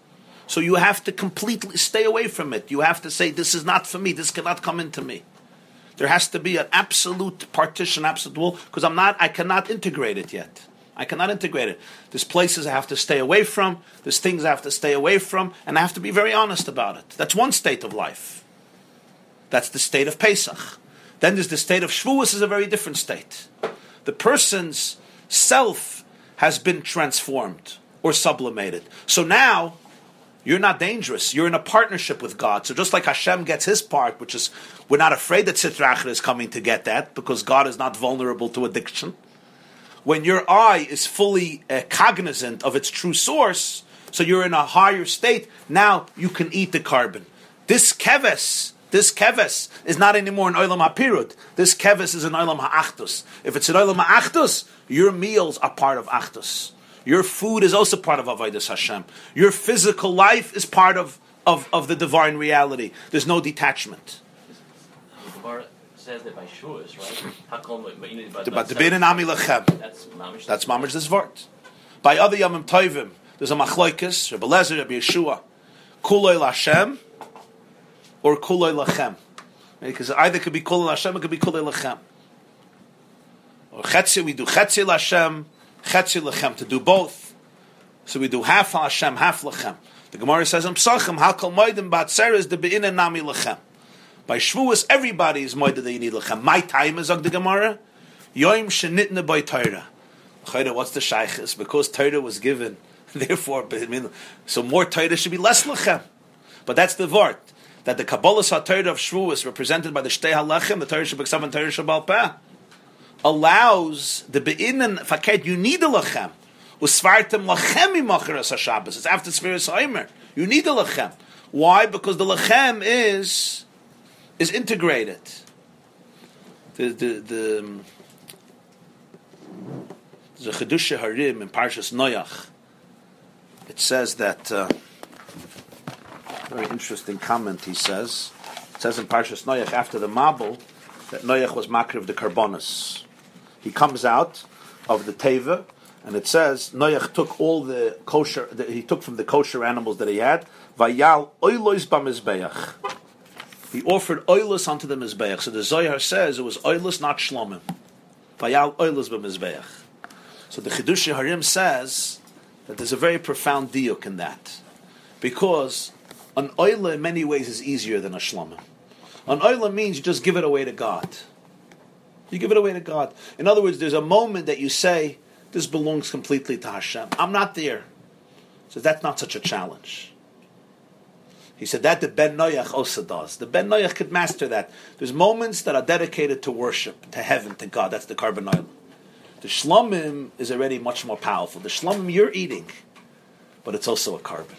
So you have to completely stay away from it. You have to say, this is not for me. This cannot come into me. There has to be an absolute partition, absolute wall, because I'm not, I cannot integrate it yet. I cannot integrate it. There's places I have to stay away from. There's things I have to stay away from, and I have to be very honest about it. That's one state of life. That's the state of Pesach. Then there's the state of Shavuos is a very different state. The person's self has been transformed or sublimated. So now you're not dangerous. You're in a partnership with God. So just like Hashem gets his part, which is we're not afraid that Sitra Achra is coming to get that because God is not vulnerable to addiction. When your eye is fully uh, cognizant of its true source, so you're in a higher state, now you can eat the korban. This keves, this keves is not anymore an oilam ha'pirut. This keves is an oilam ha'achdus. If it's an oilam ha'achdus, your meals are part of achdus. Your food is also part of Avodah Hashem. Your physical life is part of, of, of the divine reality. There's no detachment. Says that by Shuas, right? But the ami lechem. That's mamish. This vart. By other yamim tovim, there's a machloikis, Rabbi Eliezer, Rabbi Yehoshua, kuloi lashem or kuloi lachem. Because either it could be kuloi lashem, it could be kuloi lachem. Or chetzi, we do chetzi lashem, chetzi lachem, to do both. So we do half Hashem, half lachem. The Gemara says in Psachim, hakol moedim batzeres de be'ina nami lachem. By Shavuos, everybody is moed that you need lachem. My time is, the Gemara, yoim shenitne by Torah. Chayda, what's the shaykhis? Because Torah was given, therefore, so more Torah should be less lechem. But that's the vort that the Kabbalah Torah of Shavuos, represented by the Shtei Halechem, the Torah Shebeksav and Torah Shebal Peh allows the be'inan faket you need a lechem. Usvartem lachem imacheres haShabbos. It's after Sfiras Haimer. You need a lechem. Why? Because the lechem is is integrated. The the the um, the Chiddushei HaRim in Parshas Noach. It says that uh, very interesting comment. He says it says in Parshas Noach after the Mabul that Noach was makriv the korbanos. He comes out of the teva, and it says Noach took all the kosher. The, he took from the kosher animals that he had. Vayal oilos b'mizbeach. He offered oilus onto the mizbeach. So the Zohar says it was oilus, not shlomim. Vayal oilus b'mizbeach. So the Chiddushei HaRim says that there's a very profound diuk in that, because an oila in many ways is easier than a shlomim. An oila means you just give it away to God. You give it away to God. In other words, there's a moment that you say, this belongs completely to Hashem. I'm not there. So that's not such a challenge. He said that the Ben Noach also does. The Ben Noach could master that. There's moments that are dedicated to worship, to heaven, to God. That's the korban oil. The shlomim is already much more powerful. The shlomim you're eating, but it's also a korban.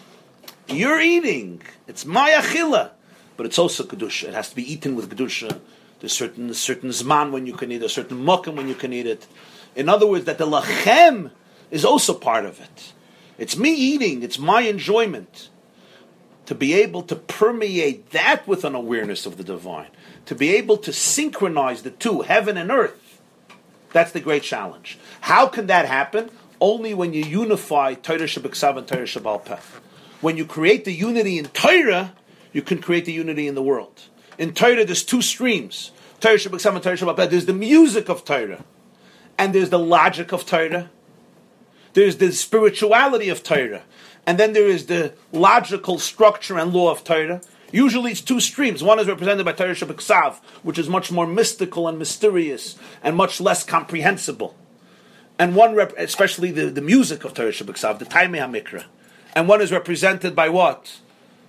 You're eating. It's mayachila, but it's also kedusha. It has to be eaten with kedusha. There's certain certain zman when you can eat a certain mokum when you can eat it. In other words, that the lachem is also part of it. It's me eating. It's my enjoyment. To be able to permeate that with an awareness of the divine, to be able to synchronize the two, heaven and earth, that's the great challenge. How can that happen? Only when you unify Torah Shebeksav and Torah Shebal Peh When you create the unity in Torah, you can create the unity in the world. In Torah, there's two streams. Torah Shebeksav and Torah Shebal Peh There's the music of Torah, and there's the logic of Torah. There's the spirituality of Torah, and then there is the logical structure and law of Torah. Usually it's two streams. One is represented by Torah Shebeksav which is much more mystical and mysterious and much less comprehensible. And one, rep- especially the, the music of Torah Shebeksav the Taimei HaMikra. And one is represented by what?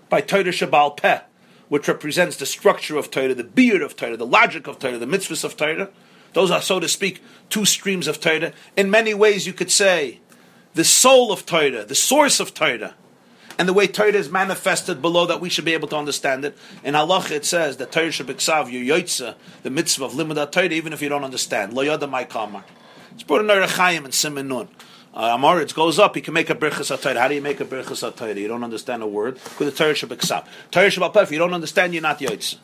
By Torah Shebal Peh, which represents the structure of Torah, the beard of Torah, the logic of Torah, the mitzvahs of Torah. Those are, so to speak, two streams of Torah. In many ways, you could say the soul of Torah, the source of Torah, and the way Torah is manifested below that we should be able to understand it. In Halacha it says that Torah Shebeksav you yoitza, the mitzvah of limud Torah, even if you don't understand. Lo yada my kamar. It's brought in Chaim and Simon Nun. Uh, goes up, he can make a birchas atayr. How do you make a birchas atayr? You don't understand a word. Because the Torah Shabbat Torah Shabbat if you don't understand, you're not yoitza.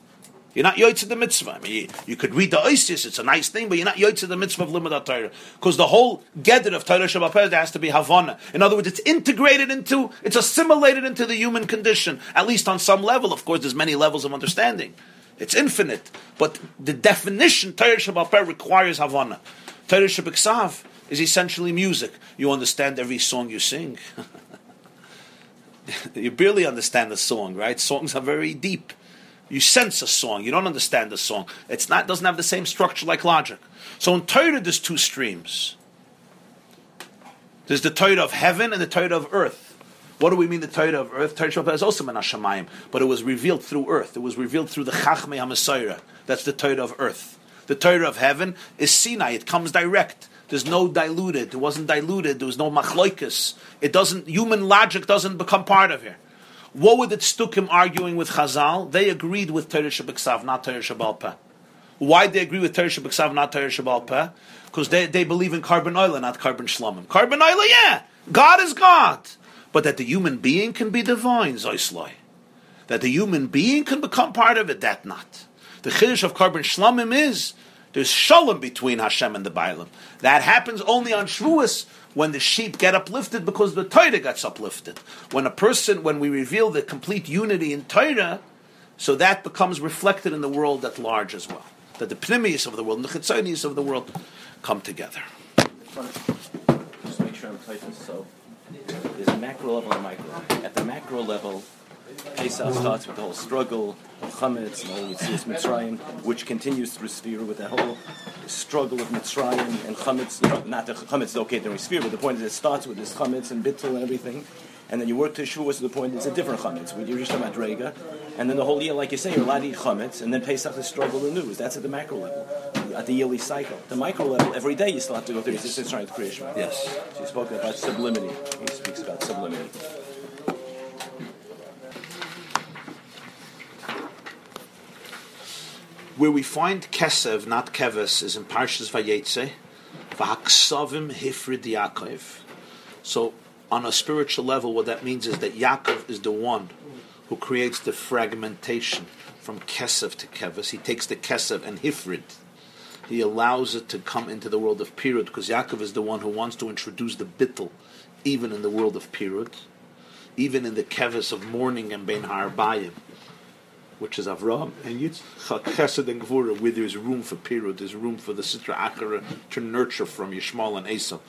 You're not yoitz the mitzvah. I mean, you, you, could read the Isis, it's a nice thing, but you're not yoitz the mitzvah of limud Torah. Because the whole gedder of Torah Shebal Peh there has to be Havana. In other words, it's integrated into, it's assimilated into the human condition, at least on some level. Of course, there's many levels of understanding. It's infinite. But the definition, Torah Shebal Peh requires Havana. Torah Shebeksav is essentially music. You understand every song you sing. you barely understand the song, right? Songs are very deep. You sense a song. You don't understand the song. It's not doesn't have the same structure like logic. So in Torah, there's two streams. There's the Torah of heaven and the Torah of earth. What do we mean the Torah of earth? Torah Shebal Peh is also Menashamayim, but it was revealed through earth. It was revealed through the Chachmei HaMasayra. That's the Torah of earth. The Torah of heaven is Sinai. It comes direct. There's no diluted. It wasn't diluted. There was no machloikus. It doesn't. Human logic doesn't become part of here. What would it Tzedukim arguing with Chazal? They agreed with Torah not Torah Why they agree with Torah not Torah Because they, they believe in korban oil, not korban shlomim. Korban oil, yeah, God is God, but that the human being can be divine, Zoisloi. That the human being can become part of it, that not. The chiddush of korban shlomim is there's shalom between Hashem and the Bailam. That happens only on Shavuos when the sheep get uplifted because the Torah gets uplifted. When a person, when we reveal the complete unity in Torah, so that becomes reflected in the world at large as well. That the pnimius of the world and the chitzonius of the world come together. Just make sure I'm typing. So there's a macro level and micro. At the macro level, Pesach starts with the whole struggle of Chametz and all Yitzias Mitzrayim, which continues through Sphira with the whole struggle of Mitzrayim and Chametz. Not the Chametz is okay during Sphira, but the point is it starts with this Chametz and Bittul and everything. And then you work to Shavuos to the point it's a different chametz with Yerusha Madrega, and then the whole year, like you say, you're allowed to eat chametz, and then Pesach is struggle anew. That's at the macro level, at the yearly cycle. The micro level, every day you still have to go through yes. this trying to creation. Yes. So you spoke about sublimity. He speaks about sublimity. Where we find Kesev, not Keves, is in Parshas Vayetze, V'haksavim hifrid Yaakov. So, on a spiritual level, what that means is that Yaakov is the one who creates the fragmentation from Kesev to Keves. He takes the Kesev and Hifrid. He allows it to come into the world of Pirut, because Yaakov is the one who wants to introduce the Bittel, even in the world of Pirut, even in the Keves of mourning and Ben Harbayim which is Avram, and Yitzchak Chesed and Gvura, where there's room for Pirut, there's room for the Sitra Achara to nurture from Yishmael and Esau.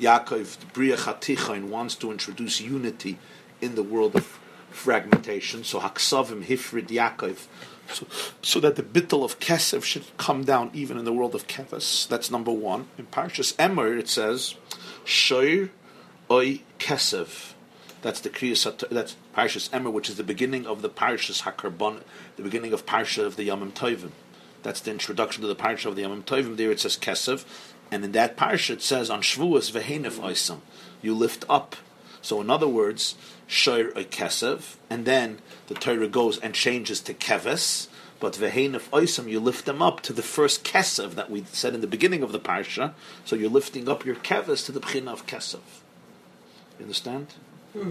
Yaakov, Bria Chatichain, wants to introduce unity in the world of fragmentation. So Haksavim Hifrid Yaakov, so, so that the bittel of Kesev should come down even in the world of Keves. That's number one. In Parshas Emor it says, Shoir Oy Kesev. That's the Kriyas. That's Parshas Emor, which is the beginning of the Parshas Hakarbon, the beginning of Parsha of the Yamim Tovim. That's the introduction to the Parsha of the Yamim Tovim. There it says Kesev, and in that Parsha it says on Shavuos Vehenef Oisam, you lift up. So in other words, Shir a Kesev, and then the Torah goes and changes to Keves. But Vehenef Oisam, you lift them up to the first Kesev that we said in the beginning of the Parsha. So you're lifting up your Keves to the Bechina of Kesev. You understand? Hmm.